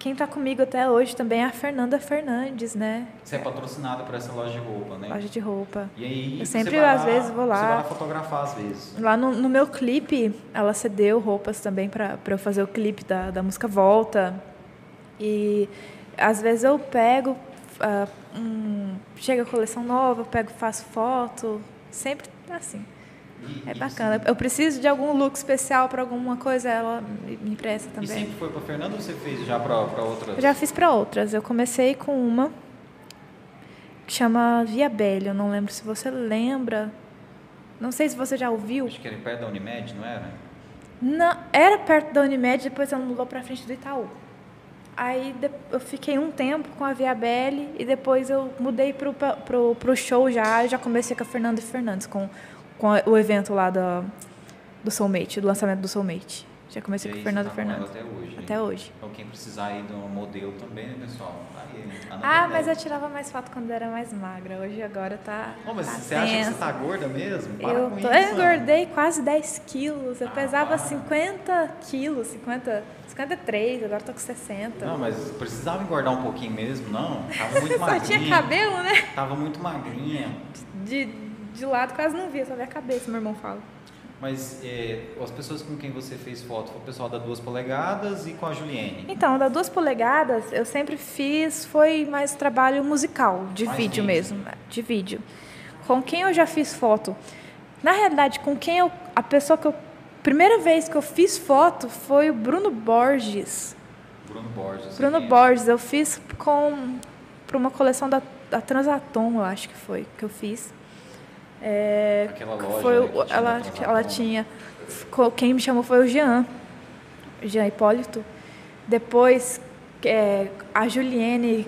quem tá comigo até hoje também é a Fernanda Fernandes, né? Você é patrocinada por essa loja de roupa, né? Loja de roupa. E aí, Eu sempre, às vezes, vou lá. Você vai lá fotografar às vezes. Lá no, no meu clipe, ela cedeu roupas também para eu fazer o clipe da, da música Volta. E às vezes eu pego, ah, um- chega a coleção nova, eu pego, faço foto. Sempre assim. E- É e bacana. Eu preciso de algum look especial para alguma coisa, ela me empresta E também. sempre foi pra Fernanda ou você fez já pra outras? Eu já fiz para outras. Eu comecei com uma que chama Via Belle. Eu não lembro se você lembra. Não sei se você já ouviu. Acho que era perto da Unimed, não era? Não, era perto da Unimed, depois ela mudou para frente do Itaú. Aí eu fiquei um tempo com a Via Belle e depois eu mudei pro, pa- pro, pro show já. Já comecei com a Fernanda Fernandes, com, com o evento lá da, do Soulmate, do lançamento do Soulmate. Já comecei com Fernanda você tá Fernandes. Até hoje. Até hoje. Então quem precisar aí de um modelo também, né, pessoal? Tá aí, Ana Ah, Bebel. mas eu tirava mais foto quando era mais magra. Hoje agora tá. Não, mas tá você acha que tenso. você tá gorda mesmo? Para Eu, com tô, isso, eu Ana. engordei quase 10 quilos. Eu Ah, pesava para. 50 quilos, 50, 53, agora tô com 60. Não, mas precisava engordar um pouquinho mesmo, não? Tava [LAUGHS] muito Só magrinha. tinha cabelo, né? Tava muito magrinha. De, de lado quase não via, só via a cabeça, meu irmão fala. Mas é, as pessoas com quem você fez foto foi o pessoal da Duas Polegadas e com a Juliene. Então, da duas polegadas, eu sempre fiz, foi mais trabalho musical, de Mais vídeo vídeo. mesmo, de vídeo. Com quem eu já fiz foto? Na realidade, com quem eu, a pessoa que eu, primeira vez que eu fiz foto foi o Bruno Borges. Bruno Borges. Bruno e- Borges, eu fiz com para uma coleção da, da Transatom, eu acho que foi que eu fiz. É, Aquela loja. foi né, ela, Transatom. ela tinha. Quem me chamou foi o Jean, Jean Hipólito. Depois, é, a Juliene,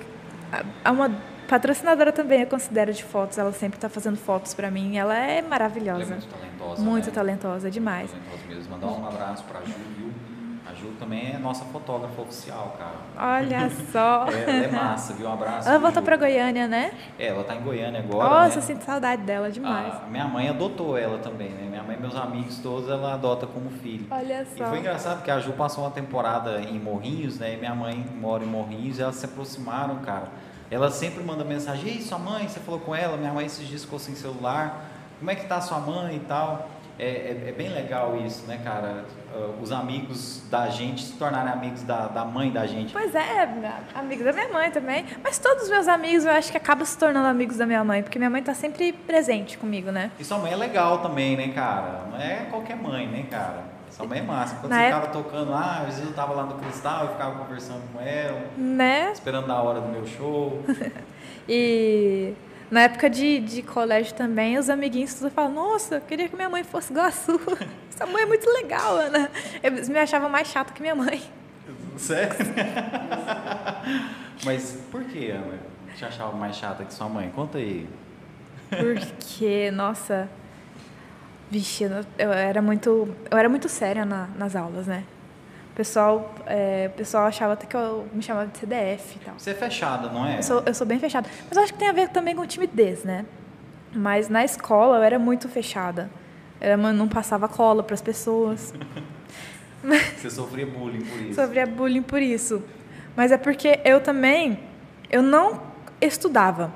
a- uma patrocinadora também, eu considero de fotos. Ela sempre está fazendo fotos para mim. Ela é Ela é maravilhosa. muito talentosa. Muito né? talentosa, demais. Talentosa mesmo. Mandar um abraço viu? A Ju também é nossa fotógrafa oficial, cara. Olha só. [LAUGHS] É, é massa, viu? Um abraço. Ela voltou Ju? para Goiânia, né? É, ela tá em Goiânia agora. Nossa, né? eu sinto saudade dela demais. A minha mãe adotou ela também, né? Minha mãe e meus amigos todos ela adota como filho. Olha E só. foi engraçado que a Ju passou uma temporada em Morrinhos, né? E minha mãe mora em Morrinhos e elas se aproximaram, cara. Ela sempre manda mensagem: Ei, sua mãe, você falou com ela? Minha mãe esses dias ficou sem celular. Como é que tá sua mãe e tal? É, é, é, bem legal isso, né, cara? Uh, os amigos da gente se tornarem amigos da, da mãe da gente. Pois é, amigos da minha mãe também. Mas todos os meus amigos eu acho que acabam se tornando amigos da minha mãe, porque minha mãe tá sempre presente comigo, né? E sua mãe é legal também, né, cara? Não é qualquer mãe, né, cara? Sua mãe é massa. Quando Na você época... tocando lá, às vezes eu tava lá no cristal e ficava conversando com ela. Né? Esperando a hora do meu show. [LAUGHS] e na época de, de colégio também, os amiguinhos tudo falavam, nossa, eu queria que minha mãe fosse igual a sua. [LAUGHS] Essa mãe é muito legal, Ana. Eles me achavam mais chata que minha mãe. Sério? [LAUGHS] Mas por que, Ana? Te achava mais chata que sua mãe? Conta aí. Porque, nossa, vixe, eu era muito, eu era muito séria na, nas aulas, né? O pessoal, é, o pessoal achava até que eu me chamava de CDF e tal. Você é fechada, não é? Eu sou, eu sou bem fechada. Mas acho que tem a ver também com timidez, né? Mas na escola eu era muito fechada. Eu não passava cola para as pessoas. [LAUGHS] Você sofria bullying por isso? Sofria bullying por isso. Mas é porque eu também, eu não estudava.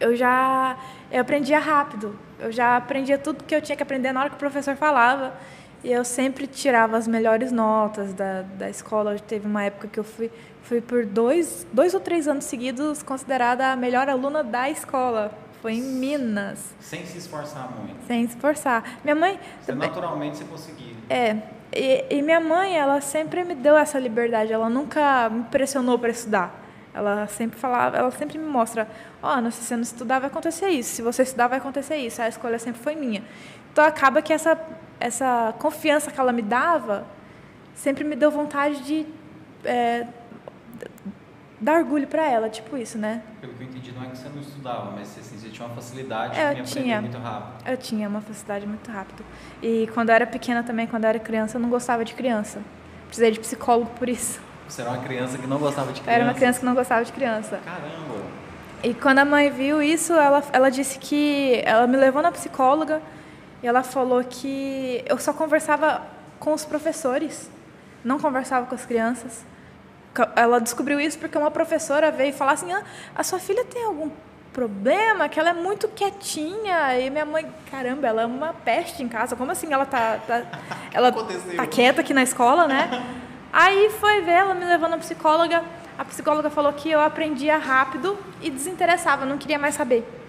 Eu já, eu aprendia rápido. Eu já aprendia tudo que eu tinha que aprender na hora que o professor falava. E eu sempre tirava as melhores notas da, da escola. Teve uma época que eu fui, fui por dois, dois ou três anos seguidos considerada a melhor aluna da escola. Foi em Minas. Sem se esforçar muito. Sem se esforçar. Minha mãe. Você, naturalmente você conseguia. É. E, e minha mãe, ela sempre me deu essa liberdade. Ela nunca me pressionou para estudar. Ela sempre falava, ela sempre me mostra, ó, oh, se você não estudar vai acontecer isso, se você estudar vai acontecer isso. A escolha sempre foi minha. Então acaba que essa essa confiança que ela me dava sempre me deu vontade de é, dar orgulho para ela, tipo isso, né? Pelo que eu entendi, não é que você não estudava, mas assim, você tinha uma facilidade eu tinha, muito rápido. Eu tinha uma facilidade muito rápido. E quando eu era pequena também, quando eu era criança, eu não gostava de criança. Precisei de psicólogo por isso. Você era uma criança que não gostava de criança? Eu era uma criança que não gostava de criança. Caramba! E quando a mãe viu isso, ela, ela disse que ela me levou na psicóloga e ela falou que eu só conversava com os professores, não conversava com as crianças. Ela descobriu isso porque uma professora veio falar assim: ah, a sua filha tem algum problema, que ela é muito quietinha. E minha mãe, caramba, ela é uma peste em casa. Como assim ela tá, tá [LAUGHS] ela tá quieta aqui na escola, né? [LAUGHS] Aí foi ver, ela me levou na psicóloga. A psicóloga falou que eu aprendia rápido e desinteressava, não queria mais saber.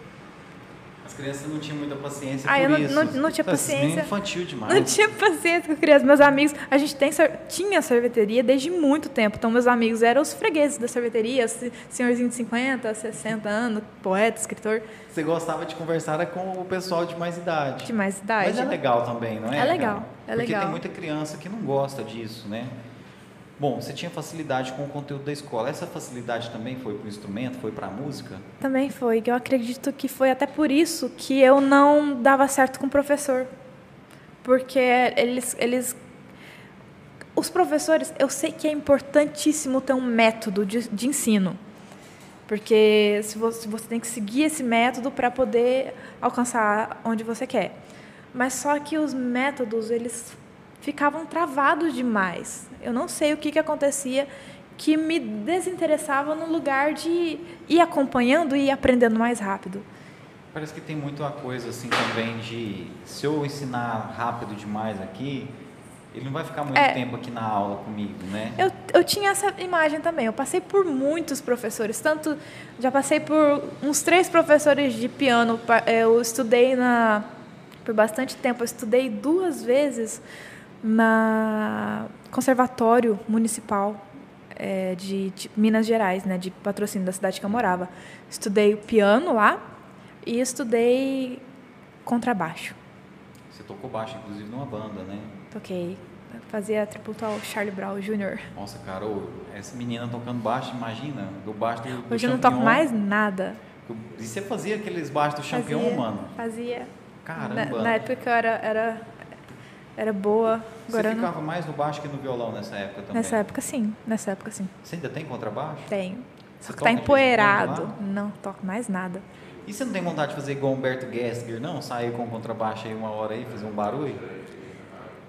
As crianças não tinham muita paciência ah, por eu isso. Não, não, não tinha [LAUGHS] paciência. É infantil demais. Não tinha paciência com crianças. Meus amigos, a gente tem, tinha sorveteria desde muito tempo. Então, meus amigos eram os fregueses da sorveteria, senhorzinho de 50, 60 anos, poeta, escritor. Você gostava de conversar com o pessoal de mais idade. De mais idade. Mas é legal também, não é? É legal, é legal. Porque tem muita criança que não gosta disso, né? Bom, você tinha facilidade com o conteúdo da escola. Essa facilidade também foi para o instrumento, foi para a música? Também foi. Eu acredito que foi até por isso que eu não dava certo com o professor. Porque eles, eles os professores, eu sei que é importantíssimo ter um método de, de ensino. Porque se você, você, tem que seguir esse método para poder alcançar onde você quer. Mas só que os métodos, eles ficavam travados demais. Eu não sei o que, que acontecia que me desinteressava no lugar de ir acompanhando e ir aprendendo mais rápido. Parece que tem muito a coisa assim também de se eu ensinar rápido demais aqui, ele não vai ficar muito é, tempo aqui na aula comigo, né? Eu, eu tinha essa imagem também. Eu passei por muitos professores, tanto já passei por uns três professores de piano. Eu estudei na por bastante tempo. Eu estudei duas vezes na Conservatório Municipal é, de, de, Minas Gerais, né, de patrocínio da cidade que eu morava. Estudei piano lá e estudei contrabaixo. Você tocou baixo, inclusive, numa banda, né? Toquei. Fazia tributo ao Charlie Brown Jr. Nossa, cara, essa menina tocando baixo, imagina, do baixo do, do Hoje eu não toco mais nada. E você fazia aqueles baixos do Champion, mano? Fazia. Caramba. Na, na época eu era, era era boa. Agora Você ficava não... mais no baixo que no violão nessa época também? Nessa época sim, nessa época sim. Você ainda tem contrabaixo? Tenho. Só que tá empoeirado. Não, toco mais nada. E você não tem vontade de fazer igual Humberto Gessinger, não? Sair com o contrabaixo aí uma hora aí, fazer um barulho?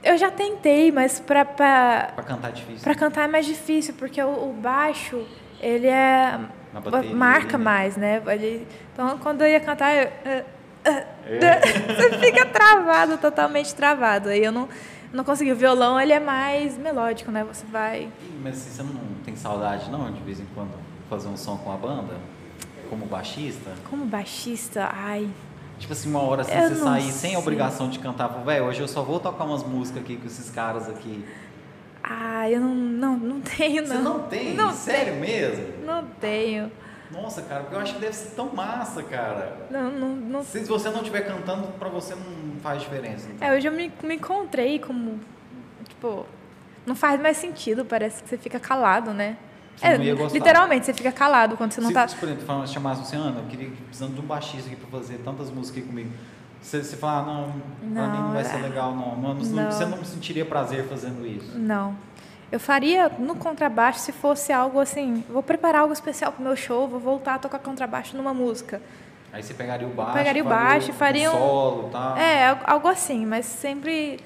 Eu já tentei, mas pra... Pra, pra cantar é difícil. Pra cantar é mais difícil, porque o, o baixo, ele é... Bateria, marca né? mais, né? Ele, então, quando eu ia cantar, eu, É. [LAUGHS] Você fica travado, totalmente travado. Aí eu não, não consegui. O violão, ele é mais melódico, né? Você vai... Mas você não tem saudade, não, de vez em quando, fazer um som com a banda? Como baixista? Como baixista, ai... Tipo assim, uma hora assim, você sair sei. sem a obrigação de cantar, velho, hoje eu só vou tocar umas músicas aqui com esses caras aqui. Ah, eu não, não, não tenho, não. Você não tem? Não Sério tenho. mesmo? Não tenho. Nossa, cara, porque eu acho que deve ser tão massa, cara. Não, não, não. Se você não estiver cantando, pra você não faz diferença. Então. É, hoje eu me, me encontrei como. Tipo, não faz mais sentido, parece que você fica calado, né? Você é, literalmente, você fica calado quando você não se, tá. Se, por exemplo, chamasse você, Ana, eu queria precisando de um baixista aqui pra fazer tantas músicas aqui comigo. Você, você fala, ah, não, não, pra mim não vai ser é. legal, não. não. não. Você não sentiria prazer fazendo isso. Não. Eu faria no contrabaixo se fosse algo assim, vou preparar algo especial pro meu show, vou voltar a tocar contrabaixo numa música. Aí você pegaria o baixo, pegaria o baixo, faria um solo, tá? É, algo assim, mas sempre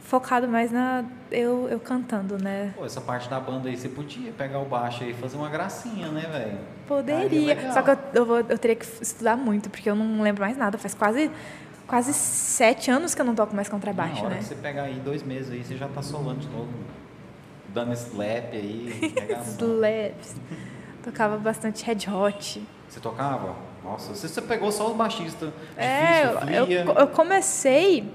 focado mais na eu, eu cantando, né? Pô, essa parte da banda aí você podia pegar o baixo aí e fazer uma gracinha, né, velho? Poderia. Só que eu, eu, vou, eu teria que estudar muito, porque eu não lembro mais nada. Faz quase quase sete anos que eu não toco mais contrabaixo, Na hora né? Você pegar aí dois meses aí, você já tá solando de novo dando slap aí. [LAUGHS] Slaps. Tocava bastante Red Hot. Você tocava? Nossa, você, você pegou só os baixistas. É, eu, eu, comecei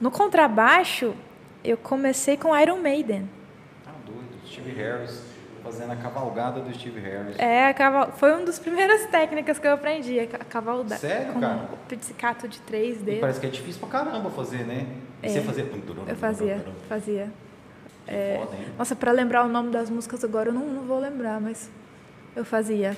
no contrabaixo, eu comecei com Iron Maiden. Ah, doido, Steve Harris, fazendo a cavalgada do Steve Harris. É, caval... foi uma das primeiras [LAUGHS] técnicas que eu aprendi, a cavalgada. Sério, com cara? O pizzicato de três dedos. E parece que é difícil pra caramba fazer, né? E é. você fazia... Eu fazia, fazia. É, foda, nossa, para lembrar o nome das músicas agora eu não, não vou lembrar, mas eu fazia.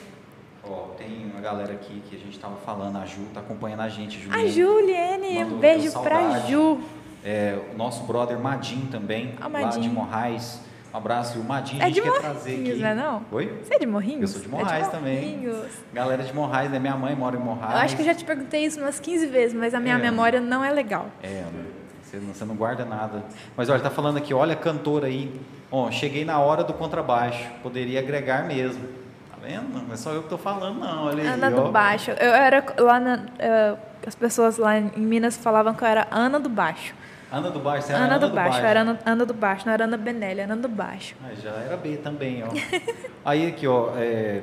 Ó, tem uma galera aqui que a gente tava falando, a Ju tá acompanhando a gente, Juliane. A Juliane, um beijo pra Ju. É, o nosso brother Madim também, ah, lá de Morrais. Um abraço, e o Madim é a gente quer trazer aqui. Não é não? Oi? Você é de Morrinhos? Eu sou de Morrais é de também. Galera de Morrais, né? Minha mãe mora em Morrais. Eu acho que eu já te perguntei isso umas 15 vezes, mas a minha é, memória não é legal. É, né? Você não, você não guarda nada. Mas olha, tá falando aqui, olha a cantora aí. Ó, cheguei na hora do contrabaixo. Poderia agregar mesmo. Vendo? Não é só eu que tô falando, não. Olha aí, Ana do Baixo. Eu era lá na, uh, as pessoas lá em Minas falavam que eu era Ana do Baixo. Ana do Baixo, você era Ana, Ana do, do Baixo. baixo. Era Ana, Ana, do Baixo, não era Ana Benelli, era Ana do Baixo. Ah, já era B também, ó. [LAUGHS] aí aqui, ó, é,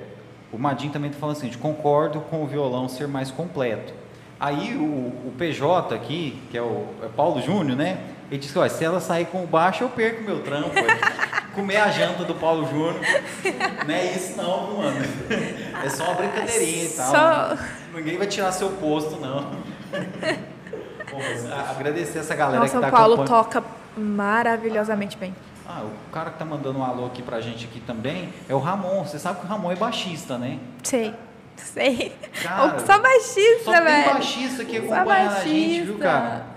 o Madin também tá falando assim, concordo com o violão ser mais completo. Aí o, o PJ aqui, que é o é Paulo Júnior, né? Ele disse, olha, se ela sair com o baixo, eu perco meu trampo. Comer a janta do Paulo Júnior. [LAUGHS] Não é isso não, mano. É só uma brincadeirinha e tal. Só... Ninguém vai tirar seu posto, não. Bom, agradecer essa galera Nossa, que tá o Paulo toca maravilhosamente bem. Ah, o cara que tá mandando um alô aqui pra gente aqui também é o Ramon. Você sabe que o Ramon é baixista, né? Sei. Sei. Cara, só baixista, só velho. Só baixista que acompanha a gente, viu, cara?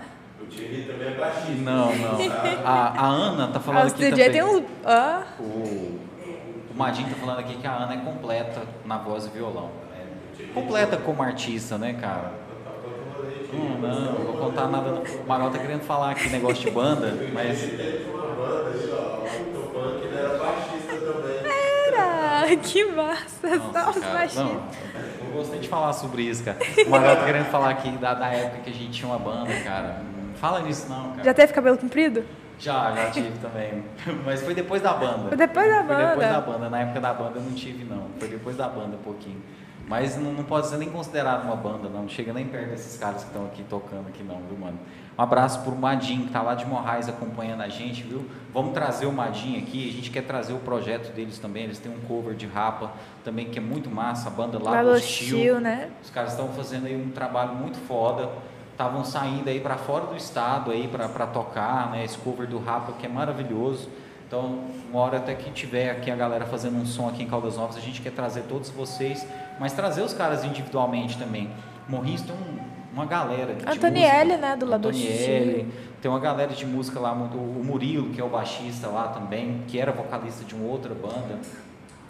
O Thierry também é baixista. Não, não. A, a Ana tá falando ah, aqui também. Tem um... Ah. O, o Madinho tá falando aqui que a Ana é completa na voz e violão. É, completa como artista, né, cara? Hum, não, não, vou contar nada. Não. O Magal tá querendo falar aqui negócio de banda, mas. Era! Que massa! Nossa, Só os baixistas gostei de falar sobre isso, cara. O Magal tá querendo falar aqui da, da época que a gente tinha uma banda, cara. Fala nisso não, cara. Já teve cabelo comprido? Já, já tive também. [LAUGHS] Mas foi depois da banda. Foi depois da banda? Foi depois da banda. Na época da banda eu não tive, não. Foi depois da banda um pouquinho. Mas não, não pode ser nem considerado uma banda, não. Não chega nem perto desses caras que estão aqui tocando aqui, não, viu, mano? Um abraço pro Madinho, que tá lá de Morrais acompanhando a gente, viu? Vamos trazer o Madinho aqui, a gente quer trazer o projeto deles também, eles têm um cover de rapa também que é muito massa, a banda lá do Hostil, né? Os caras estão fazendo aí um trabalho muito foda, estavam saindo aí para fora do estado aí para tocar, né? Esse cover do rapa que é maravilhoso. Então, uma hora até que tiver aqui a galera fazendo um som aqui em Caldas Novas, a gente quer trazer todos vocês, mas trazer os caras individualmente também. Morrinhos tem um uma galera de Antonielli, música. né, do lado Antonielli, tem uma galera de música lá, o Murilo, que é o baixista lá também, que era vocalista de uma outra banda,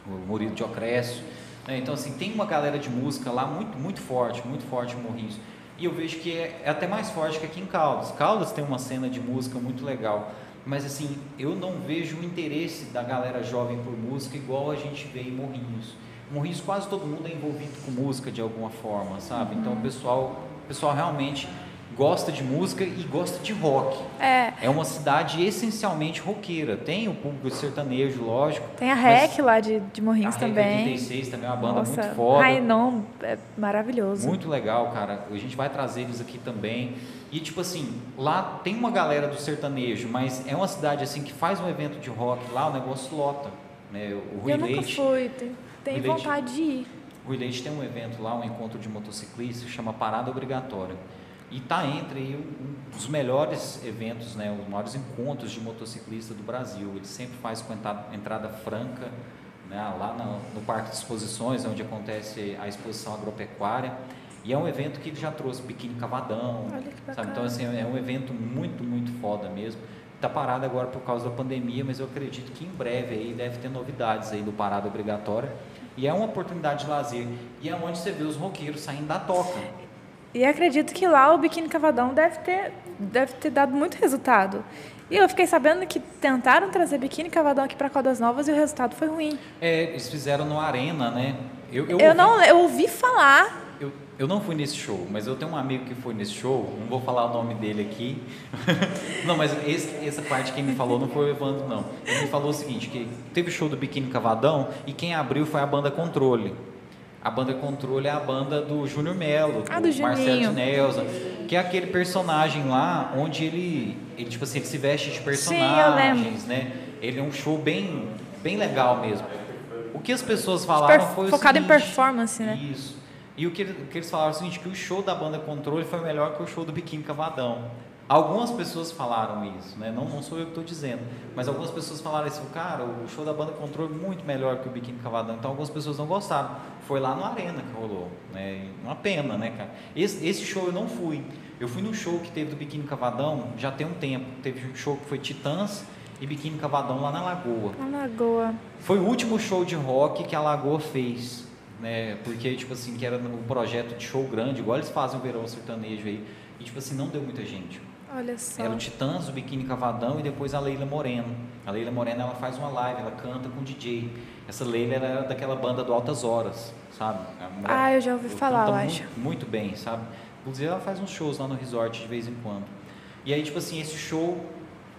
o Murilo de Ocrécio. Né? Então, assim, tem uma galera de música lá muito, muito forte, muito forte em Morrinhos. E eu vejo que é, é até mais forte que aqui em Caldas. Caldas tem uma cena de música muito legal. Mas assim, eu não vejo o interesse da galera jovem por música igual a gente vê em Morrinhos. Morrinhos quase todo mundo é envolvido com música de alguma forma, sabe? Então o pessoal o pessoal realmente gosta de música e gosta de rock. É. É uma cidade essencialmente roqueira. Tem o público sertanejo, lógico. Tem a REC lá de, de Morrinhos a também. 86 também é uma banda Nossa, muito foda. Rainon é maravilhoso. Muito legal, cara. A gente vai trazer eles aqui também. E tipo assim, lá tem uma galera do sertanejo, mas é uma cidade assim que faz um evento de rock lá, o negócio lota. Né? O Rui Eu nunca Leite. fui, tenho, tenho Rui Leite. vontade de ir. O Rui Leite tem um evento lá, um encontro de motociclistas, chama Parada Obrigatória. E está entre aí um dos melhores eventos, né, os maiores encontros de motociclista do Brasil. Ele sempre faz com entrada, franca, né, lá no, no Parque de Exposições, onde acontece a exposição agropecuária. E é um evento que ele já trouxe biquíni cavadão, sabe? Então assim, é um evento muito, muito foda mesmo. Está parado agora por causa da pandemia, mas eu acredito que em breve aí deve ter novidades aí do Parada Obrigatória. E é uma oportunidade de lazer. E é onde você vê os roqueiros saindo da toca. E acredito que lá o biquíni cavadão deve ter, deve ter dado muito resultado. E eu fiquei sabendo que tentaram trazer biquíni cavadão aqui para Caldas Novas e o resultado foi ruim. É, eles fizeram no Arena, né? Eu, Eu, ouvi- não, eu ouvi falar. Eu, eu não fui nesse show, mas eu tenho um amigo que foi nesse show, não vou falar o nome dele aqui. [LAUGHS] não, mas esse- essa parte quem me falou não foi o Evandro, não. Ele me falou o seguinte, que teve o show do Biquíni Cavadão e quem abriu foi a banda Controle. A banda Controle é a banda do Júnior Melo, Ah, do Marcelo Juninho. de Nelson, que é aquele personagem lá onde ele, ele tipo assim, ele se veste de Sim, personagens, né? Ele é um show bem, bem legal mesmo. O que as pessoas falaram foi o focado em seguinte, performance, né? Isso. E o que, o que eles falaram é o seguinte, que o show da banda Controle foi melhor que o show do Biquíni Cavadão. Algumas pessoas falaram isso, né? Não, não sou eu que estou dizendo, mas algumas pessoas falaram assim, cara, o show da banda Controle é muito melhor que o Biquíni Cavadão. Então algumas pessoas não gostaram. Foi lá no Arena que rolou, né? Uma pena, né, cara? Esse, esse show eu não fui. Eu fui no show que teve do Biquíni Cavadão já tem um tempo. Teve um show que foi Titãs e Biquíni Cavadão lá na Lagoa. Na Lagoa. Foi o último show de rock que a Lagoa fez, né? Porque, tipo assim, que era um projeto de show grande, igual eles fazem o verão sertanejo aí. E, tipo assim, não deu muita gente. Olha só. Era o Titãs, o Biquíni Cavadão e depois a Leila Moreno. A Leila Moreno, ela faz uma live, ela canta com DJ. Essa Leila era daquela banda do Altas Horas, sabe? Ah, eu já ouvi falar, eu muito, acho. muito bem, sabe? Inclusive, ela faz uns shows lá no resort de vez em quando. E aí, tipo assim, esse show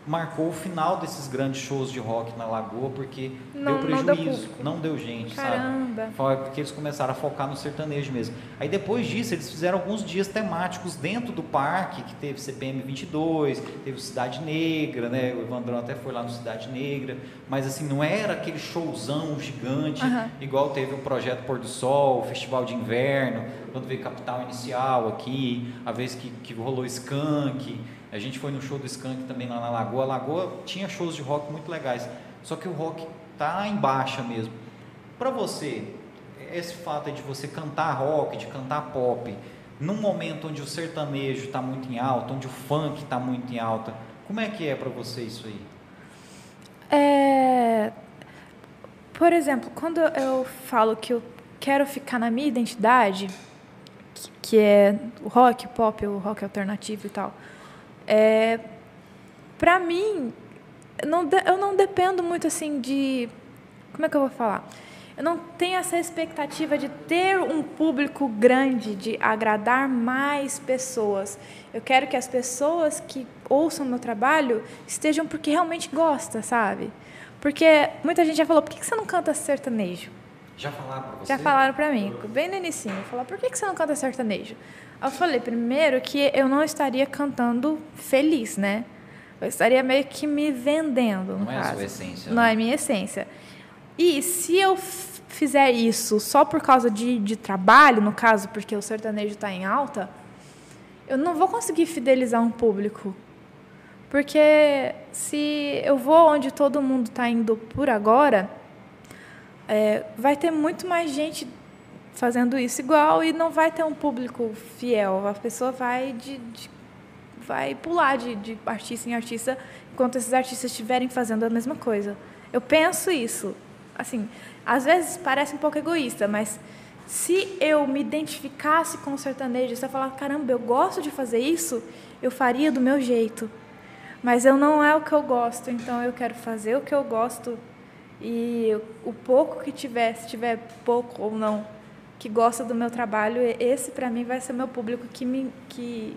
marcou o final desses grandes shows de rock na Lagoa, porque Não- deu não deu prejuízo, não deu gente, Caramba. sabe? Foi porque eles começaram a focar no sertanejo mesmo. Aí depois disso, eles fizeram alguns dias temáticos dentro do parque, que teve CPM 22, teve Cidade Negra, né? O Evandrão até foi lá no Cidade Negra, mas assim, não era aquele showzão gigante, Aham. igual teve o Projeto Pôr do Sol, o Festival de Inverno, quando veio Capital Inicial aqui, a vez que, que rolou Skank, a gente foi no show do Skank também lá na Lagoa. A Lagoa tinha shows de rock muito legais, só que o rock tá em baixa mesmo. Para você, esse fato de você cantar rock, de cantar pop, num momento onde o sertanejo está muito em alta, onde o funk está muito em alta, como é que é para você isso aí? É, Por exemplo, quando eu falo que eu quero ficar na minha identidade, que- é o rock, o pop, o rock alternativo e tal, é, para mim, não, de- eu não dependo muito assim de. Como é que eu vou falar? Eu não tenho essa expectativa de ter um público grande, de agradar mais pessoas. Eu quero que as pessoas que ouçam meu trabalho estejam porque realmente gostam, sabe? Porque muita gente já falou, por que você não canta sertanejo? Já falaram para você? Já falaram pra mim, bem no início, falaram, por que que você não canta sertanejo? Eu falei, primeiro, que eu não estaria cantando feliz, né? Eu estaria meio que me vendendo, no Não é a caso. sua essência, Não né? é a minha essência. E se eu fizer isso só por causa de, de trabalho, no caso, porque o sertanejo está em alta, eu não vou conseguir fidelizar um público. Porque se eu vou onde todo mundo está indo por agora, é, vai ter muito mais gente fazendo isso igual e não vai ter um público fiel. A pessoa vai de, de- vai pular de, de artista em artista enquanto esses artistas estiverem fazendo a mesma coisa. Eu penso isso. Assim, às vezes parece um pouco egoísta, mas se eu me identificasse com o sertanejo, se eu falar, caramba, eu gosto de fazer isso, eu faria do meu jeito. Mas eu não é o que eu gosto, então eu quero fazer o que eu gosto e o pouco que tiver, se tiver pouco ou não, que gosta do meu trabalho, esse para mim vai ser meu público que me, que,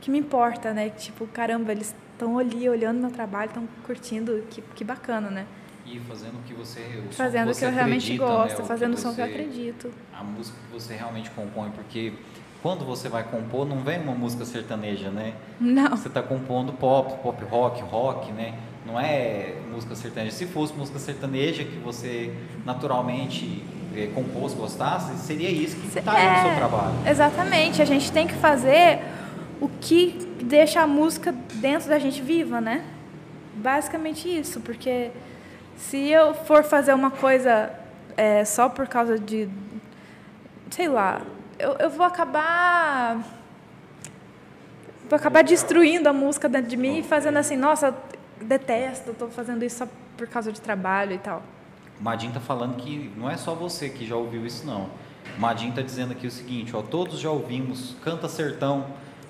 que me importa, né? Tipo, caramba, eles estão ali olhando meu trabalho, estão curtindo, que, que bacana, né? E fazendo o que você. O fazendo o que, eu realmente acredita, gosto, né? fazendo o som que eu acredito. A música que você realmente compõe, porque quando você vai compor, não vem uma música sertaneja, né? Não. Você está compondo pop, pop rock, rock, né? Não é música sertaneja. Se fosse música sertaneja que você naturalmente é, compôs, gostasse, seria isso que estaria é, no seu trabalho. Exatamente. A gente tem que fazer o que deixa a música dentro da gente viva, né? Basicamente isso, porque se eu for fazer uma coisa é, só por causa de, sei lá, eu, eu vou acabar vou acabar destruindo a música dentro de mim e fazendo assim, nossa, detesto, estou fazendo isso só por causa de trabalho e tal. O Madin está falando que não é só você que já ouviu isso não. O Madin está dizendo aqui o seguinte, ó, todos já ouvimos Canta Sertão,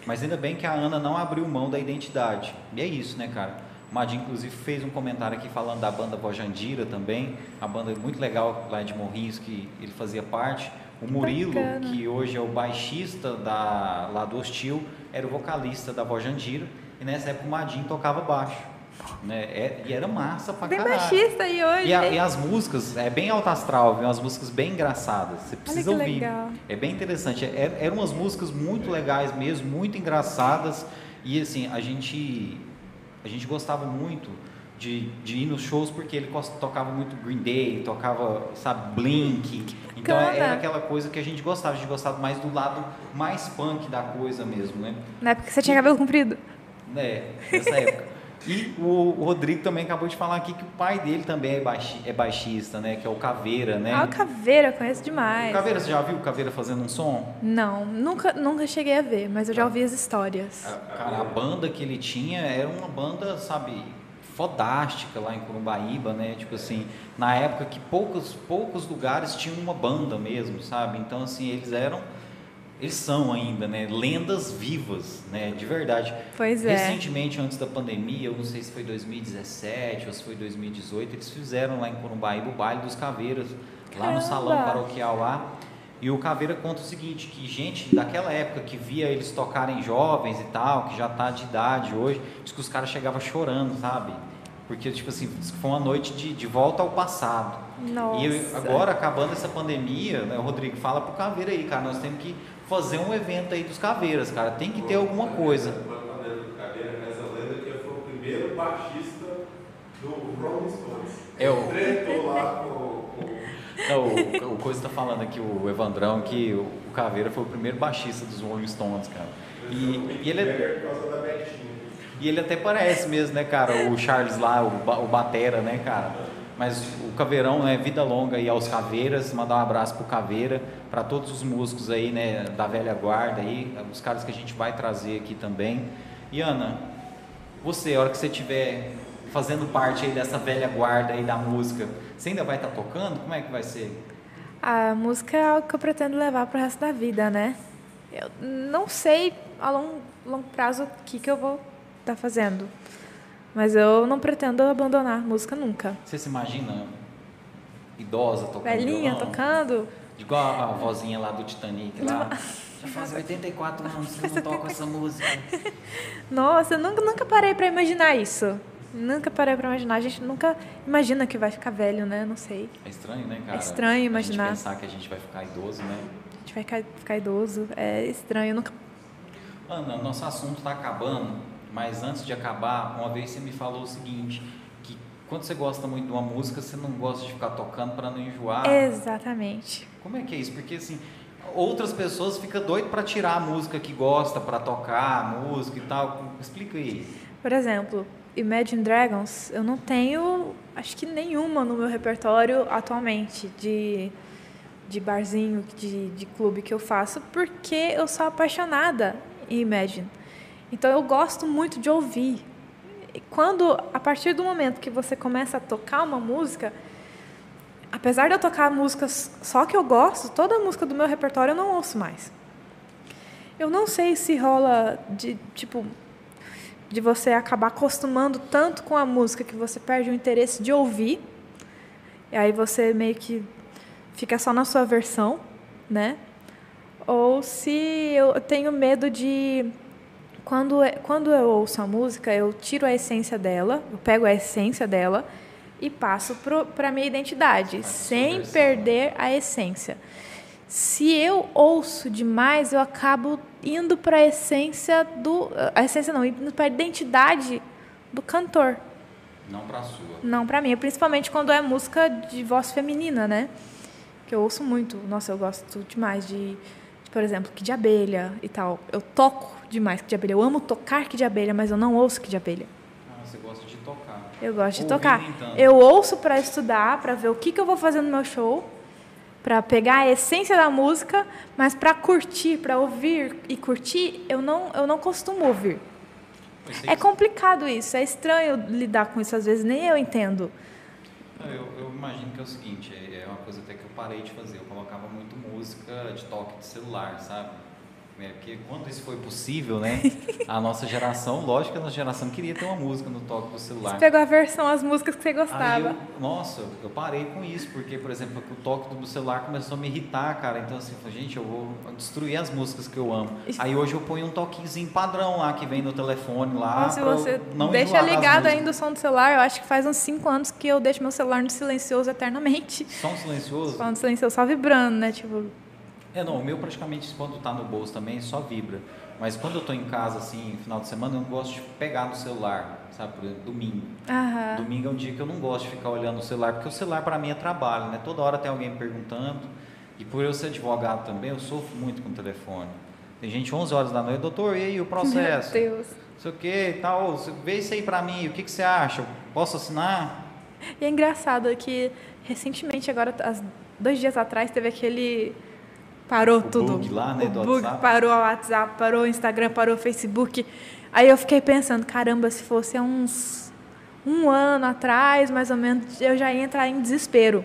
mas ainda bem que a Ana não abriu mão da identidade. E é isso, né, cara? O Madin, inclusive, fez um comentário aqui falando da banda Bojandira também, a banda muito legal lá de Morrinhos, que ele fazia parte. O Murilo, Bacana. que hoje é o baixista da, lá do Hostil, era o vocalista da Bojandira, e nessa época o Madin tocava baixo. Né? É, e era massa pra bem caralho. baixista e hoje. E, a, e, as músicas, é bem alto astral, viu? umas músicas bem engraçadas. Você precisa Olha que ouvir. Legal. É bem interessante. É, eram umas músicas muito legais mesmo, muito engraçadas. E assim, a gente, a gente gostava muito de, de ir nos shows porque ele tocava muito Green Day, tocava, sabe, Blink. Então é, era aquela coisa que a gente gostava, a gente gostava mais do lado mais punk da coisa mesmo, né? Na época que você tinha cabelo comprido. É, nessa época. E o, Rodrigo também acabou de falar aqui que o pai dele também é, baixi, é baixista, né? Que é o Caveira, né? Ah, o Caveira, conheço demais. O Caveira, você já viu o Caveira fazendo um som? Não, nunca, nunca cheguei a ver, mas eu já ouvi as histórias. Cara, a banda que ele tinha era uma banda, sabe, fodástica lá em Curumbaíba, né? Tipo assim, na época que poucos, poucos lugares tinham uma banda mesmo, sabe? Então, assim, eles eram eles são ainda, né, lendas vivas, né, de verdade. Pois é. Recentemente, antes da pandemia, eu não sei se foi 2017 ou se foi 2018, eles fizeram lá em Corumbaíba o baile dos caveiras, lá no salão paroquial lá. E o Caveira conta o seguinte, que gente daquela época que via eles tocarem jovens e tal, que já tá de idade hoje, diz que os caras chegavam chorando, sabe? Porque, tipo assim, foi uma noite de, de volta ao passado. Nossa. E agora, acabando essa pandemia, né, o Rodrigo fala pro Caveira aí, cara, nós temos que fazer um evento aí dos caveiras, cara. Tem que ter alguma coisa. primeiro baixista do Rolling Stones. É o. Tretou lá com. Não, o, o Coisa está falando aqui, o Evandrão, que o, o Caveira foi o primeiro baixista dos Rolling Stones, cara. E, e ele é. E ele até parece mesmo, né, cara? O Charles lá, o, o Batera, né, cara? Mas o Caveirão, né, vida longa aí aos Caveiras, mandar um abraço pro Caveira, para todos os músicos aí, né, da velha guarda aí, os caras que a gente vai trazer aqui também. E Ana, você, a hora que você estiver fazendo parte aí dessa velha guarda aí da música, você ainda vai estar tá tocando? Como é que vai ser? A música é algo que eu pretendo levar pro resto da vida, né? Eu não sei a longo, longo prazo o que, que eu vou estar tá fazendo. Mas eu não pretendo abandonar a música nunca. Você se imagina idosa tocando Velhinha violão? tocando? Igual a vozinha lá do Titanic lá. Já faz 84 anos [LAUGHS] que eu não toco essa música. Nossa, eu nunca, nunca parei para imaginar isso. Nunca parei para imaginar. A gente nunca imagina que vai ficar velho, né? Não sei. É estranho, né, cara? É estranho imaginar. A gente pensar que a gente vai ficar idoso, né? A gente vai ficar, ficar idoso. É estranho. Eu nunca... Ana, nosso assunto está acabando. Mas antes de acabar, uma vez você me falou o seguinte, que quando você gosta muito de uma música, você não gosta de ficar tocando para não enjoar. Exatamente. Como é que é isso? Porque assim, outras pessoas ficam doidas para tirar a música que gosta, para tocar a música e tal. Explica aí. Por exemplo, Imagine Dragons, eu não tenho, acho que nenhuma no meu repertório atualmente de de barzinho, de, de clube que eu faço, porque eu sou apaixonada em Imagine. Então eu gosto muito de ouvir. E quando, a partir do momento que você começa a tocar uma música, apesar de eu tocar músicas só que eu gosto, toda a música do meu repertório eu não ouço mais. Eu não sei se rola de tipo de você acabar acostumando tanto com a música que você perde o interesse de ouvir. E aí você meio que fica só na sua versão. né? Ou se eu tenho medo de quando é- quando eu ouço a música, eu tiro a essência dela, eu pego a essência dela e passo para minha identidade, a sem perder a essência. Se eu ouço demais, eu acabo indo para a essência do a essência não, indo para a identidade do cantor. Não pra sua. Não pra mim, principalmente quando é música de voz feminina, né? Que eu ouço muito. Nossa, eu gosto demais de, de, por exemplo, que de abelha e tal. Eu toco demais que de abelha. Eu amo tocar que de abelha, mas eu não ouço que de abelha. Ah, você gosta de tocar. Eu gosto de tocar. então. Eu ouço pra estudar, pra ver o que, que eu vou fazer no meu show, pra pegar a essência da música, mas pra curtir, pra ouvir e curtir, eu não, eu não costumo ouvir. É que- complicado isso, é estranho lidar com isso às vezes, nem eu entendo. Não, Eu, eu imagino que é o seguinte, é é uma coisa até que eu parei de fazer. Eu colocava muito música de toque de celular, sabe? É, porque quando isso foi possível, né? A nossa geração, lógico que a nossa geração queria ter uma música no toque do celular. Você pegou a versão, as músicas que você gostava. eu, nossa, eu parei com isso, porque, por exemplo, o toque do celular começou a me irritar, cara. Então, assim, eu falei, gente, eu vou destruir as músicas que eu amo. Isso- Aí hoje eu ponho um toquezinho padrão lá, que vem no telefone lá. Se você não deixa ligado ainda o som do celular, eu acho que faz uns 5 anos que eu deixo meu celular no silencioso eternamente. Som silencioso? Falando silencioso, só vibrando, né? Tipo, É, não, o meu praticamente quando tá no bolso também só vibra. Mas quando eu tô em casa, assim, final de semana, eu não gosto de pegar no celular, sabe? Por exemplo, domingo. aham. Domingo é um dia que eu não gosto de ficar olhando o celular, porque o celular para mim é trabalho, né? Toda hora tem alguém me perguntando. E por eu ser advogado também, eu sofro muito com o telefone. Tem gente 11 horas da noite, doutor, e aí o [LAUGHS] processo? Meu Deus. Não sei o que e tal, vê isso aí para mim, o que, que você acha? Eu Posso assinar? E é engraçado que recentemente, agora, dois dias atrás, teve aquele. Parou O tudo. bug lá, né, o bug WhatsApp. parou o WhatsApp, parou o Instagram, parou o Facebook. Aí eu fiquei pensando, caramba, se fosse há uns um ano atrás, mais ou menos, eu já ia entrar em desespero.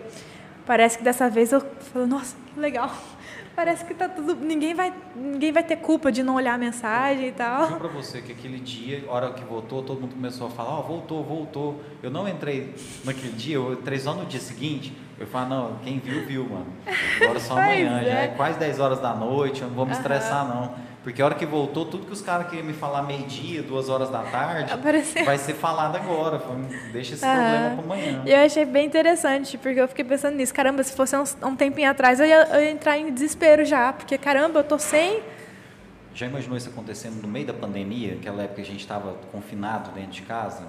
Parece que dessa vez eu falo, nossa, que legal. [LAUGHS] Parece que tá tudo. Ninguém vai, ninguém vai ter culpa de não olhar a mensagem e tal. Juro pra você que aquele dia, hora que voltou, todo mundo começou a falar, ó, voltou, voltou. Eu não entrei naquele dia, eu entrei só no dia seguinte. Eu falei, não, quem viu, viu, mano. Agora só [LAUGHS] amanhã, já é. é quase 10 horas da noite, eu não vou me Aham. estressar, não. Porque a hora que voltou, tudo que os caras queriam me falar meio-dia, duas horas da tarde, Apareceu. vai ser falado agora. Deixa esse Aham. problema pra amanhã. E eu achei bem interessante, porque eu fiquei pensando nisso. Caramba, se fosse uns- um tempinho atrás, eu ia, eu ia entrar em desespero já. Porque, caramba, eu tô sem. Já imaginou isso acontecendo no meio da pandemia, aquela época que a gente estava confinado dentro de casa?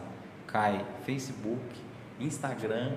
Cai Facebook, Instagram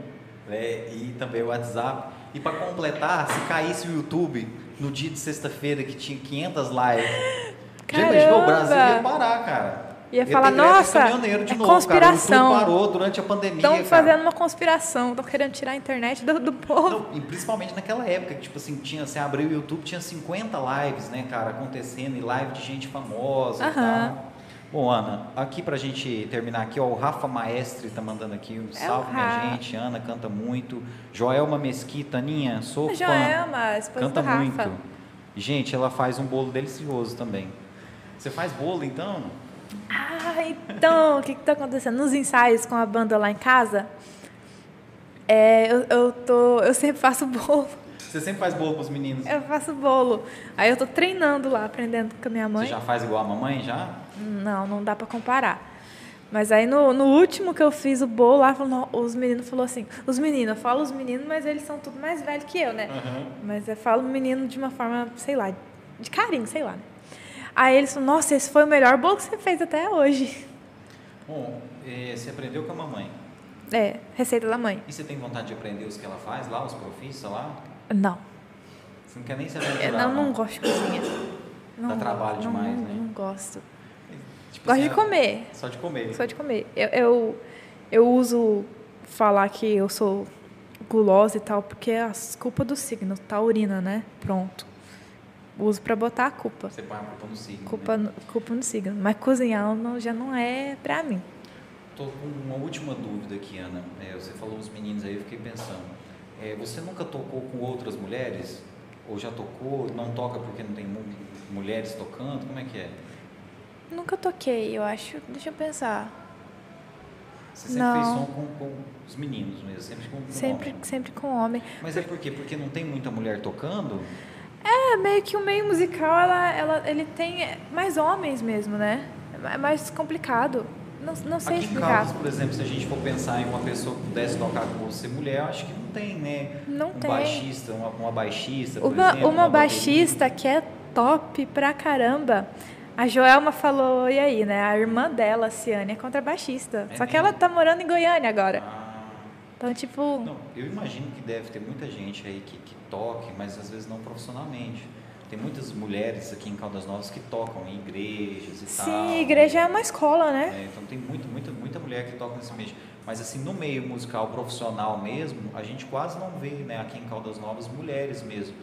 né, e também o WhatsApp. E para completar, se caísse o YouTube no dia de sexta-feira que tinha 500 lives, [LAUGHS] já imaginou? O Brasil ia parar, cara. Ia falar, greve "Nossa, caminhoneiro de é novo, Cara. O conspiração. YouTube parou durante a pandemia, Estão fazendo uma conspiração, estão querendo tirar a internet do, do povo. Não, e principalmente naquela época, que tipo assim, tinha, você abriu o YouTube, tinha 50 lives, né, cara, acontecendo, e live de gente famosa e Aham. tal. Bom, Ana, aqui pra gente terminar aqui, ó, o Rafa Maestre tá mandando aqui um É salve, minha gente. Ana canta muito. Joelma Mesquita, Aninha, sou fã. Joelma, a esposa Canta do Rafa. muito. Gente, ela faz um bolo delicioso também. Você faz bolo, então? Ah, então, o que está acontecendo? Nos ensaios com a banda lá em casa, é, eu, eu, tô, eu sempre faço bolo. Você sempre faz bolo pros meninos? Eu faço bolo. Aí eu tô treinando lá, aprendendo com a minha mãe. Você já faz igual a mamãe, já? Não, não dá pra comparar. Mas aí no, no último que eu fiz o bolo lá, falou- os meninos falaram assim, os meninos, eu falo os meninos, mas eles são tudo mais velhos que eu, né? Aham. Mas eu falo menino de uma forma, sei lá, de carinho, sei lá. Né? Aí eles falaram, nossa, esse foi o melhor bolo que você fez até hoje. Bom, eh, você aprendeu com a mamãe. É, receita da mãe. E você tem vontade de aprender os que ela faz lá, os profissa lá? Não, Você não quer nem se eu aventurar? não, não gosto de cozinha. Não, trabalho não, demais, não, né? Não gosto. Tipo Gosto assim, de comer. Só de comer. Só de comer. Eu, eu, eu uso falar que eu sou gulosa e tal, porque é a culpa do signo, taurina, né? Pronto. Uso pra botar a culpa. Você põe a culpa no signo. Culpa, Né? no- culpa no signo. Mas cozinhar não- já não é pra mim. Tô com uma última dúvida aqui, Ana. É, você falou os meninos aí, eu fiquei pensando. É, você nunca tocou com outras mulheres? Ou já tocou? Não toca porque não tem mu- mulheres tocando? Como é que é? Nunca toquei, eu acho. Deixa eu pensar. Você sempre Não. fez som com, com os meninos mesmo, sempre com, com Sempre, homem. sempre com homem. Mas é por quê? Porque não tem muita mulher tocando? É, meio que o meio musical, ela, ela, ele tem mais homens mesmo, né? É mais complicado. Não, não sei Aqui em explicar. Caldas, por exemplo, se a gente for pensar em uma pessoa que pudesse tocar com você mulher, eu acho que não tem, né? Não um tem. baixista, uma, uma baixista, por Uma, exemplo. uma bateria. baixista que é top pra caramba. A Joelma falou, e aí, né? A irmã dela, a Ciane, é contrabaixista. É Só que mesmo? ela tá morando em Goiânia agora. Ah, Então, tipo, não, eu imagino que deve ter muita gente aí que, que toque, mas às vezes não profissionalmente. Tem muitas mulheres aqui em Caldas Novas que tocam em igrejas e tal. sim, igreja é uma escola, né? É, então tem muita, muita, muita mulher que toca nesse meio. Mas assim, no meio musical profissional mesmo, a gente quase não vê, né, aqui em Caldas Novas, mulheres mesmo.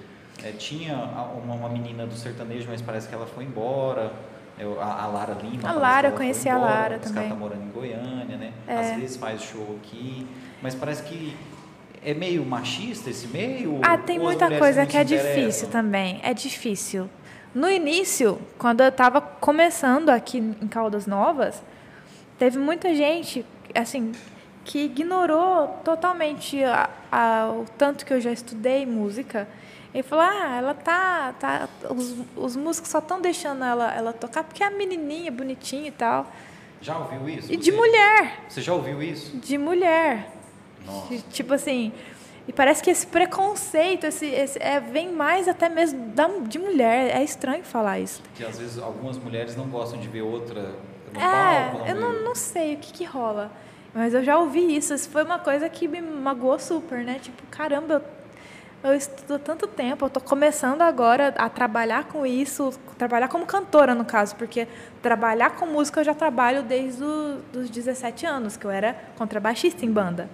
É, tinha uma, uma menina do sertanejo, mas parece que ela foi embora. É, a, a Lara Lima. A Lara, que eu conheci foi a embora, Lara que também. Ela tá morando em Goiânia, né? É. Às vezes faz show aqui. Mas parece que é meio machista esse meio? Ah, tem muita coisa que se é difícil também. É difícil. No início, quando eu estava começando aqui em Caldas Novas, teve muita gente, assim, que ignorou totalmente a- a- o tanto que eu já estudei música. E falou, ah, ela tá. tá os, os músicos só estão deixando ela, ela tocar porque é a menininha, bonitinha e tal. Já ouviu isso? E de Você- mulher, Você já ouviu isso? de mulher. Nossa. Tipo assim, e parece que esse preconceito esse, esse, é, vem mais até mesmo da, de mulher. É estranho falar isso. Que às vezes algumas mulheres não gostam de ver outra no é, palco. eu não, não sei o que, que rola. Mas eu já ouvi isso. Isso foi uma coisa que me magoou super, né? Tipo, caramba, eu, eu estudo há tanto tempo, eu tô começando agora a trabalhar com isso, trabalhar como cantora, no caso, porque trabalhar com música eu já trabalho desde os 17 anos, que eu era contrabaixista em banda.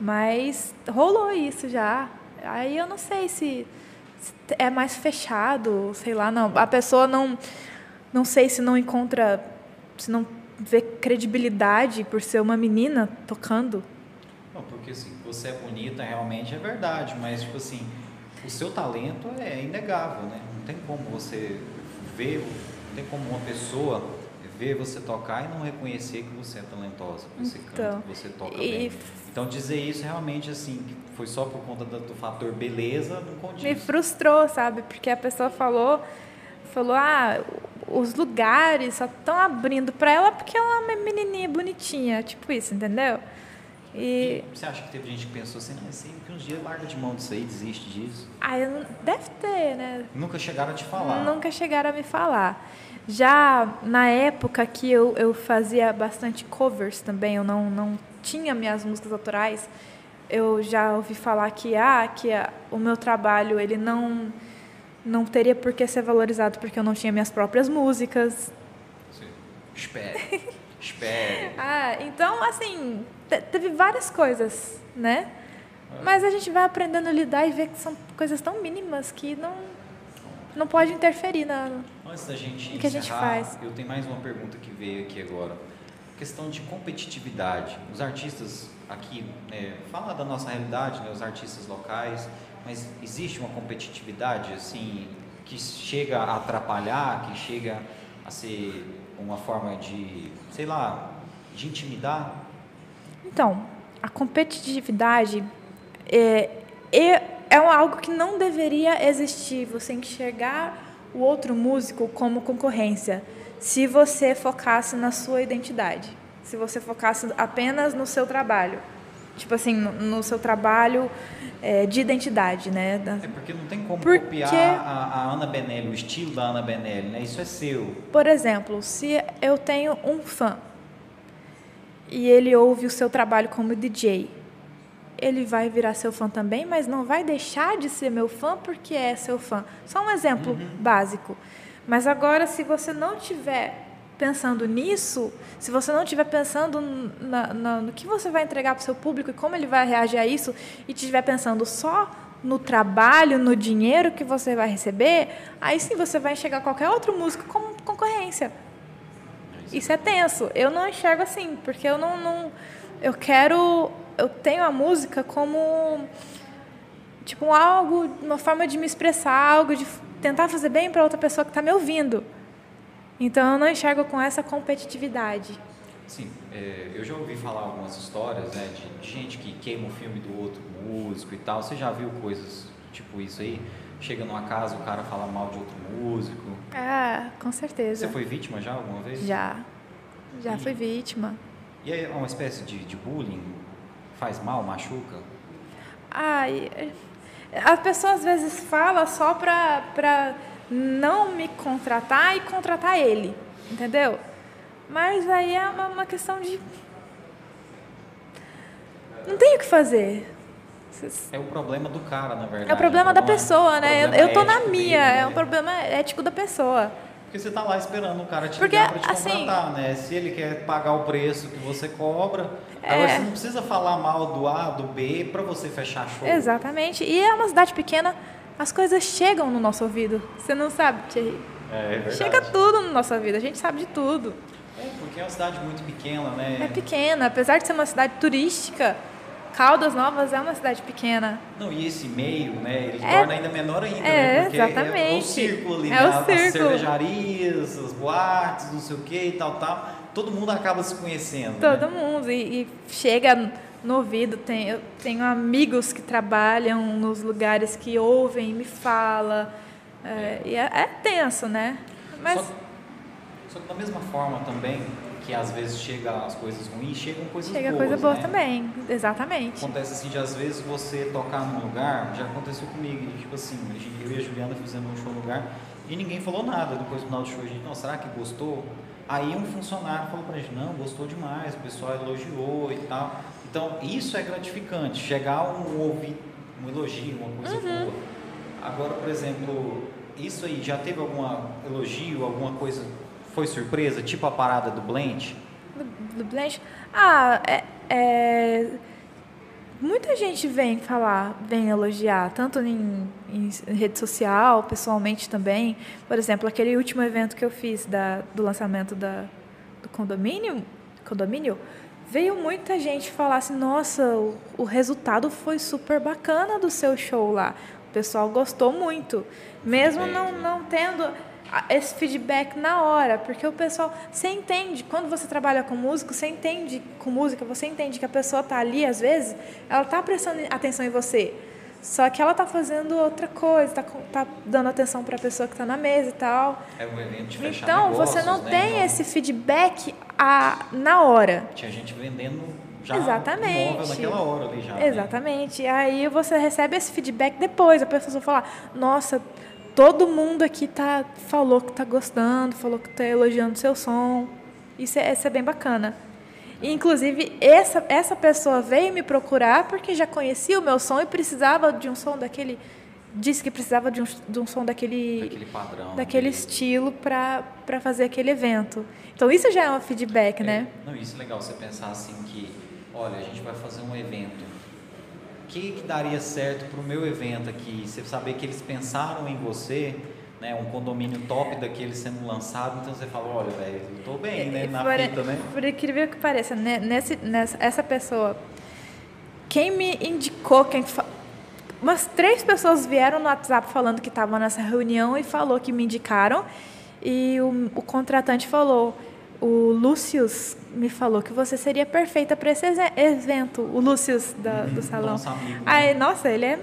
Mas rolou isso já. Aí eu não sei se, se é mais fechado, sei lá, não. A pessoa não não sei se não encontra, se não vê credibilidade por ser uma menina tocando. Porque assim, você é bonita, realmente é verdade, mas tipo assim, o seu talento é inegável, né? Não tem como você ver, não tem como uma pessoa ver você tocar e não reconhecer que você é talentosa, que você Então, canta, que você toca e- bem. Então dizer isso realmente assim, foi só por conta do, do fator beleza, não Me condiz. frustrou, sabe? Porque a pessoa falou, falou, ah, os lugares só estão abrindo para ela porque ela é uma menininha bonitinha, tipo isso, entendeu? E E você acha que teve gente que pensou assim, não, assim, que uns dias larga de mão disso aí, desiste disso? ah, eu não- deve ter, né? Nunca chegaram a te falar. Nunca chegaram a me falar. Já na época que eu, eu fazia bastante covers também, eu não, não tinha minhas músicas autorais, eu já ouvi falar que, ah, que o meu trabalho ele não, não teria por que ser valorizado porque eu não tinha minhas próprias músicas. Você- Espere, [LAUGHS] espere. [LAUGHS] Ah, então, assim, te- teve várias coisas, né? Mas a gente vai aprendendo a lidar e ver que são coisas tão mínimas que não, não pode interferir na, Antes da gente que a gente encerrar, faz? eu tenho mais uma pergunta que veio aqui agora. Questão de competitividade. Os artistas aqui, é, fala da nossa realidade, né, os artistas locais, mas existe uma competitividade assim que chega a atrapalhar, que chega a ser uma forma de, sei lá, de intimidar? Então, a competitividade é, é, é algo que não deveria existir. Você enxergar o outro músico como concorrência, se você focasse na sua identidade, se você focasse apenas no seu trabalho. Tipo assim, no, no seu trabalho é, de identidade, né? Da- É porque não tem como Porque- copiar a, a Ana Benelli, o estilo da Ana Benelli, né? Isso é seu. Por exemplo, se eu tenho um fã e ele ouve o seu trabalho como DJ, ele vai virar seu fã também, mas não vai deixar de ser meu fã porque é seu fã. Só um exemplo básico. Mas agora, se você não tiver pensando nisso, se você não estiver pensando na- na- no que você vai entregar para o seu público e como ele vai reagir a isso, e estiver pensando só no trabalho, no dinheiro que você vai receber, aí sim você vai enxergar qualquer outro músico como concorrência. Isso é tenso. Eu não enxergo assim, porque eu não, não eu quero, eu tenho a música como tipo algo, uma forma de me expressar, algo de tentar fazer bem para outra pessoa que está me ouvindo. Então eu não enxergo com essa competitividade. Sim, é, eu já ouvi falar algumas histórias né, de, de gente que queima o filme do outro músico e tal. Você já viu coisas tipo isso aí? chega numa casa o cara fala mal de outro músico. Ah, com certeza. Você foi vítima já alguma vez? Já. Já E- fui vítima. E é uma espécie de, de bullying? Faz mal, machuca? Ai, a pessoa às vezes fala só pra, pra não me contratar e contratar ele, entendeu? Mas aí é uma, uma questão de. Não tem o que fazer. É o problema do cara, na verdade. É o problema da pessoa, né? Eu, eu tô na minha, dele, é né? um problema ético da pessoa. Porque você tá lá esperando o cara te Porque, ligar pra te assim- contratar, né? Se ele quer pagar o preço que você cobra, É. agora você não precisa falar mal do A, do B pra você fechar show. Exatamente. E é uma cidade pequena, as coisas chegam no nosso ouvido. Você não sabe, Thierry? É, é verdade. Chega tudo na nossa vida, a gente sabe de tudo. É, porque é uma cidade muito pequena, né? É pequena, apesar de ser uma cidade turística, Caldas Novas é uma cidade pequena. Não, e esse meio, né? Ele É- torna ainda menor ainda, é, né? Porque é o exatamente. círculo ali, É né? o As círculo. cervejarias, as boates, não sei o que e tal, tal. Todo mundo acaba se conhecendo. Todo né? mundo. E, e chega no ouvido. Tem, eu tenho amigos que trabalham nos lugares que ouvem e me falam. É, e é, é tenso, né? Mas Só, só que da mesma forma também, que às vezes chega as coisas ruins, chegam coisas chega boas. coisa boa né? também. Exatamente. Acontece assim de às vezes você tocar num lugar, já aconteceu comigo, tipo assim, eu e a Juliana fizemos um show no lugar e ninguém falou nada depois do final do show. A gente, não, será que gostou? Aí um funcionário falou pra gente, não, gostou demais, o pessoal elogiou e tal. Então isso é gratificante, chegar um ouvir um elogio, uma coisa Uhum. boa. Agora, por exemplo, isso aí, já teve algum elogio, alguma coisa, foi surpresa, tipo a parada do Blend? Do, do Blanche? Ah, é, é- Muita gente vem falar, vem elogiar, tanto em, em rede social, pessoalmente também. Por exemplo, aquele último evento que eu fiz da, do lançamento da, do condomínio, condomínio, veio muita gente falar assim, nossa, o, o resultado foi super bacana do seu show lá. O pessoal gostou muito. Mesmo não, não tendo esse feedback na hora, porque o pessoal, você entende, quando você trabalha com músico, você entende com música, você entende que a pessoa tá ali, às vezes, ela tá prestando atenção em você. Só que ela tá fazendo outra coisa, tá, tá dando atenção para a pessoa que tá na mesa e tal. É um evento de fechar Então, negócios, você não né? tem Então, esse feedback a, na hora. Tinha gente vendendo já Exatamente. imóvel naquela hora ali já. né? Exatamente. E aí você recebe esse feedback depois. A pessoa fala, nossa, todo mundo aqui tá, falou que tá gostando, falou que tá elogiando seu som. Isso é, isso é bem bacana. E, inclusive, essa, essa pessoa veio me procurar porque já conhecia o meu som e precisava de um som daquele. Disse que precisava de um, de um som daquele, Daquele padrão. daquele estilo para fazer aquele evento. Então, isso já é um feedback, É, né? Não, isso é legal você pensar assim que, olha, a gente vai fazer um evento. O que, que daria certo para o meu evento aqui? Você saber que eles pensaram em você, né? Um condomínio top daquele sendo lançado, então você fala, olha, velho, tô bem, né? Na por, fita, né? por incrível que pareça, né, nesse, nessa, essa pessoa, quem me indicou, quem umas três pessoas vieram no WhatsApp falando que estavam nessa reunião e falou que me indicaram. E o, o contratante falou, o Lúcius me falou que você seria perfeita para esse evento, o Lúcius da- do salão. Nosso amigo, né? Aí, nossa, ele é.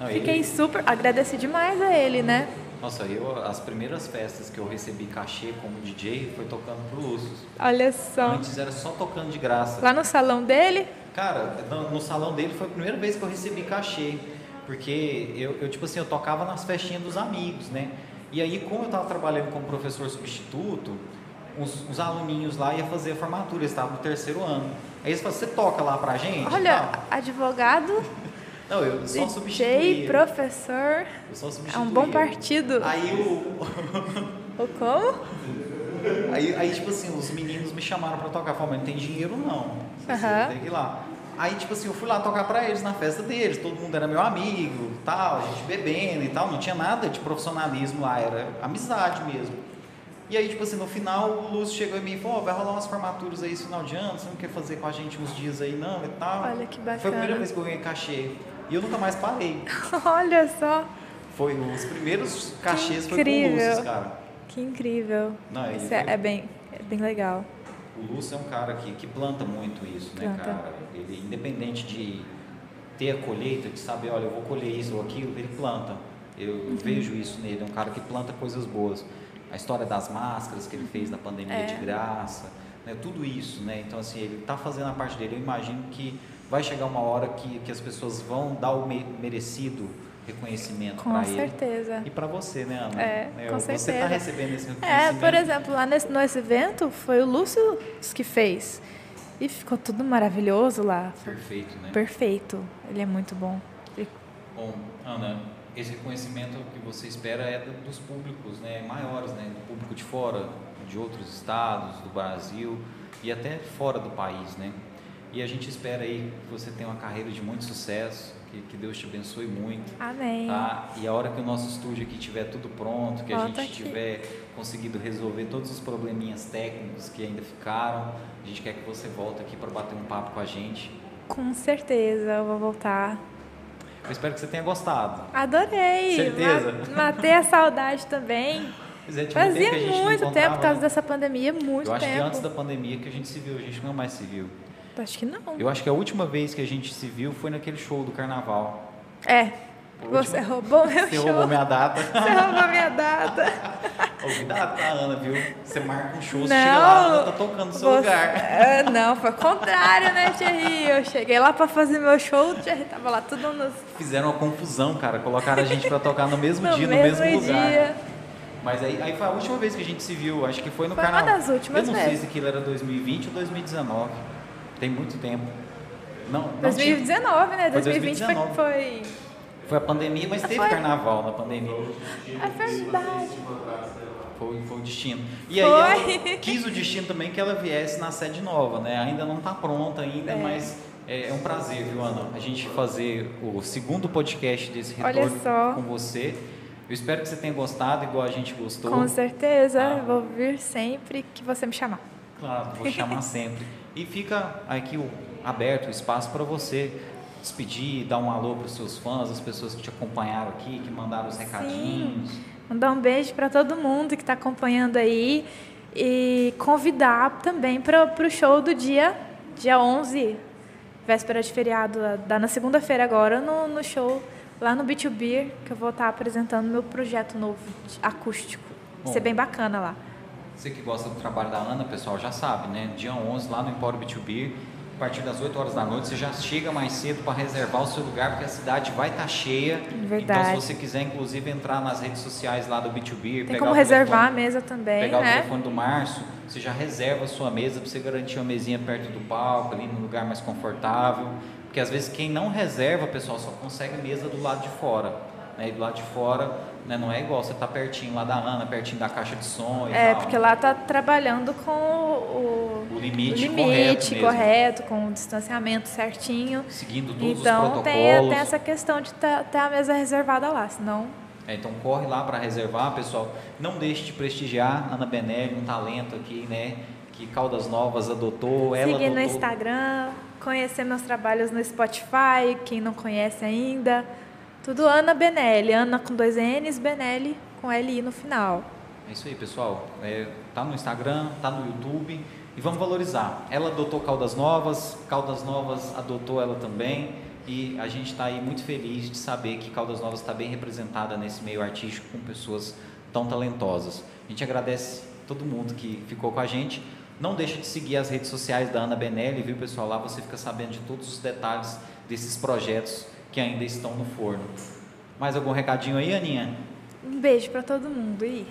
Não, Fiquei ele- super. Agradeci demais a ele, né? Nossa, eu, as primeiras festas que eu recebi cachê como DJ foi tocando pro Lúcio. Olha só. Antes era só tocando de graça. Lá no salão dele, Cara, no, no salão dele foi a primeira vez que eu recebi cachê. Porque eu, eu, tipo assim, eu tocava nas festinhas dos amigos, né? E aí, como eu tava trabalhando como professor substituto, os, os aluninhos lá iam fazer a formatura, eles estavam no terceiro ano. Aí eles falaram, você toca lá pra gente? olha, advogado, [LAUGHS] Não, eu só DJ, substituía. professor. Eu só É substituía. um bom partido. Aí o, Ou como? Aí, aí, tipo assim, os meninos me chamaram pra tocar. Falaram, mas não tem dinheiro não. Você Aham. tem que ir lá. Aí, tipo assim, eu fui lá tocar pra eles na festa deles. Todo mundo era meu amigo, tal, a gente bebendo e tal. Não tinha nada de profissionalismo lá, era amizade mesmo. E aí, tipo assim, no final, o Lúcio chegou em mim e falou, ó, vai rolar umas formaturas aí esse final de ano, você não quer fazer com a gente uns dias aí não e tal. Olha que Foi a bacana. primeira vez que eu ganhei cachê. E eu nunca mais parei. [LAUGHS] Olha só, Foi os primeiros cachês foi com o. Lúcio, cara. que incrível. Não, Isso é, foi- é bem, é bem legal. O Lúcio é um cara que, que planta muito isso, né, Planta. cara? Ele, independente de ter a colheita, de saber, olha, eu vou colher isso ou aquilo, ele planta. Eu Uhum. vejo isso nele, é um cara que planta coisas boas. A história das máscaras que ele fez na pandemia É. de graça, né? tudo isso, né? Então, assim, ele está fazendo a parte dele. Eu imagino que vai chegar uma hora que, que as pessoas vão dar o me- merecido reconhecimento Com para ele. certeza. E para você, né, Ana? É, Né, com Você está certeza. recebendo esse É, reconhecimento. por exemplo, lá nesse, nesse evento foi o Lúcio que fez. E ficou tudo maravilhoso lá. Perfeito, né? Perfeito. Ele é muito bom. Ele- Bom, Ana, esse reconhecimento que você espera é do- dos públicos né, maiores, né, do público de fora, de outros estados, do Brasil e até fora do país, né? E a gente espera aí que você tenha uma carreira de muito sucesso, que, que Deus te abençoe muito, Amém. tá? E a hora que o nosso estúdio aqui estiver tudo pronto, que a Volta gente aqui. tiver conseguido resolver todos os probleminhas técnicos que ainda ficaram, a gente quer que você volte aqui para bater um papo com a gente. Com certeza, eu vou voltar. Eu espero que você tenha gostado. Adorei. Certeza? Ma- Matei a saudade também. Pois é, tinha tempo Fazia a gente não muito tempo por causa dessa pandemia, muito Eu acho tempo. que antes da pandemia que a gente se viu, a gente não mais se viu. Acho que não. Eu acho que a última vez que a gente se viu foi naquele show do carnaval. É. A Você última- roubou meu Você show. roubou minha data. [LAUGHS] Você roubou minha data. [LAUGHS] Ô, Cuidado com a Ana, viu? Você marca um show, você Não, chega lá, Ana tá tocando no seu Você- lugar. É, não, foi o contrário, né, Thierry? Eu cheguei lá pra fazer meu show, o Thierry tava lá tudo nos, Fizeram uma confusão, cara. Colocaram a gente pra tocar no mesmo [LAUGHS] no dia, mesmo, no mesmo lugar. dia. Mas aí, aí foi a última vez que a gente se viu, acho que foi no Foi uma das últimas Eu não sei vezes. se aquilo era 2020 ou 2019. Tem muito tempo. Não, não tinha- 2019, né? Foi 2020 foi, 2019. foi... Foi a pandemia, mas teve Foi. carnaval na pandemia. É verdade. Foi, foi o destino. E aí ela quis o destino também que ela viesse na sede nova, né? Ainda não está pronta ainda, É. mas é, é um prazer, viu, Ana? A gente fazer o segundo podcast desse retorno com você. Eu espero que você tenha gostado, igual a gente gostou. Com certeza, Ah. vou vir sempre que você me chamar. Claro, vou chamar sempre. [LAUGHS] E fica aqui o, aberto o espaço para você despedir, dar um alô para os seus fãs, as pessoas que te acompanharam aqui, que mandaram os recadinhos. Mandar um beijo para todo mundo que está acompanhando aí e convidar também para o show do dia, dia 11, véspera de feriado, dá na segunda-feira agora, no, no show lá no B2B, que eu vou estar apresentando meu projeto novo acústico. Vai ser bem bacana lá. Você que gosta do trabalho da Ana, pessoal, já sabe, né? Dia 11, lá no Empório B2B, a partir das 8 horas da noite, você já chega mais cedo para reservar o seu lugar, porque a cidade vai estar cheia. Verdade. Então, se você quiser, inclusive, entrar nas redes sociais lá do B2B, Tem pegar como o reservar a telefone- mesa também, pegar o né? telefone do Márcio, você já reserva a sua mesa para você garantir uma mesinha perto do palco, ali no lugar mais confortável. Porque às vezes quem não reserva, pessoal, só consegue mesa do lado de fora. Né? E do lado de fora né, não é igual você tá pertinho lá da Ana, pertinho da caixa de som É, tal. porque lá tá trabalhando com o, O limite o correto limite mesmo. correto, com o distanciamento certinho. Seguindo todos Então os tem, protocolos. tem essa questão de ter, ter a mesa reservada lá, senão É, então corre lá para reservar, pessoal. Não deixe de prestigiar Ana Benelli, um talento aqui, né? Que Caldas Novas adotou. Seguir no adotou. Instagram, conhecer meus trabalhos no Spotify, quem não conhece ainda. Tudo Ana Benelli, Ana com dois N's, Benelli com L-I no final. É isso aí, pessoal. É, tá no Instagram, tá no YouTube e vamos valorizar. Ela adotou Caldas Novas, Caldas Novas adotou ela também e a gente está aí muito feliz de saber que Caldas Novas está bem representada nesse meio artístico com pessoas tão talentosas. A gente agradece todo mundo que ficou com a gente. Não deixa de seguir as redes sociais da Ana Benelli, viu, pessoal? Lá você fica sabendo de todos os detalhes desses projetos que ainda estão no forno. Mais algum recadinho aí, Aninha? Um beijo pra todo mundo e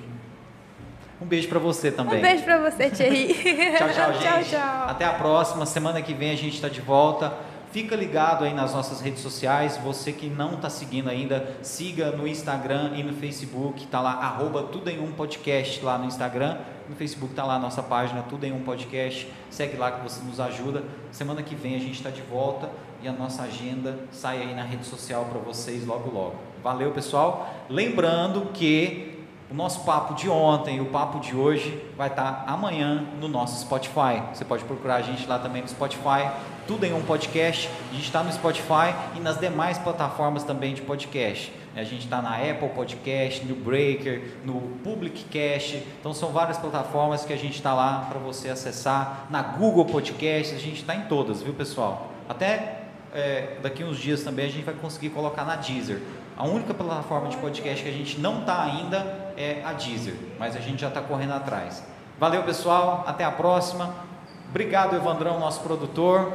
Um beijo para você também. um beijo pra você, Thierry. [LAUGHS] Tchau, tchau, [LAUGHS] gente. tchau, tchau. Até a próxima. Semana que vem a gente está de volta. Fica ligado aí nas nossas redes sociais. Você que não está seguindo ainda, siga no Instagram e no Facebook. Tá lá, arroba Tudo em Um Podcast lá no Instagram. No Facebook tá lá a nossa página Tudo em Um Podcast. Segue lá que você nos ajuda. Semana que vem a gente está de volta e a nossa agenda sai aí na rede social para vocês logo logo. Valeu, pessoal. Lembrando que o nosso papo de ontem e o papo de hoje vai estar amanhã no nosso Spotify. Você pode procurar a gente lá também no Spotify. Tudo em um podcast. A gente está no Spotify e nas demais plataformas também de podcast. A gente está na Apple Podcast, no Breaker, no Public Cast. Então são várias plataformas que a gente está lá para você acessar. Na Google Podcast, a gente está em todas, viu pessoal? Até é, daqui uns dias também a gente vai conseguir colocar na Deezer. A única plataforma de podcast que a gente não está ainda é a Deezer, mas a gente já está correndo atrás. Valeu, pessoal. Até a próxima. Obrigado, Evandrão, nosso produtor.